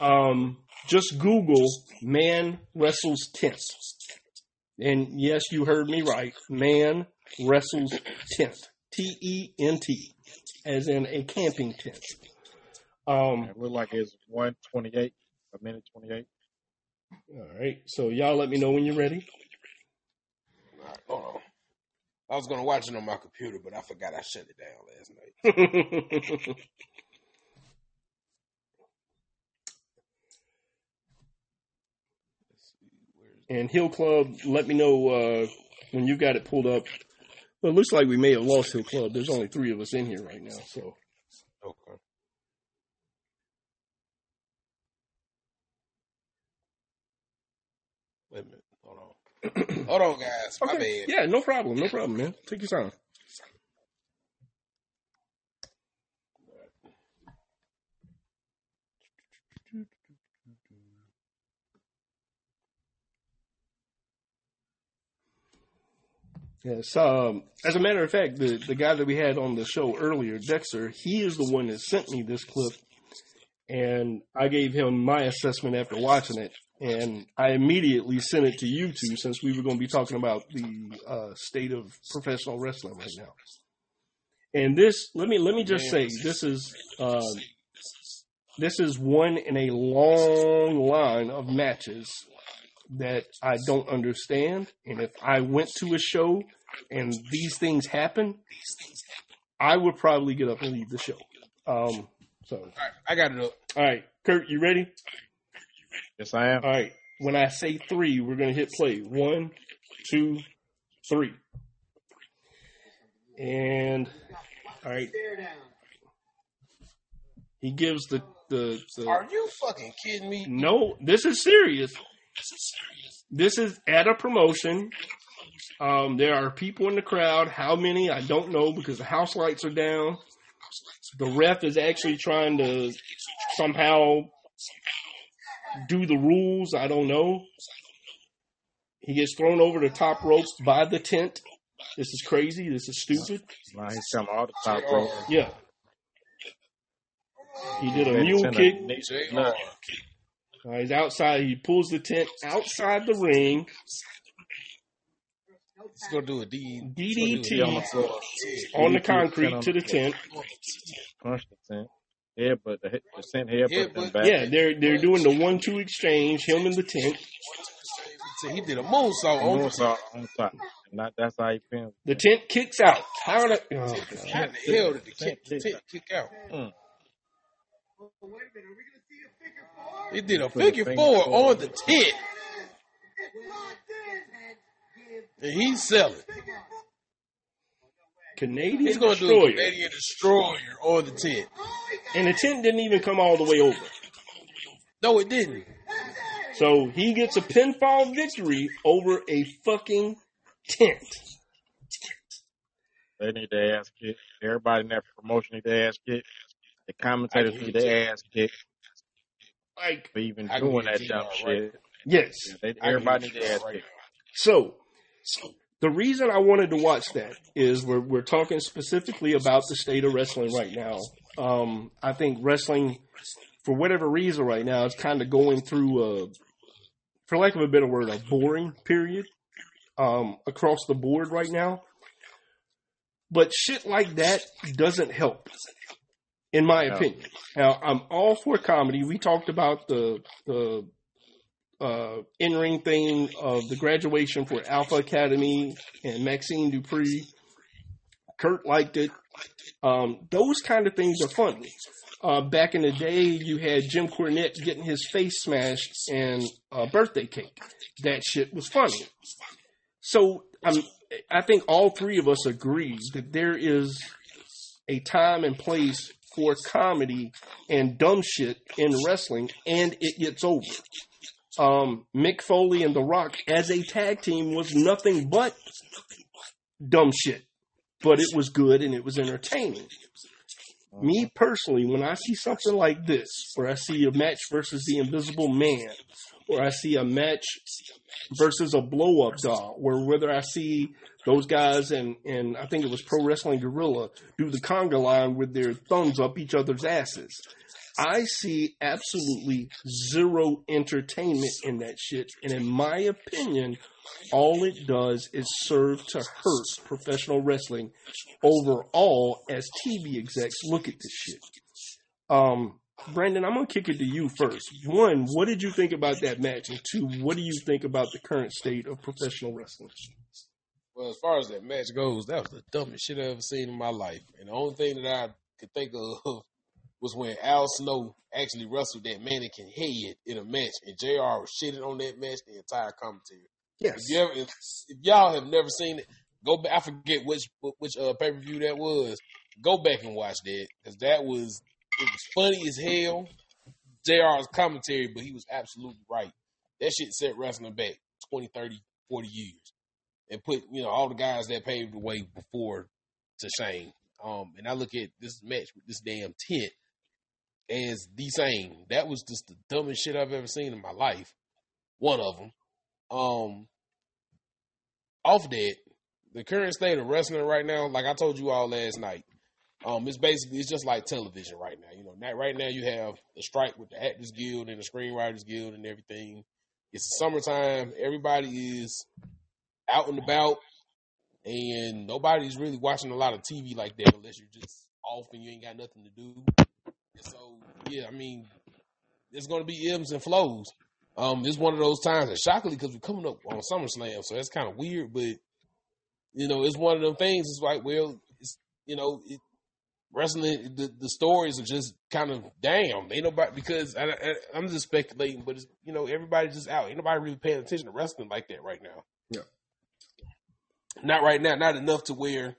um, just Google Man Wrestles Tent. And yes, you heard me right. Man Wrestles Tent. T E N T. As in a camping tent. Um, It looked like it's one twenty eight, a minute twenty eight. all right. So y'all let me know when you're ready. All right, hold on. I was gonna watch it on my computer, but I forgot I shut it down last night. Let's see, where's and Hill Club, let me know uh, when you got it pulled up. Well, it looks like we may have lost Hill Club. There's only three of us in here right now, so. okay? Wait a minute. Hold on. Guys. My Okay. bad. Yeah, no problem. No problem, man. Take your time. Yes. Um, as a matter of fact, the, the guy that we had on the show earlier, Dexter, he is the one that sent me this clip. And I gave him my assessment after watching it. And I immediately sent it to you two since we were going to be talking about the uh, state of professional wrestling right now. And this, let me let me just say, this is uh, this is one in a long line of matches that I don't understand. And if I went to a show and these things happen, I would probably get up and leave the show. Um, so, All right, I got it up. all right, Kurt, you ready? Yes, I am. All right. When I say three, we're gonna hit play. One, two, three. And all right. He gives the the, the Are you fucking kidding me? no. This is serious. This is serious. This is at a promotion. Um, there are people in the crowd. How many? I don't know because the house lights are down. The ref is actually trying to somehow do the rules. I don't know. He gets thrown over the top ropes by the tent. This is crazy. This is stupid. Nah, he's coming all the top rope. Yeah. He did a Ready mule kick. send a knee- JR. look, Uh, he's outside. He pulls the tent outside the ring. He's gonna do a D. DDT he on the on the concrete to the tent. Punch the tent. Headbutt, the, the sent headbutt Headbutt. them back. Yeah, they're they're doing the one two exchange. Him in the tent. So he did a moonsault on the Moonsault on top. And that, that's how he pinned. The tent kicks out. How the oh, God. How the hell did the kick, the tent kick out? Mm. He did a Put a figure finger four four. on the tent. And he's selling. Canadian He's going to do a destroyer, Canadian destroyer on the tent. and the tent didn't even come all the way over. No, it didn't. So he gets a pinfall victory over a fucking tent. They need their ass kicked. Everybody in that promotion need their ass kicked. The commentators need their ass kicked Like for even I doing that JR dumb right shit. yes. Yeah, they, everybody get need their ass right kicked. So, the reason I wanted to watch that is we're we're talking specifically about the state of wrestling right now. Um, I think wrestling, for whatever reason, right now is kind of going through a, for lack of a better word, a boring period um, across the board right now. But shit like that doesn't help, in my No. opinion. Now, I'm all for comedy. We talked about the the uh, in ring thing of the graduation for Alpha Academy and Maxxine Dupri. Kurt liked it. Um, those kind of things are funny. Uh, back in the day, you had Jim Cornette getting his face smashed and a birthday cake. That shit was funny. So um, I think all three of us agree that there is a time and place for comedy and dumb shit in wrestling, and it gets over um, Mick Foley and The Rock as a tag team was nothing but dumb shit. But it was good and it was entertaining. Me personally, when I see something like this, where I see a match versus the Invisible Man, or I see a match versus a blow up doll, or whether I see those guys and, and I think it was Pro Wrestling Guerrilla do the conga line with their thumbs up each other's asses. I see absolutely zero entertainment in that shit. And in my opinion, all it does is serve to hurt professional wrestling overall as TV execs look at this shit. Um, Brandon, I'm gonna kick it to you first. One, what did you think about that match? And two, what do you think about the current state of professional wrestling? Well, as far as that match goes, that was the dumbest shit I've ever seen in my life. And the only thing that I could think of was when Al Snow actually wrestled that mannequin head in a match, and JR was shitting on that match the entire commentary. Yes. If, you ever, if, if y'all have never seen it, go back. I forget which which uh, pay per view that was. Go back and watch that because that was it was funny as hell. JR's commentary, but he was absolutely right. That shit set wrestling back 20, 30, 40 years and put, you know, all the guys that paved the way before to shame. Um, and I look at this match with this damn tent as the same. That was just the dumbest shit I've ever seen in my life. One of them. Um, off that, the current state of wrestling right now, like I told you all last night, um, it's basically it's just like television right now. You know, now, right now you have the strike with the Actors Guild and the Screenwriters Guild and everything. It's summertime. Everybody is out and about, and nobody's really watching a lot of TV like that unless you're just off and you ain't got nothing to do. So, yeah, I mean, there's going to be ebbs and flows. Um, it's one of those times, and shockingly, because we're coming up on SummerSlam, so that's kind of weird. But you know, it's one of them things. It's like, well, it's you know, it, wrestling. The, the stories are just kind of damn. Ain't nobody because I, I, I'm just speculating, but it's you know, everybody's just out. Ain't nobody really paying attention to wrestling like that right now. Yeah. Not right now. Not enough to where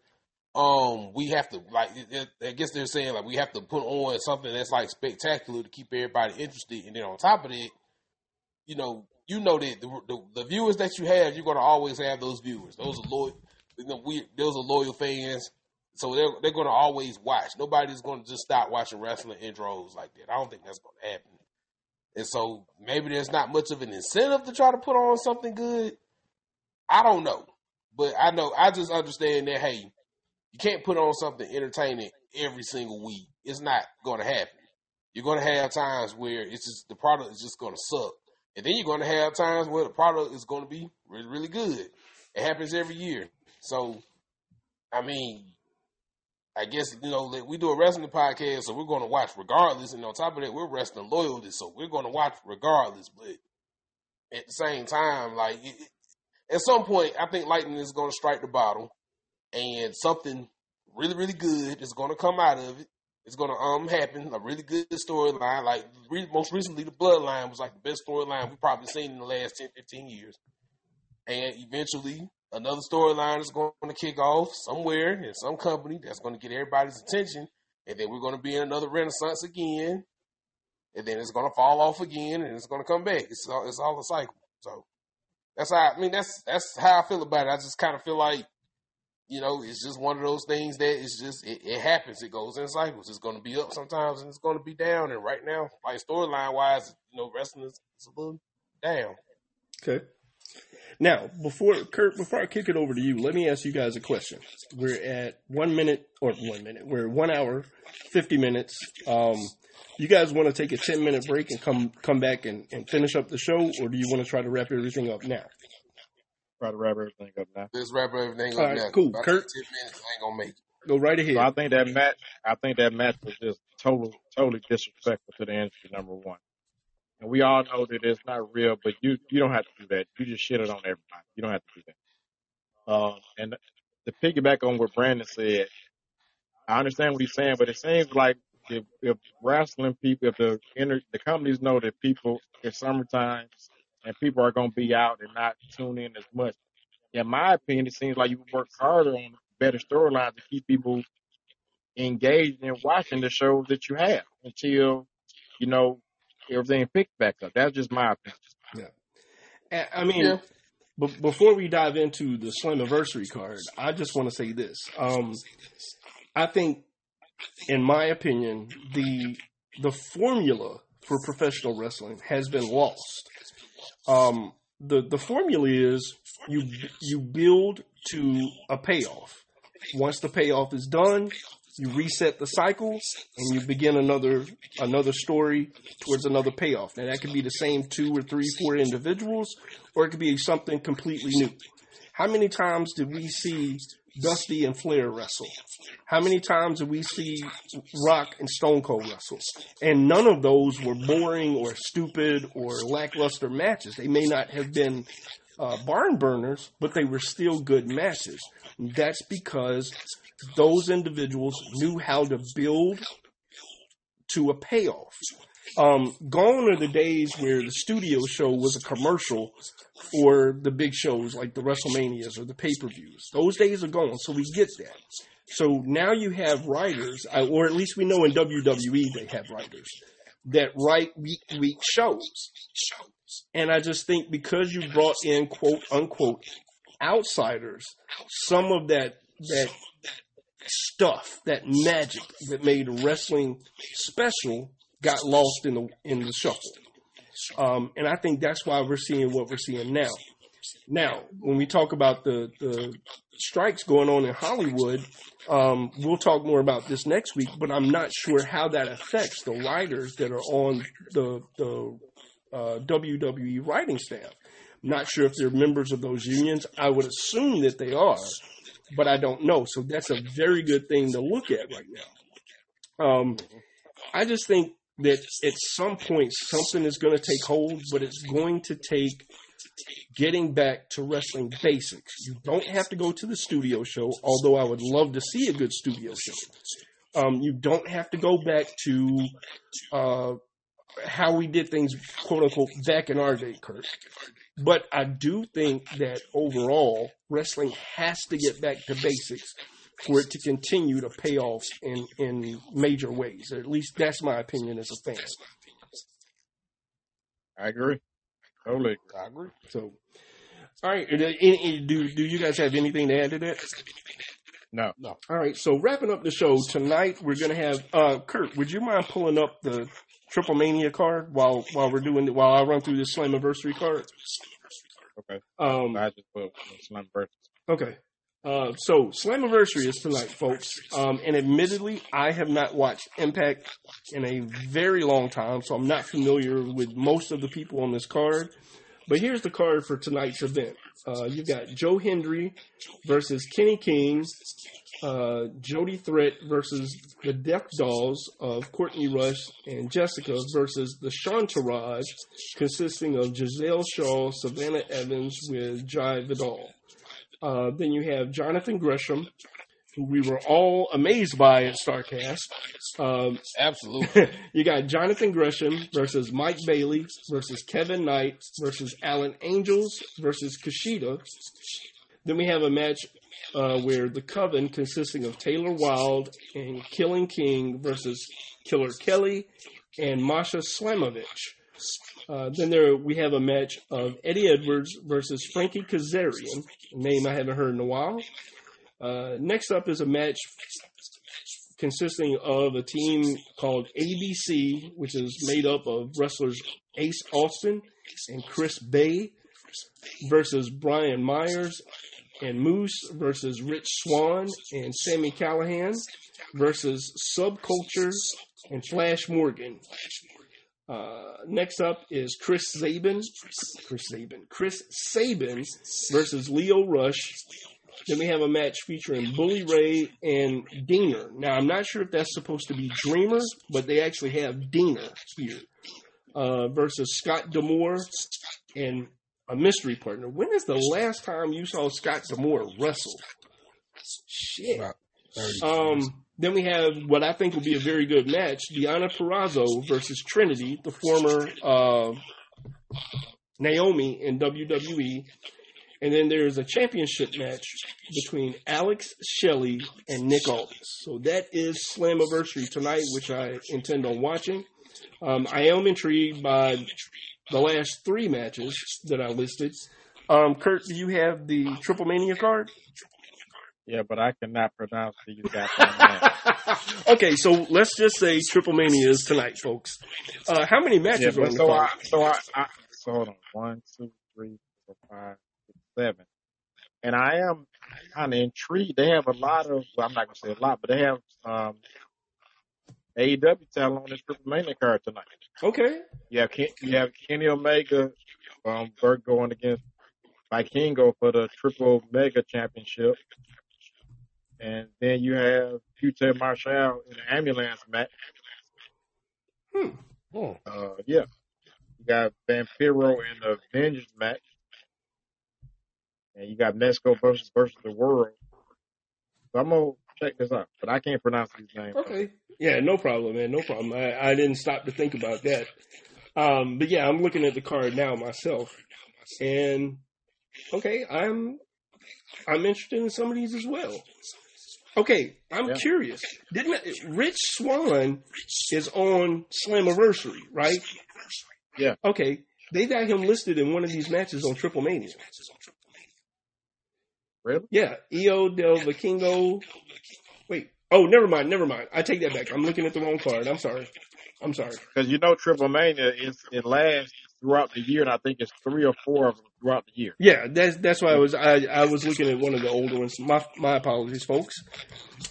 um we have to like it- it- I guess they're saying like we have to put on something that's like spectacular to keep everybody interested and then on top of that you know you know that the, the, the viewers that you have you're to always have those viewers. Those are loyal you know, we those are loyal fans so they're they're to always watch. Nobody's to just stop watching wrestling in droves like that. I don't think that's to happen. And so maybe there's not much of an incentive to try to put on something good. I don't know. But I know I just understand that hey you can't put on something entertaining every single week. It's not going to happen. You're going to have times where it's just the product is just going to suck, and then you're going to have times where the product is going to be really, really good. It happens every year. So, I mean, I guess you know we do a wrestling podcast, so we're going to watch regardless. And on top of that, we're wrestling loyalists, so we're going to watch regardless. But at the same time, like it, at some point, I think lightning is going to strike the bottle, and something really, really good is going to come out of it. It's going to um happen. A really good storyline. Like re- most recently, the Bloodline was like the best storyline we've probably seen in the last 10, 15 years. And eventually, another storyline is going to kick off somewhere in some company that's going to get everybody's attention, and then we're going to be in another renaissance again, and then it's going to fall off again, and it's going to come back. It's all, it's all a cycle. So that's how I mean. That's that's how I feel about it. I just kind of feel like you know, it's just one of those things that it's just it, it happens. It goes in cycles. It's going to be up sometimes, and it's going to be down. And right now, like storyline wise, you know, wrestling is, is a little down. Okay. Now, before Kurt, before I kick it over to you, let me ask you guys a question. We're at one minute or one minute. We're one hour, fifty minutes. Um, you guys want to take a ten minute break and come come back and, and finish up the show, or do you want to try to wrap everything up now? Try to wrap everything up now. Let's wrap everything All up right, now. cool. About Kurt? ten minutes, I ain't gonna make it. Go right ahead. So I think that match, I think that match was just total, totally disrespectful to the industry. Number one, and we all know that it's not real, but you you don't have to do that. You just shit it on everybody. You don't have to do that. Um, and to piggyback on what Brandon said, I understand what he's saying, but it seems like if, if wrestling people, if the inter, the companies know that people it's summertime and people are going to be out and not tune in as much. In my opinion, it seems like you work harder on better storylines to keep people engaged in watching the shows that you have until you know everything picks back up. That's just my opinion. Yeah, I mean, Yeah. be- before we dive into the Slammiversary card, I just want to say this. Um, I think, in my opinion, the the formula for professional wrestling has been lost. Um, the the formula is you you build to a payoff. Once the payoff is done, you reset the cycle and you begin another another story towards another payoff. Now that could be the same two or three, four individuals, or it could be something completely new. How many times did we see Dusty and Flair wrestle? How many times did we see Rock and Stone Cold wrestle? And none of those were boring or stupid or lackluster matches. They may not have been uh, barn burners, but they were still good matches. That's because those individuals knew how to build to a payoff. Um, gone are the days where the studio show was a commercial for the big shows like the WrestleManias or the pay per views. Those days are gone, so we get that. So now you have writers, uh, or at least we know in WWE they have writers that write week week shows. And I just think because you brought in quote unquote outsiders, some of that that stuff, that magic that made wrestling special got lost in the in the shuffle. Um, and I think that's why we're seeing what we're seeing now. Now, when we talk about the, the strikes going on in Hollywood, um, we'll talk more about this next week, but I'm not sure how that affects the writers that are on the, the uh, WWE writing staff. Not sure if they're members of those unions. I would assume that they are, but I don't know. So that's a very good thing to look at right now. Um, I just think that at some point something is going to take hold, but it's going to take getting back to wrestling basics. You don't have to go to the studio show, although I would love to see a good studio show. Um, you don't have to go back to uh, how we did things, quote unquote, back in our day, Kurt. But I do think that overall, wrestling has to get back to basics for it to continue to pay off in, in major ways. Or at least that's my opinion as a fan. I agree. Totally. agree. I agree. So, all right. any- any- Do do you guys have anything to add to that? No. No. All right. So wrapping up the show tonight, we're gonna have uh, Kurt. Would you mind pulling up the Triple Mania card while while we're doing it, while I run through this Slammiversary card? Okay. Um, I just put Slam versus. Okay. Uh, so Slammiversary is tonight, folks. Um, and admittedly, I have not watched Impact in a very long time, so I'm not familiar with most of the people on this card. But here's the card for tonight's event. Uh, you've got Joe Hendry versus Kenny King, uh, Jody Threat versus the Death Dolls of Courtney Rush and Jessica versus the Shantaraj, consisting of Gisele Shaw, Savannah Evans with Jai Vidal. Uh, then you have Jonathan Gresham, who we were all amazed by at Starrcast. Um, Absolutely. <laughs> you got Jonathan Gresham versus Mike Bailey versus Kevin Knight versus Alan Angels versus Kushida. Then we have a match uh, where the Coven, consisting of Taylor Wilde and KiLynn King versus Killer Kelly and Masha Slamovich. Uh, then there we have a match of Eddie Edwards versus Frankie Kazarian, name I haven't heard in a while. Uh, next up is a match consisting of a team called ABC, which is made up of wrestlers Ace Austin and Chris Bey versus Brian Myers and Moose versus Rich Swann and Sami Callihan versus Subculture and Flash Morgan. Uh, next up is Chris Sabin, Chris Sabin, Chris Sabin versus Lio Rush. Then we have a match featuring Bully Ray and Diener. Now I'm not sure if that's supposed to be Dreamer, but they actually have Diener here uh, versus Scott D'Amore and a mystery partner. When is the last time you saw Scott D'Amore wrestle? Shit. About 30. Um, then we have what I think will be a very good match: Deonna Purrazzo versus Trinity, the former uh, Naomi in WWE. And then there's a championship match between Alex Shelley and Nick Aldis. So that is Slammiversary tonight, which I intend on watching. Um, I am intrigued by the last three matches that I listed. Um, Kurt, do you have the Triple Mania card? Yeah, but I cannot pronounce these <laughs> goddamn okay, so let's just say Triple Mania is tonight, folks. Uh, how many Yeah, matches are but on the so card? I, so I, I, so hold on. One, two, three, four, five, six, seven. And I am kind of intrigued. They have a lot of, well, I'm not going to say a lot, but they have, um, AEW talent on this Triple Mania card tonight. Okay. You have, Ken, you have Kenny Omega, um, Burt going against Vikingo for the Triple Mega Championship. And then you have Qt Marshall in the ambulance match. Hmm. Oh, Uh, yeah. You got Vampiro in the Vengeance match. And you got Nesco versus versus the world. So I'm gonna check this out. But I can't pronounce these names. Okay. Yeah, no problem, man. No problem. I, I didn't stop to think about that. Um, but yeah, I'm looking at the card now myself. And okay, I'm I'm interested in some of these as well. Okay, I'm Yeah. curious. Didn't Rich Swann is on Slammiversary, right? Yeah. Okay. They got him listed in one of these matches on Triple Mania. Really? Yeah, Hijo del Vikingo. Wait. Oh, never mind. Never mind. I take that back. I'm looking at the wrong card. I'm sorry. I'm sorry. Because you know Triple Mania is it lasts throughout the year and I think it's three or four of them throughout the year. Yeah, that's that's why I was I, I was looking at one of the older ones. My my apologies, folks.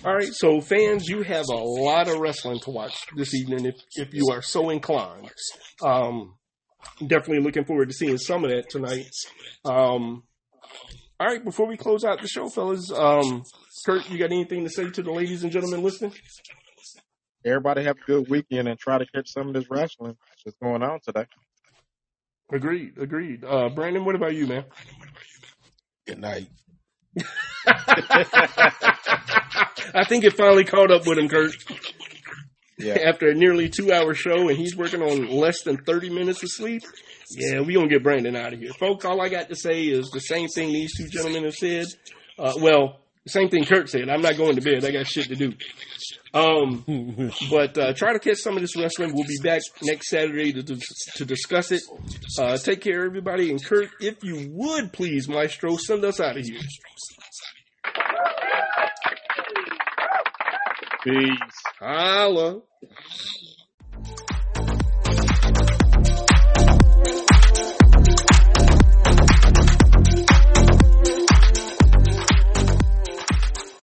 All right, so fans, you have a lot of wrestling to watch this evening if if you are so inclined. Um, definitely looking forward to seeing some of that tonight. Um, all right, before we close out the show, fellas, um, Kurt, you got anything to say to the ladies and gentlemen listening? Everybody have a good weekend and try to catch some of this wrestling that's going on today. Agreed, agreed. Uh, Brandon, what about you, man? good night. <laughs> I think it finally caught up with him, Kurt. Yeah. <laughs> After a nearly two hour show and he's working on less than 30 minutes of sleep. Yeah, we gonna get Brandon out of here. Folks, all I got to say is the same thing these two gentlemen have said. Uh, well, same thing Kurt said. I'm not going to bed. I got shit to do. Um, <laughs> but uh, try to catch some of this wrestling. We'll be back next Saturday to, to discuss it. Uh, take care, everybody. And Kurt, if you would please, Maestro, send us out of here. Peace. Holla.